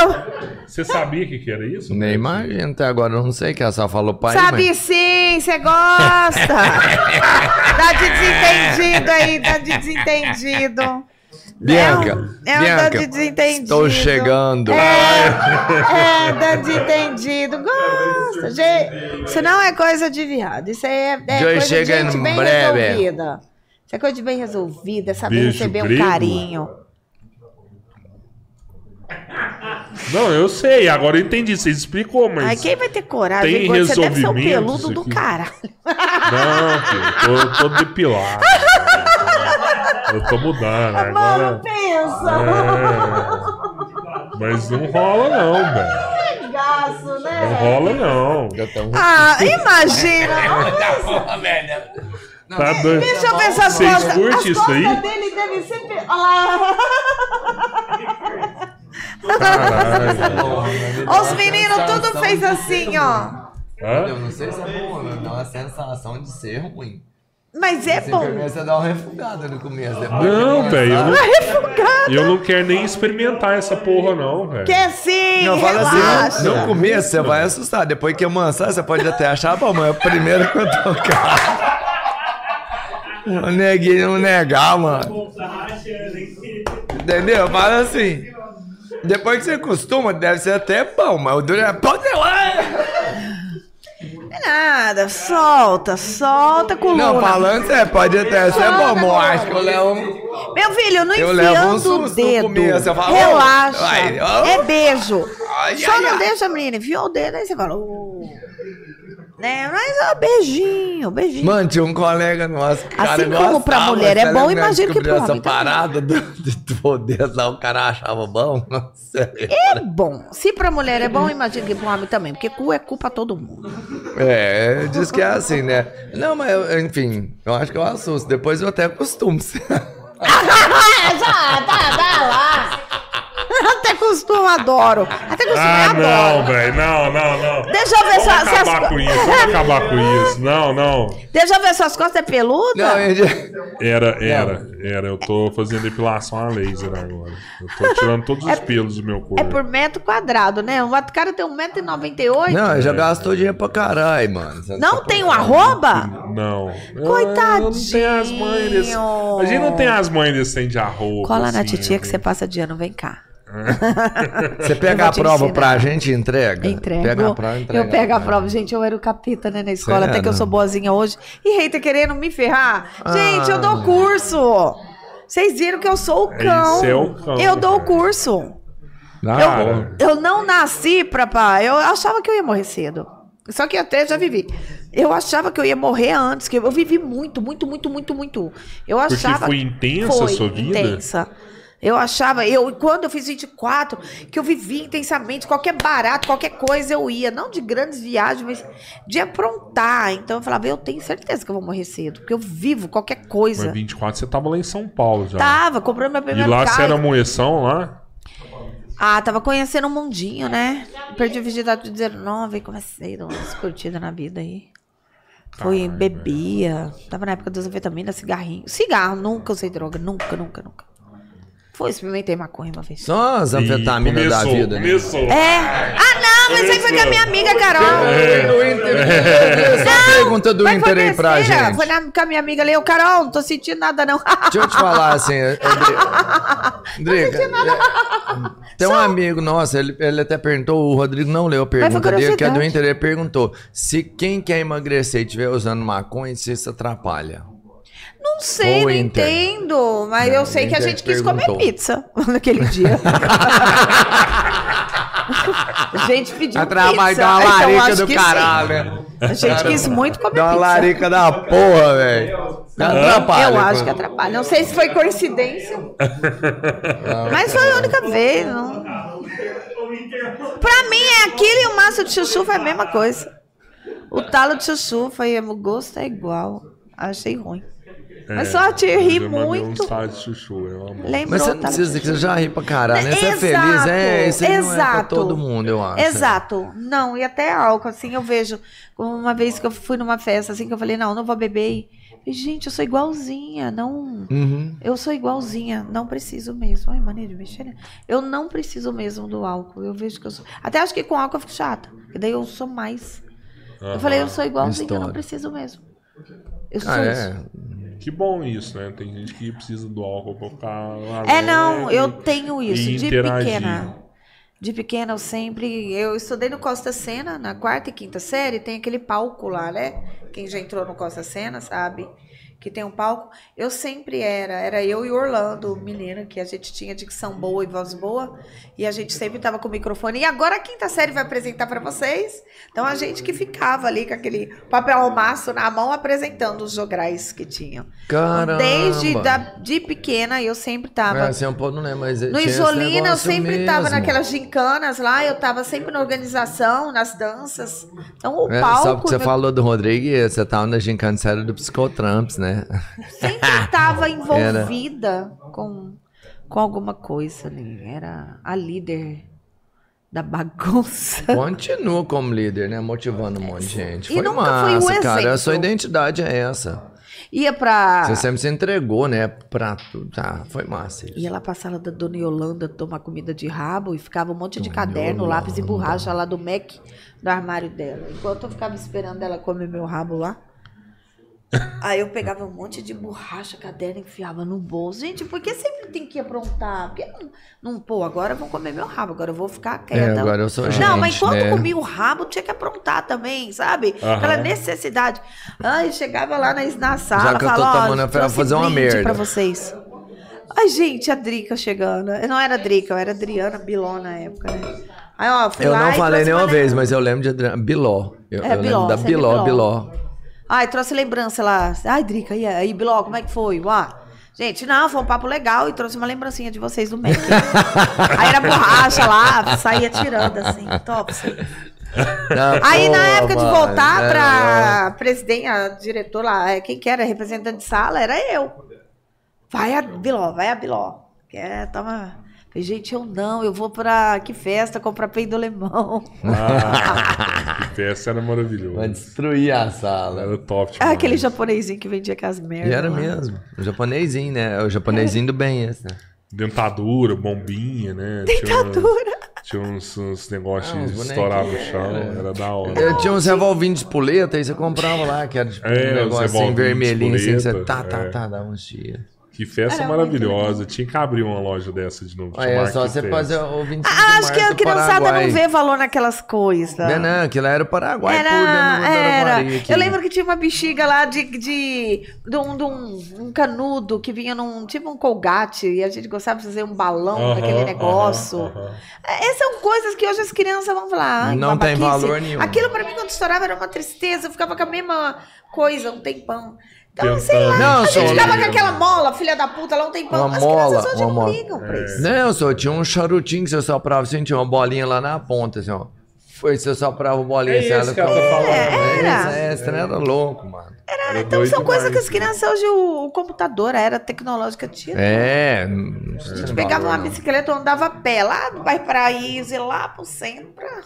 Você sabia que, que era isso?
Nem imagino até agora, eu não sei que ela só falou pai.
Sabe
mas...
sim, você gosta. [LAUGHS] Tá de desentendido aí, tá de desentendido.
Bianca,
É um, é um
Bianca,
dado desentendido.
estou chegando.
É, é dado entendido. Gosta. Gente, isso não é coisa de viado. Isso aí é, é coisa de gente
em
bem
breve.
resolvida. Isso é coisa de bem resolvida, é saber
Beijo
receber
grego?
um carinho.
Não, eu sei, agora eu entendi. Você explicou, mas.
Ai, quem vai ter coragem?
tem?
Você deve ser um
resolvimento
peludo do caralho.
Não, filho, eu tô, tô depilado. [LAUGHS] eu tô mudando.
Mano,
Agora.
pensa.
É, mas não rola, não, velho.
Gaço,
Não
né?
rola, não.
Ah, imagina.
Tá doido.
Deixa eu ver essas
Vocês
costas.
curtem
As
isso
costas
aí?
dele devem ser... Olha lá. Ó, Os meninos tudo fez assim, ó.
Hã?
não sei se é bom, né? dá uma sensação de ser ruim.
Mas é bom.
você dá uma refugada no começo. depois
Não, velho. Eu não,
Refugado.
eu não quero nem experimentar essa porra, não, velho.
Quer sim,
Não, fala
relaxa.
assim, no começo você vai assustar, depois que amansar você pode até achar bom, mas é o primeiro que eu tocar. O neguinho não negar, mano.
Rachando, hein?
Entendeu? Fala assim. Depois que você acostuma, deve ser até bom, mas o duro é.
É nada, solta, solta coluna.
Não, falando sério, pode até ser bom, mas eu acho que eu levo.
Meu filho, não
Eu levo um
enfiando
susto
o
no
dedo.
começo, eu falo,
Relaxa.
ai, ó.
É beijo.
Ai,
Só
ai,
não
ai.
deixa, menina. Enfiou o dedo, aí você fala. "Oh". Né? Mas ó, beijinho, beijinho.
Mano, tinha um colega nosso que cara
Assim como pra
gostava,
mulher é bom,
lembra
imagino que
descobriu
pro
essa
homem também.
parada do, de poder lá, o cara achava bom. [LAUGHS] Não sei.
É bom. Se pra mulher é bom, imagina que pro homem também. Porque cu é cu pra todo mundo.
É, diz que é assim, né? Não, mas eu- enfim, eu acho que eu assusto. Depois eu até acostumo. [LAUGHS]
Já, tá, tá lá. Costumo, adoro. Até costumo,
Ah,
adoro.
não, velho. Não, não, não.
Deixa eu ver
Vamos
se as
acabar
co-
com isso. Vamos acabar com isso. Não, não.
Deixa eu ver suas costas é peluda?
Não, gente,
Era, era, era. Eu tô fazendo depilação a laser agora. Eu tô tirando todos os pelos do meu corpo.
É por metro quadrado, né? O cara tem 1,98m.
não, já gastou dinheiro pra caralho, mano. Você
Não
tá
tem um
pensando.
Não.
arroba?
Eu- Eu não
Coitadinho.
tenho as mães desse... A gente não tem as mães desse de arroba.
Cola na
assim,
titia que
né?
você passa de ano, vem cá. [LAUGHS]
Você
Eu
pega a prova
ensinar.
pra gente e entrega?
Entrego.
Pega a prova entrega.
eu pego a prova. Gente, eu era o capita, né, na escola, até que eu sou boazinha hoje. E hater querendo me ferrar. Gente, eu
Ah.
dou curso. Vocês viram que eu sou o cão.
Esse é o cão,
Eu dou o curso.
Cara,
Eu não nasci pra pá. Eu achava que eu ia morrer cedo. Só que até já vivi. Eu achava que eu ia morrer antes, que eu vivi muito, muito, muito, muito, muito. Eu
Porque
achava
foi intensa a sua vida?
Intensa. Eu achava, eu quando eu fiz 24, que eu vivia intensamente, qualquer barato, qualquer coisa eu ia, não de grandes viagens, mas de aprontar. Então eu falava, eu tenho certeza que eu vou morrer cedo, porque eu vivo qualquer coisa.
mas 24 você tava lá em São Paulo já.
Tava, comprando meu
E
primeiro
lá você
carro.
era moeção lá?
Ah, tava conhecendo o mundinho, né? Perdi a virgindade de 19 e comecei a dar umas curtidas na vida aí. Foi,
Caralho,
bebia. Tava na época das anfetaminas, cigarrinho. Cigarro, nunca usei droga. Nunca, nunca, nunca. Foi, experimentei maconha uma vez.
Só as anfetaminas da
começou,
vida, né?
É. Ah, não, mas aí foi com a minha amiga Carol.
Do Inter, essa pergunta do Inter aí pra gente.
Foi na, com a minha amiga ali. Eu, Carol, não tô sentindo nada, não.
Deixa eu te falar assim, [LAUGHS] Drica. Tem um amigo nosso, ele, ele até perguntou, o Rodrigo não leu a pergunta dele, que é do. Inter, ele perguntou se quem quer emagrecer e estiver usando maconha, se isso atrapalha.
Não sei, não entendo. Mas
Não,
eu sei que a gente quis
perguntou.
comer pizza [LAUGHS] naquele dia. a [LAUGHS] gente pediu
Atrapalha,
pizza.
uma
então
larica
acho
do caralho, né?
A gente quis muito comer
Dá uma
pizza.
larica da porra, velho. Atrapalha.
Eu acho que atrapalha. Não sei se foi coincidência. Mas foi a única vez. Não. Pra mim é aquilo e o maço de chuchu foi a mesma coisa. O talo de chuchu foi o gosto é igual. Achei ruim. Mas só te ri muito.
Um chuchu.
Lembrou
Mas você não precisa dizer que você já ri pra caralho, né? Você é
Exato,
feliz, é, isso aí não é pra
exato.
todo mundo, eu acho.
Exato. Não, e até álcool, assim, eu vejo. Uma vez que eu fui numa festa, assim, que eu falei, não, não vou beber. E, falei, gente, eu sou igualzinha, não.
Uhum.
Eu sou igualzinha, não preciso mesmo. Ai, maneira de mexer. né? Eu não preciso mesmo do álcool. Eu vejo que eu sou. Até acho que com álcool eu fico chata. Porque daí eu sou mais. Eu falei, eu sou igualzinha, eu não
História.
preciso mesmo. Eu sou
Ah,
isso.
é.
Que bom isso, né? Tem gente que precisa do álcool pra ficar.
É, não, eu tenho isso. De
interagir.
pequena. De pequena eu sempre. Eu estudei no Costa Sena, na quarta e quinta série, tem aquele palco lá, né? Quem já entrou no Costa Sena sabe que tem um palco. Eu sempre era, era eu e o Orlando, o menino, que a gente tinha dicção boa e voz boa, e a gente sempre tava com o microfone. E agora a quinta série vai apresentar para vocês. Então a gente que ficava ali com aquele papel almaço na mão apresentando os jograis que tinham.
Caramba.
Desde da, de pequena eu sempre tava.
É, assim, um pouco não lembro, mas
No Isolina, eu sempre tava
mesmo.
naquelas gincanas lá, eu tava sempre na organização, nas danças. Então o
É,
palco.
só porque você
meu-
falou do Rodrigo, você tava na gincana série do Psicotramps, né?
Sempre estava [LAUGHS] envolvida com, com alguma coisa ali. Era a líder da bagunça. [LAUGHS]
Continua como líder, né? Motivando um monte de gente.
E
Foi
nunca fui o
massa, cara. A sua identidade é essa.
Ia pra.
Você sempre se entregou, né? Pra tudo. Tá, foi massa isso.
Ia lá pra sala da Dona Yolanda tomar comida de rabo e ficava um monte de
Dona
caderno,
Yolanda.
lápis e borracha lá do Mac no armário dela. Enquanto eu ficava esperando ela comer meu rabo lá. Aí eu pegava um monte de borracha, caderno, enfiava no bolso. Gente, por que sempre tem que aprontar? Por que não, não pô, agora vão comer meu rabo, agora eu vou ficar quieta.
É, agora eu sou gente,
Não, mas enquanto
né?
comia o rabo, tinha que aprontar também, sabe?
Aham.
Aquela necessidade. Ai, chegava lá na, na sala,
Já que eu tô
falava, ó,
tomando,
trouxe
vou fazer uma merda.
pra vocês. Ai, gente, a Drica chegando. Eu não era Drica, eu era Adriana Biló na época, né? Aí, ó,
Eu não falei nenhuma
uma
vez, mas eu lembro de Adriana. Biló. Eu,
É,
eu
Biló,
lembro da
sempre
Biló,
Biló.
Biló.
Ai, trouxe lembrança lá. Ai, Drica, e aí, Biló, como é que foi? Uá. Gente, não, foi um papo legal e trouxe uma lembrancinha de vocês do Mac. [LAUGHS] aí era borracha lá, saía tirando assim, top. assim.
Ah,
Aí
pô,
na época de voltar
é,
pra presidente, a diretor lá, é, quem que era representante de sala, era eu. Vai a Biló, vai a Biló. Quer, toma. Falei, gente, eu não, eu vou pra que festa comprar peido alemão.
Ah, [LAUGHS] que festa era maravilhoso.
Vai destruir a sala.
Era top.
É
demais.
aquele japonesinho que vendia com as merdas.
E era
lá.
mesmo. O japonesinho, né? O japonesinho do bem esse, né?
Dentadura, bombinha, né? Dentadura. Tinha uns, uns negócios
Ah,
estourar no chão,
é.
era da hora.
Eu tinha uns revolvinhos de espoleta, aí você comprava lá, que era tipo
É,
um negócio assim, vermelhinho, assim, que você tá, tá,
é.
tá, dá uns dias.
Que festa
Era
maravilhosa. Tinha que abrir uma loja dessa de novo. Chamar
só você
Festa.
fazer o 25
Ah,
de
acho que a criançada
Paraguai.
não vê valor naquelas coisas.
Não, não, aquilo era o Paraguai
Era, era. Eu lembro que tinha uma bexiga lá de, de, de, um, de um, um canudo que vinha num tipo um colgate e a gente gostava de fazer um balão
Aham,
daquele
aham,
negócio.
aham.
É, Essas são coisas que hoje as crianças vão falar. "Ai,
Não tem
babaquice."
valor nenhum.
Aquilo pra mim, quando estourava, era uma tristeza. Eu ficava com a mesma coisa um tempão. Então, sei lá.
Não,
a gente ficava com aquela mola, filha da puta, lá um tempão.
Uma
as
mola,
crianças hoje
uma
não
mola.
ligam pra isso.
Não, só tinha um charutinho que você soprava assim, tinha uma bolinha lá na ponta, assim, ó. Foi, você soprava a bolinha
É
assim,
ela tá falando.
É, era.
Esse, esse trem era louco, mano.
Era
Então
doido
são coisas que as crianças hoje, o, o computador, a era tecnológica tira.
É.
A gente pegava uma bicicleta, andava a pé lá do bairro Paraíso e lá pro centro. Pra...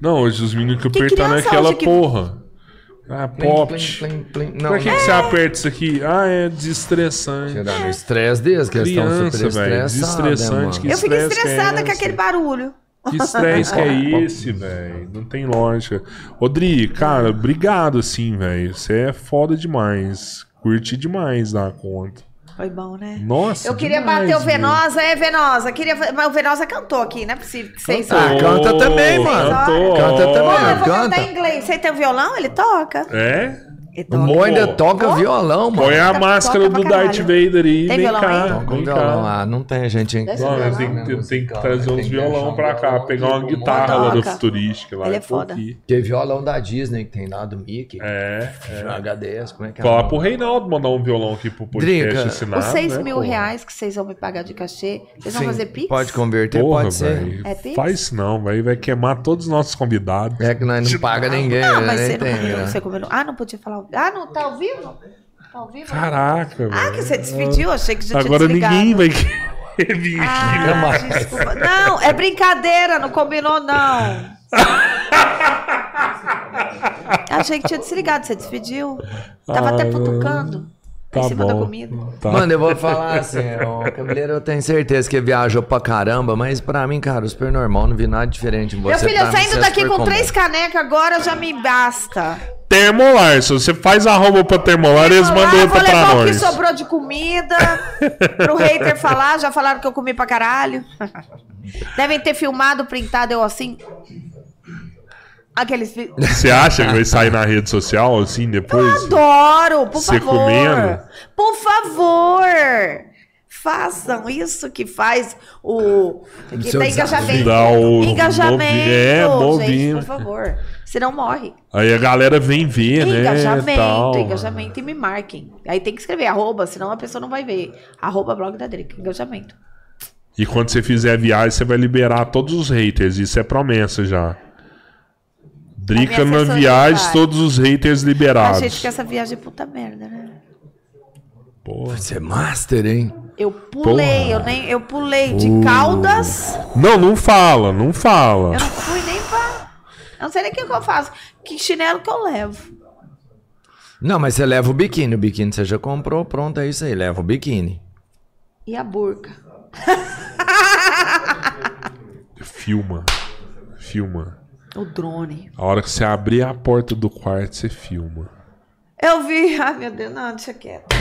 Não, hoje os meninos que
Que
apertar
criança
naquela
hoje que-
porra. Ah,
Plim,
Popt.
plim, plim, plim. Não,
Pra que,
não.
que você aperta isso aqui? Ah, é desestressante.
Tirar no estresse deles, que eles estão super
Criança, velho.
estressados.
Desestressante.
né,
Que?
Eu fico
é
estressada com
esse?
aquele barulho.
Que estresse que é [LAUGHS] esse, velho? Não tem lógica. Rodri, cara, obrigado, assim, velho. Você é foda demais. Curti demais da conta.
Foi bom, né?
Nossa,
Eu queria
demais,
bater o. Venosa, é Venosa. Queria... Mas o Venosa cantou aqui, não é possível que vocês
Ah, canta também, mano.
Cantou.
Canta também.
Pô, eu vou
canta.
cantar em inglês. Você tem o violão? Ele toca.
É?
O
toca.
Mo ainda
Pô.
toca
Pô.
violão, mano.
Põe a máscara
toca
do Darth. Vader aí.
Tem
vem cá. Vem
violão.
cá.
Ah, não tem gente
Não,
violão.
tem, tem- tem que trazer
tem
uns violão pra cá, pegar uma guitarra lá do. Futurística lá.
Ele é
e
foda.
Que violão da Disney que tem lá do Mickey.
É, é.
HDS, como é que é?
Falar pro Reinaldo mandar um violão aqui pro podcast
Drica,
ensinar.
Os 6
né,
mil reais que vocês vão me pagar de cachê, vocês vão fazer pix?
Pode converter,
Porra,
pode ser.
É?
Faz isso não, vai, vai queimar todos os nossos convidados.
É que nós não paga ninguém,
Não, mas você não
tem.
Ah, não podia falar. Ah, não, tá ao vivo? Tá ao vivo?
Caraca.
Ah, que você despediu? Achei que já
Agora
tinha desligado.
ninguém vai querer vir aqui.
Ah, desculpa. Não, é brincadeira, não combinou, não. [LAUGHS] Achei que tinha desligado, você despediu. Tava até putucando.
Tá
em cima da
bom.
comida.
Tá.
Mano, eu vou falar assim, o [LAUGHS] Cabeleiro eu tenho certeza que viajou pra caramba, mas pra mim, cara, o super normal, não vi nada diferente em você.
Meu filho,
pra
eu saindo
é
daqui com
comum.
três canecas agora já me basta.
Termolar, se você faz arroba pra termolar, eles
Vou
mandam outra
vou levar
pra
o que
nós.
sobrou de comida pro hater falar. Já falaram que eu comi pra caralho. [LAUGHS] Devem ter filmado, printado eu assim. Aqueles.
Você acha que vai sair na rede social assim depois?
Adoro, por
Você
favor.
comendo?
Por favor. Façam isso que faz o. Que
seu
dá engajamento.
Dá o
engajamento.
movi- é,
gente, por favor. Senão morre.
Aí a galera vem ver, né?
Engajamento, engajamento e me marquem. Aí tem que escrever arroba, senão a pessoa não vai ver. Arroba blog da Drica, engajamento.
E quando você fizer a viagem, você vai liberar todos os haters. Isso é promessa já. Drica
A
na viagem,
vai.
todos os haters
A
liberados.
gente quer essa viagem é puta merda, né?
Porra.
Você é master, hein?
Eu pulei,
Porra.
eu nem eu pulei de
Uh.
Caldas.
Não, não fala, não fala.
Eu não fui nem pra. Eu não sei nem o que que eu faço. Que chinelo que eu levo.
Não, mas você leva o biquíni. O biquíni você já comprou, pronto, é isso aí. Leva o biquíni.
E a burca.
Filma. Filma.
O drone.
A hora que você abrir a porta do quarto, você filma.
Eu vi. [LAUGHS] Ai, meu Deus, não, deixa quieto.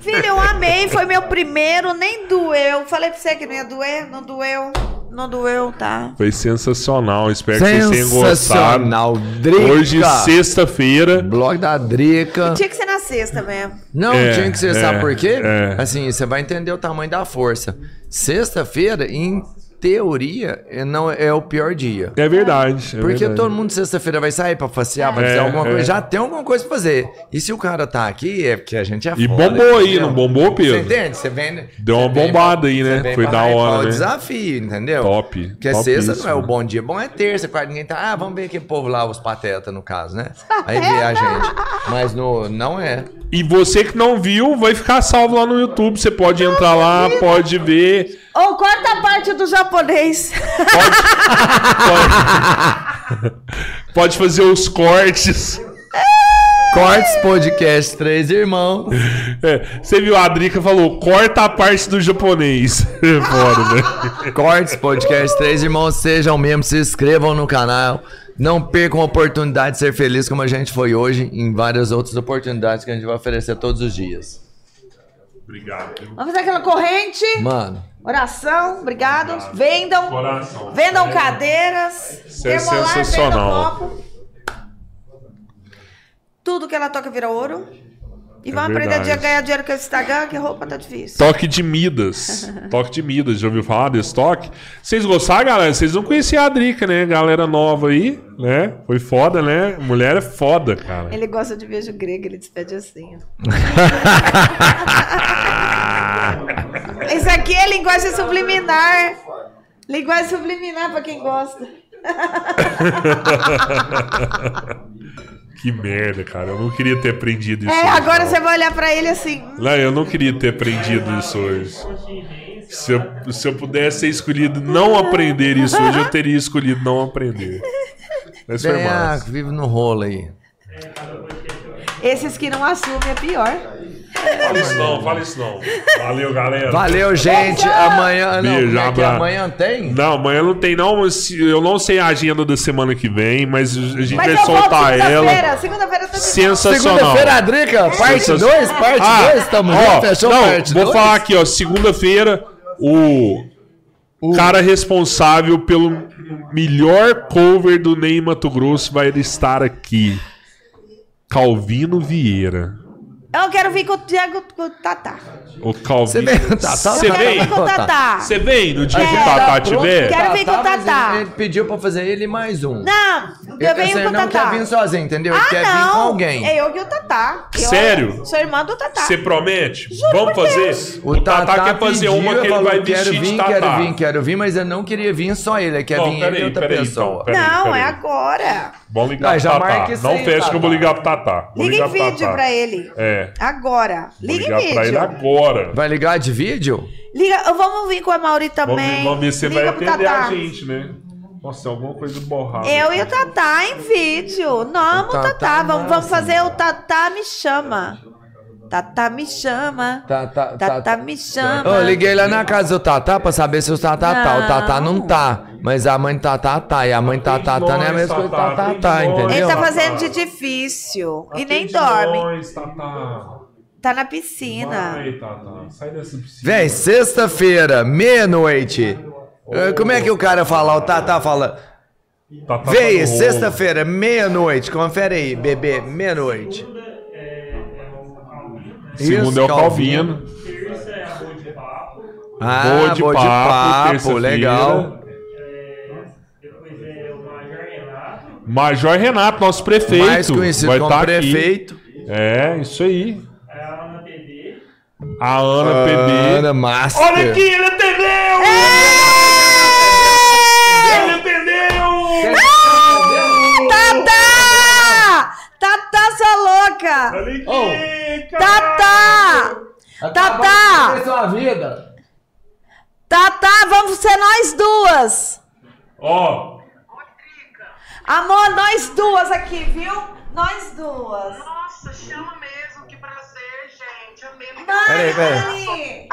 Filho, eu amei. Foi meu primeiro, nem doeu. Falei pra você que não ia doer. Não doeu. Não doeu, tá?
Foi sensacional. Espero que vocês tenham gostado.
Sensacional. Drica.
Hoje, sexta-feira.
Blog da Drica.
Tinha que ser na sexta mesmo.
Não,
É,
tinha que ser,
é,
sabe por quê?
é.
Assim, você vai entender o tamanho da força. Sexta-feira, em teoria, é- não é o pior dia.
É verdade. é
Porque
verdade.
todo mundo sexta-feira vai sair pra passear, vai
É,
fazer alguma
é.
coisa. Já tem alguma coisa pra fazer. E se o cara tá aqui, é porque a gente é
E
foda,
bombou aí, não bombou, Pedro?
Você entende? Você vem.
Deu uma
vem
bombada
pra-
aí, né?
você vem
Foi da hora,
o
né?
desafio, entendeu?
Top,
Porque
topíssimo.
sexta não é o bom dia. Bom é terça, quarta, ninguém tá. Ah, vamos ver aquele povo lá, os patetas, no caso, né? [LAUGHS] Aí vê a gente. Mas no, não é.
E você que não viu, vai ficar salvo lá no YouTube. Você pode entrar lá, pode ver.
Ou corta a parte do japonês.
Pode, pode fazer os cortes.
Cortes Podcast Três Irmãos.
É, você viu, a Drica falou, corta a parte do japonês. [LAUGHS] Fora, né?
Cortes Podcast Três Irmãos. Sejam membros, se inscrevam no canal. Não percam a oportunidade de ser feliz como a gente foi hoje, em várias outras oportunidades que a gente vai oferecer todos os dias.
Obrigado. viu?
Vamos fazer aquela corrente.
Mano,
Oração, obrigado. Vendam.
Coração.
Vendam cadeiras.
Isso é sensacional.
vendam copo. Tudo que ela toca vira ouro. E vamos
É
aprender a ganhar dinheiro com esse Instagram, que roupa tá difícil.
Toque de Midas. [LAUGHS] Toque de Midas. Já ouviu falar desse toque? Vocês gostaram, galera? Vocês não conheciam a Drica, né? Galera nova aí, né? Foi foda, né? Mulher é foda, cara.
Ele gosta de beijo grego, ele despede assim. Isso [LAUGHS] aqui é linguagem subliminar. Linguagem subliminar pra quem gosta. [LAUGHS]
Que merda, cara. Eu não queria ter aprendido isso.
É,
hoje,
agora
não.
você vai olhar pra ele assim.
Não, eu não queria ter aprendido isso hoje. Se eu, se eu pudesse ter escolhido não aprender isso hoje, eu teria escolhido não aprender. Mas foi
bem, ah,
massa.
vive no rolo aí.
Esses que não assumem é pior.
Fala isso não, fala isso não. Valeu, galera.
Valeu, gente. Amanhã. Não,
Beijo,
é que
abraço.
amanhã tem?
Não, amanhã não tem não. Eu não sei a agenda da semana que vem, mas a gente
Mas
vai
eu volto
soltar ela.
segunda-feira. Segunda-feira volta.
Sensacional.
Segunda-feira, Drica, parte
Sensacional.
2, parte
Ah,
2, tamo
ó,
junto, fechou
não,
parte
vou
2?
falar aqui, ó. Segunda-feira, o, cara responsável pelo melhor cover do Ney Mato Grosso vai estar aqui. Calvino Vieira.
Eu quero vir com o Diego com o Tatá.
O Calvino.
Você vem com o Tatá?
Você
Eu quero
vem?
vir com o Tatá.
Você vem no dia que o
Quero.
Tatá tiver?
Quero vir com o Tatá.
Ele, ele pediu pra fazer ele mais um.
Não, eu venho com o
não
Tatá.
quer vir sozinho, entendeu? Ele
Ah,
quer
não.
vir com alguém.
É eu e o Tatá. Eu
Sério?
Sou irmã do Tatá.
Você promete?
Juro
Vamos fazer?
Deus.
O Tatá, quer fazer
pediu,
uma que ele
falou,
vai
quero
vestir
vir,
de Tatá.
Quero vir, quero vir, mas eu não queria vir só ele, ele quer
Não,
vir ele e outra pessoa.
Não, é agora.
Vamos ligar pro
já
Tatá. Não
aí,
fecha que eu vou
Tatá.
ligar pro Tatá. Vou
Liga
ligar
em
pro
vídeo
Tatá.
pra ele.
É.
Agora.
Vou
Liga
ligar
em
pra ele
vídeo.
agora.
Vai ligar de vídeo?
Liga, vamos vir com a Mauri
Vamos
também.
ver, vamos ver se vai atender
Tatá.
a gente, né? Nossa, tem alguma coisa borrada.
Eu e o Tatá em vídeo. Não, o
Tatá
Tatá.
é
Vamos, vamos fazer o Tatá me chama. Tatá me chama.
Tá, tá,
Tatá me chama.
Eu liguei lá na casa do Tatá pra saber se o Tatá tá. O Tatá não
Não.
tá. Mas a mãe do Tatá tá. E a mãe do Tatá tá não é a mesma coisa
Tatá,
Tatá
tem
tá,
nós.
entendeu?
Ele tá fazendo de difícil. E nem dorme. Tá na piscina.
Vai, Tatá. Sai dessa piscina.
Véi, sexta-feira, meia-noite. Eh, Como é que o cara fala? O Tatá fala.
Tá
Véi, sexta-feira, meia-noite. Confere aí, bebê, meia-noite.
Segundo é o Calvino.
Terça é amor de papo.
Ah,
Boa de
boa de
papo,
legal.
Major Renato,
nosso prefeito.
Mais conhecido
vai
como
tá aqui.
prefeito.
É, isso aí.
É a Ana PD.
A Ana PB.
Ana Master.
Olha aqui, ele atendeu! Ele atendeu!
Tatá! Tatá, sua louca!
Olha aqui!
Tatá!
sua vida.
Tatá, vamos ser nós duas!
Ó,
Amor, nós duas aqui, viu? Nós duas.
Nossa, chama mesmo, que prazer, gente. Amei.
Peraí, peraí.
Mãe!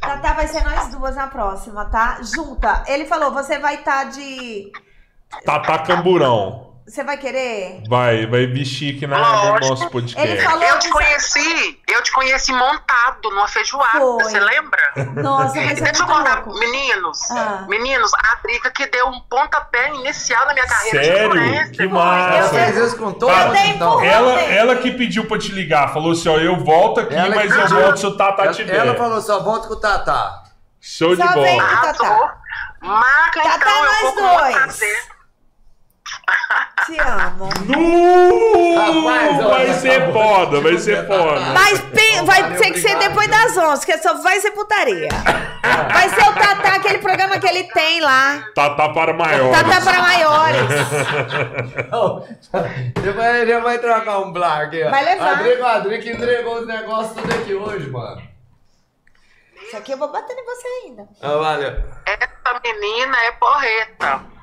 Tatá vai ser nós duas na próxima, tá? Junta. Ele falou, você vai estar de.
Tatá Camburão.
Você vai querer?
Vai, vai vestir aqui na, no nosso podcast.
Ele falou.
Eu te
que-
conheci, eu te conheci montado numa feijoada,
Foi.
você lembra?
Nossa, ser
Deixa eu
muito
contar,
louco.
meninos,
Ah.
meninos, a Drica que deu um pontapé inicial na minha carreira de
Sério?
influencer.
Que massa.
Eu
todos,
Cara,
dei
então.
Ela, ela que pediu pra te ligar, falou assim: ó, eu volto aqui,
Ela
mas eu volto se o Tatá
Ela,
tiver.
ela falou só, volta com o Tatá.
Show de
Só vem.
bola.
Tatá.
Arrasou. Marca
Tatá,
então, eu
nós
vou com
dois. Te amo.
Nu!
Rapaz, ó,
vai
tá
ser
bom.
foda, vai ser foda.
Mas pe- vai ter que ser depois das 11, que só vai ser putaria. Vai ser o Tatá, aquele programa que ele tem lá.
Tatá para maiores.
Tatá para maiores.
Já vai, já vai trocar um blá aqui, ó.
Vai levar.
Adrico, Adrico entregou os negócios tudo aqui hoje, mano.
Isso aqui eu vou bater em você ainda.
Ah, valeu.
Essa menina é porreta.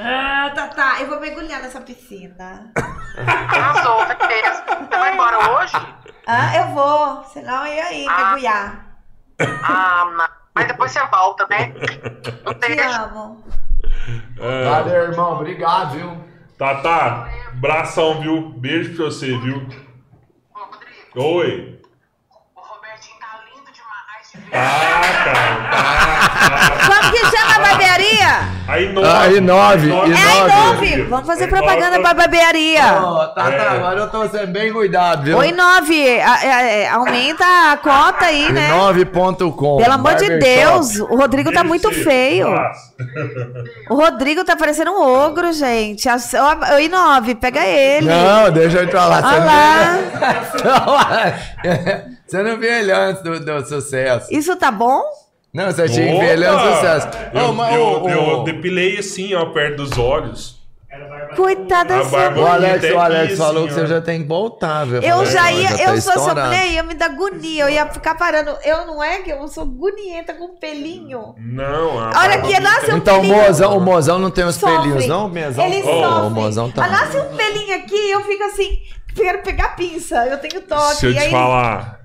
Ah, Tatá, eu vou mergulhar nessa piscina.
Arrasou, beleza. Você vai embora hoje?
Ah, eu vou. Senão eu ia ir mergulhar.
Ah, não. Mas depois você volta, né? Um
Te
beijo.
amo.
É.
Valeu, irmão. Obrigado, viu?
Tatá, bração, viu? Beijo pra você, viu?
Ô, Rodrigo,
Oi. Ah, cara.
Como que chama a barbearia?
Aí nove.
Ah, e nove,
É a Inove. Vamos fazer
Aí
propaganda pra barbearia.
Ó, Tatá,
É.
agora eu tô sendo bem cuidado, viu?
Oi, Nove. a- a- a- Aumenta a cota aí, né?
Inove.com.
Pelo amor de
Barbershop.
Deus, o Rodrigo tá muito
Esse,
feio. O Rodrigo tá parecendo um ogro, gente. Oi, Nove, pega ele.
Não, deixa eu te falar.
Olha lá. [LAUGHS]
Você não viu ele antes do, do sucesso.
Isso tá bom?
Não, você tinha que ver ele antes do sucesso.
Eu,
mas,
eu, eu depilei assim, ó, perto dos olhos.
Coitada sua
O. Alex,
Até
o Alex
aqui,
falou que você já tem que voltar, viu?
Eu já ia,
tá
eu sou essa
estourado.
mulher, ia me dar agonia, eu ia ficar parando. Eu não é que eu sou gonienta com pelinho.
Não, a
A hora
barba
que nasce um
Então o
pelinho.
mozão, o mozão não tem os
sofre.
pelinhos, não, mesão?
Ele sofre.
O mozão tá.
Ah, nasce um pelinho aqui, eu fico assim, quero pegar pinça, eu tenho toque.
Se eu te
aí-
falar,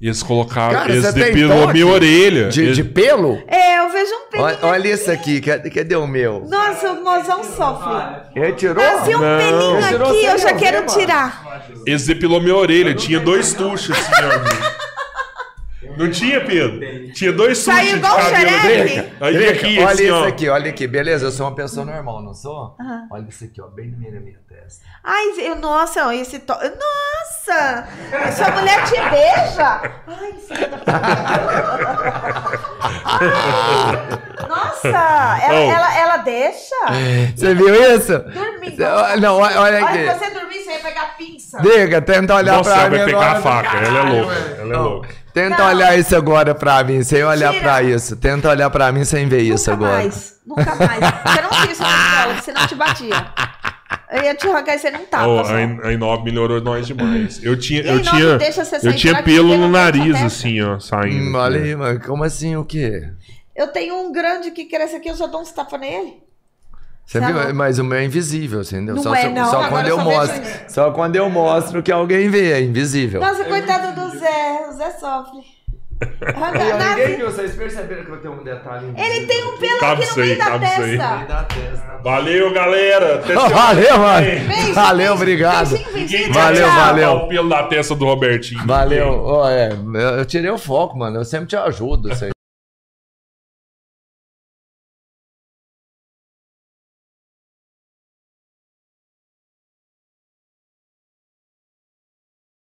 eles colocaram,
Cara,
eles
você tem
depilou
toque?
minha orelha.
De,
Eles-
de pelo?
É, eu vejo um pelinho.
Olha, olha isso aqui, cadê, cadê o meu?
Nossa, o mozão sofre.
Ele tirou?
Um
Não.
pelinho aqui, eu já quero tirar.
Eles depilou minha orelha. Tinha dois tuchos assim, ó. Não tinha, Pedro? Tinha dois tuchos
Saiu
de
igual o
cabelo.
xereque.
Aí aqui,
olha
assim,
isso
ó.
aqui, olha aqui, beleza? Eu sou uma pessoa normal, não sou?
Aham.
Olha isso aqui, ó, bem no meio da minha testa.
Ai, eu, nossa, ó, esse to... Nossa! Sua mulher te beija! Ai, filha da... [LAUGHS] [LAUGHS] Nossa! [LAUGHS] Ela,
Oh.
ela, ela deixa?
Você viu isso?
Dormindo.
Não, olha, olha
Olha
aqui.
que você dormir, você ia pegar pinça.
Diga, tenta olhar
Nossa,
pra
ela vai pegar a faca. Ela é
Caralho,
louca. Ela é
Não.
louca.
Tenta
Não.
olhar isso agora pra mim, sem olhar
Tira.
pra isso. Tenta olhar pra mim sem ver isso
Nunca
agora.
mais. Nunca mais. Você não tira isso na escola, senão eu te batia. Eu ia te arrancar e você não tapa.
Oh, a, In- a Inove melhorou nós demais. Eu tinha,
E a
eu tinha,
deixa você
eu tinha pelo no nariz, assim, ó, saindo.
Hum, olha aí, mano. Como assim o quê?
Eu tenho um grande que cresce aqui, eu já dou uns tapas nele.
Você
Tá
viu? Mas o meu é invisível, você entendeu?
Não
só
é, não.
só
Agora
quando
eu
eu
só vejo
mostro.
isso.
Só quando eu mostro que alguém vê, é invisível.
Nossa, coitado do Zé. O Zé sofre. [LAUGHS] Arranca-
ninguém viu, vocês perceberam que eu tenho um detalhe invisível?
Ele tem um pelo
Cabe
aqui no meio da
isso aí.
testa.
da testa.
Valeu, galera. [LAUGHS] Semana
Valeu,
que
mano.
Beijo,
Valeu,
beijo.
obrigado. Valeu,
tchau.
valeu.
o pelo da testa do Robertinho.
Valeu. Ó, é, eu eu tirei o foco, mano. Eu sempre te ajudo. Você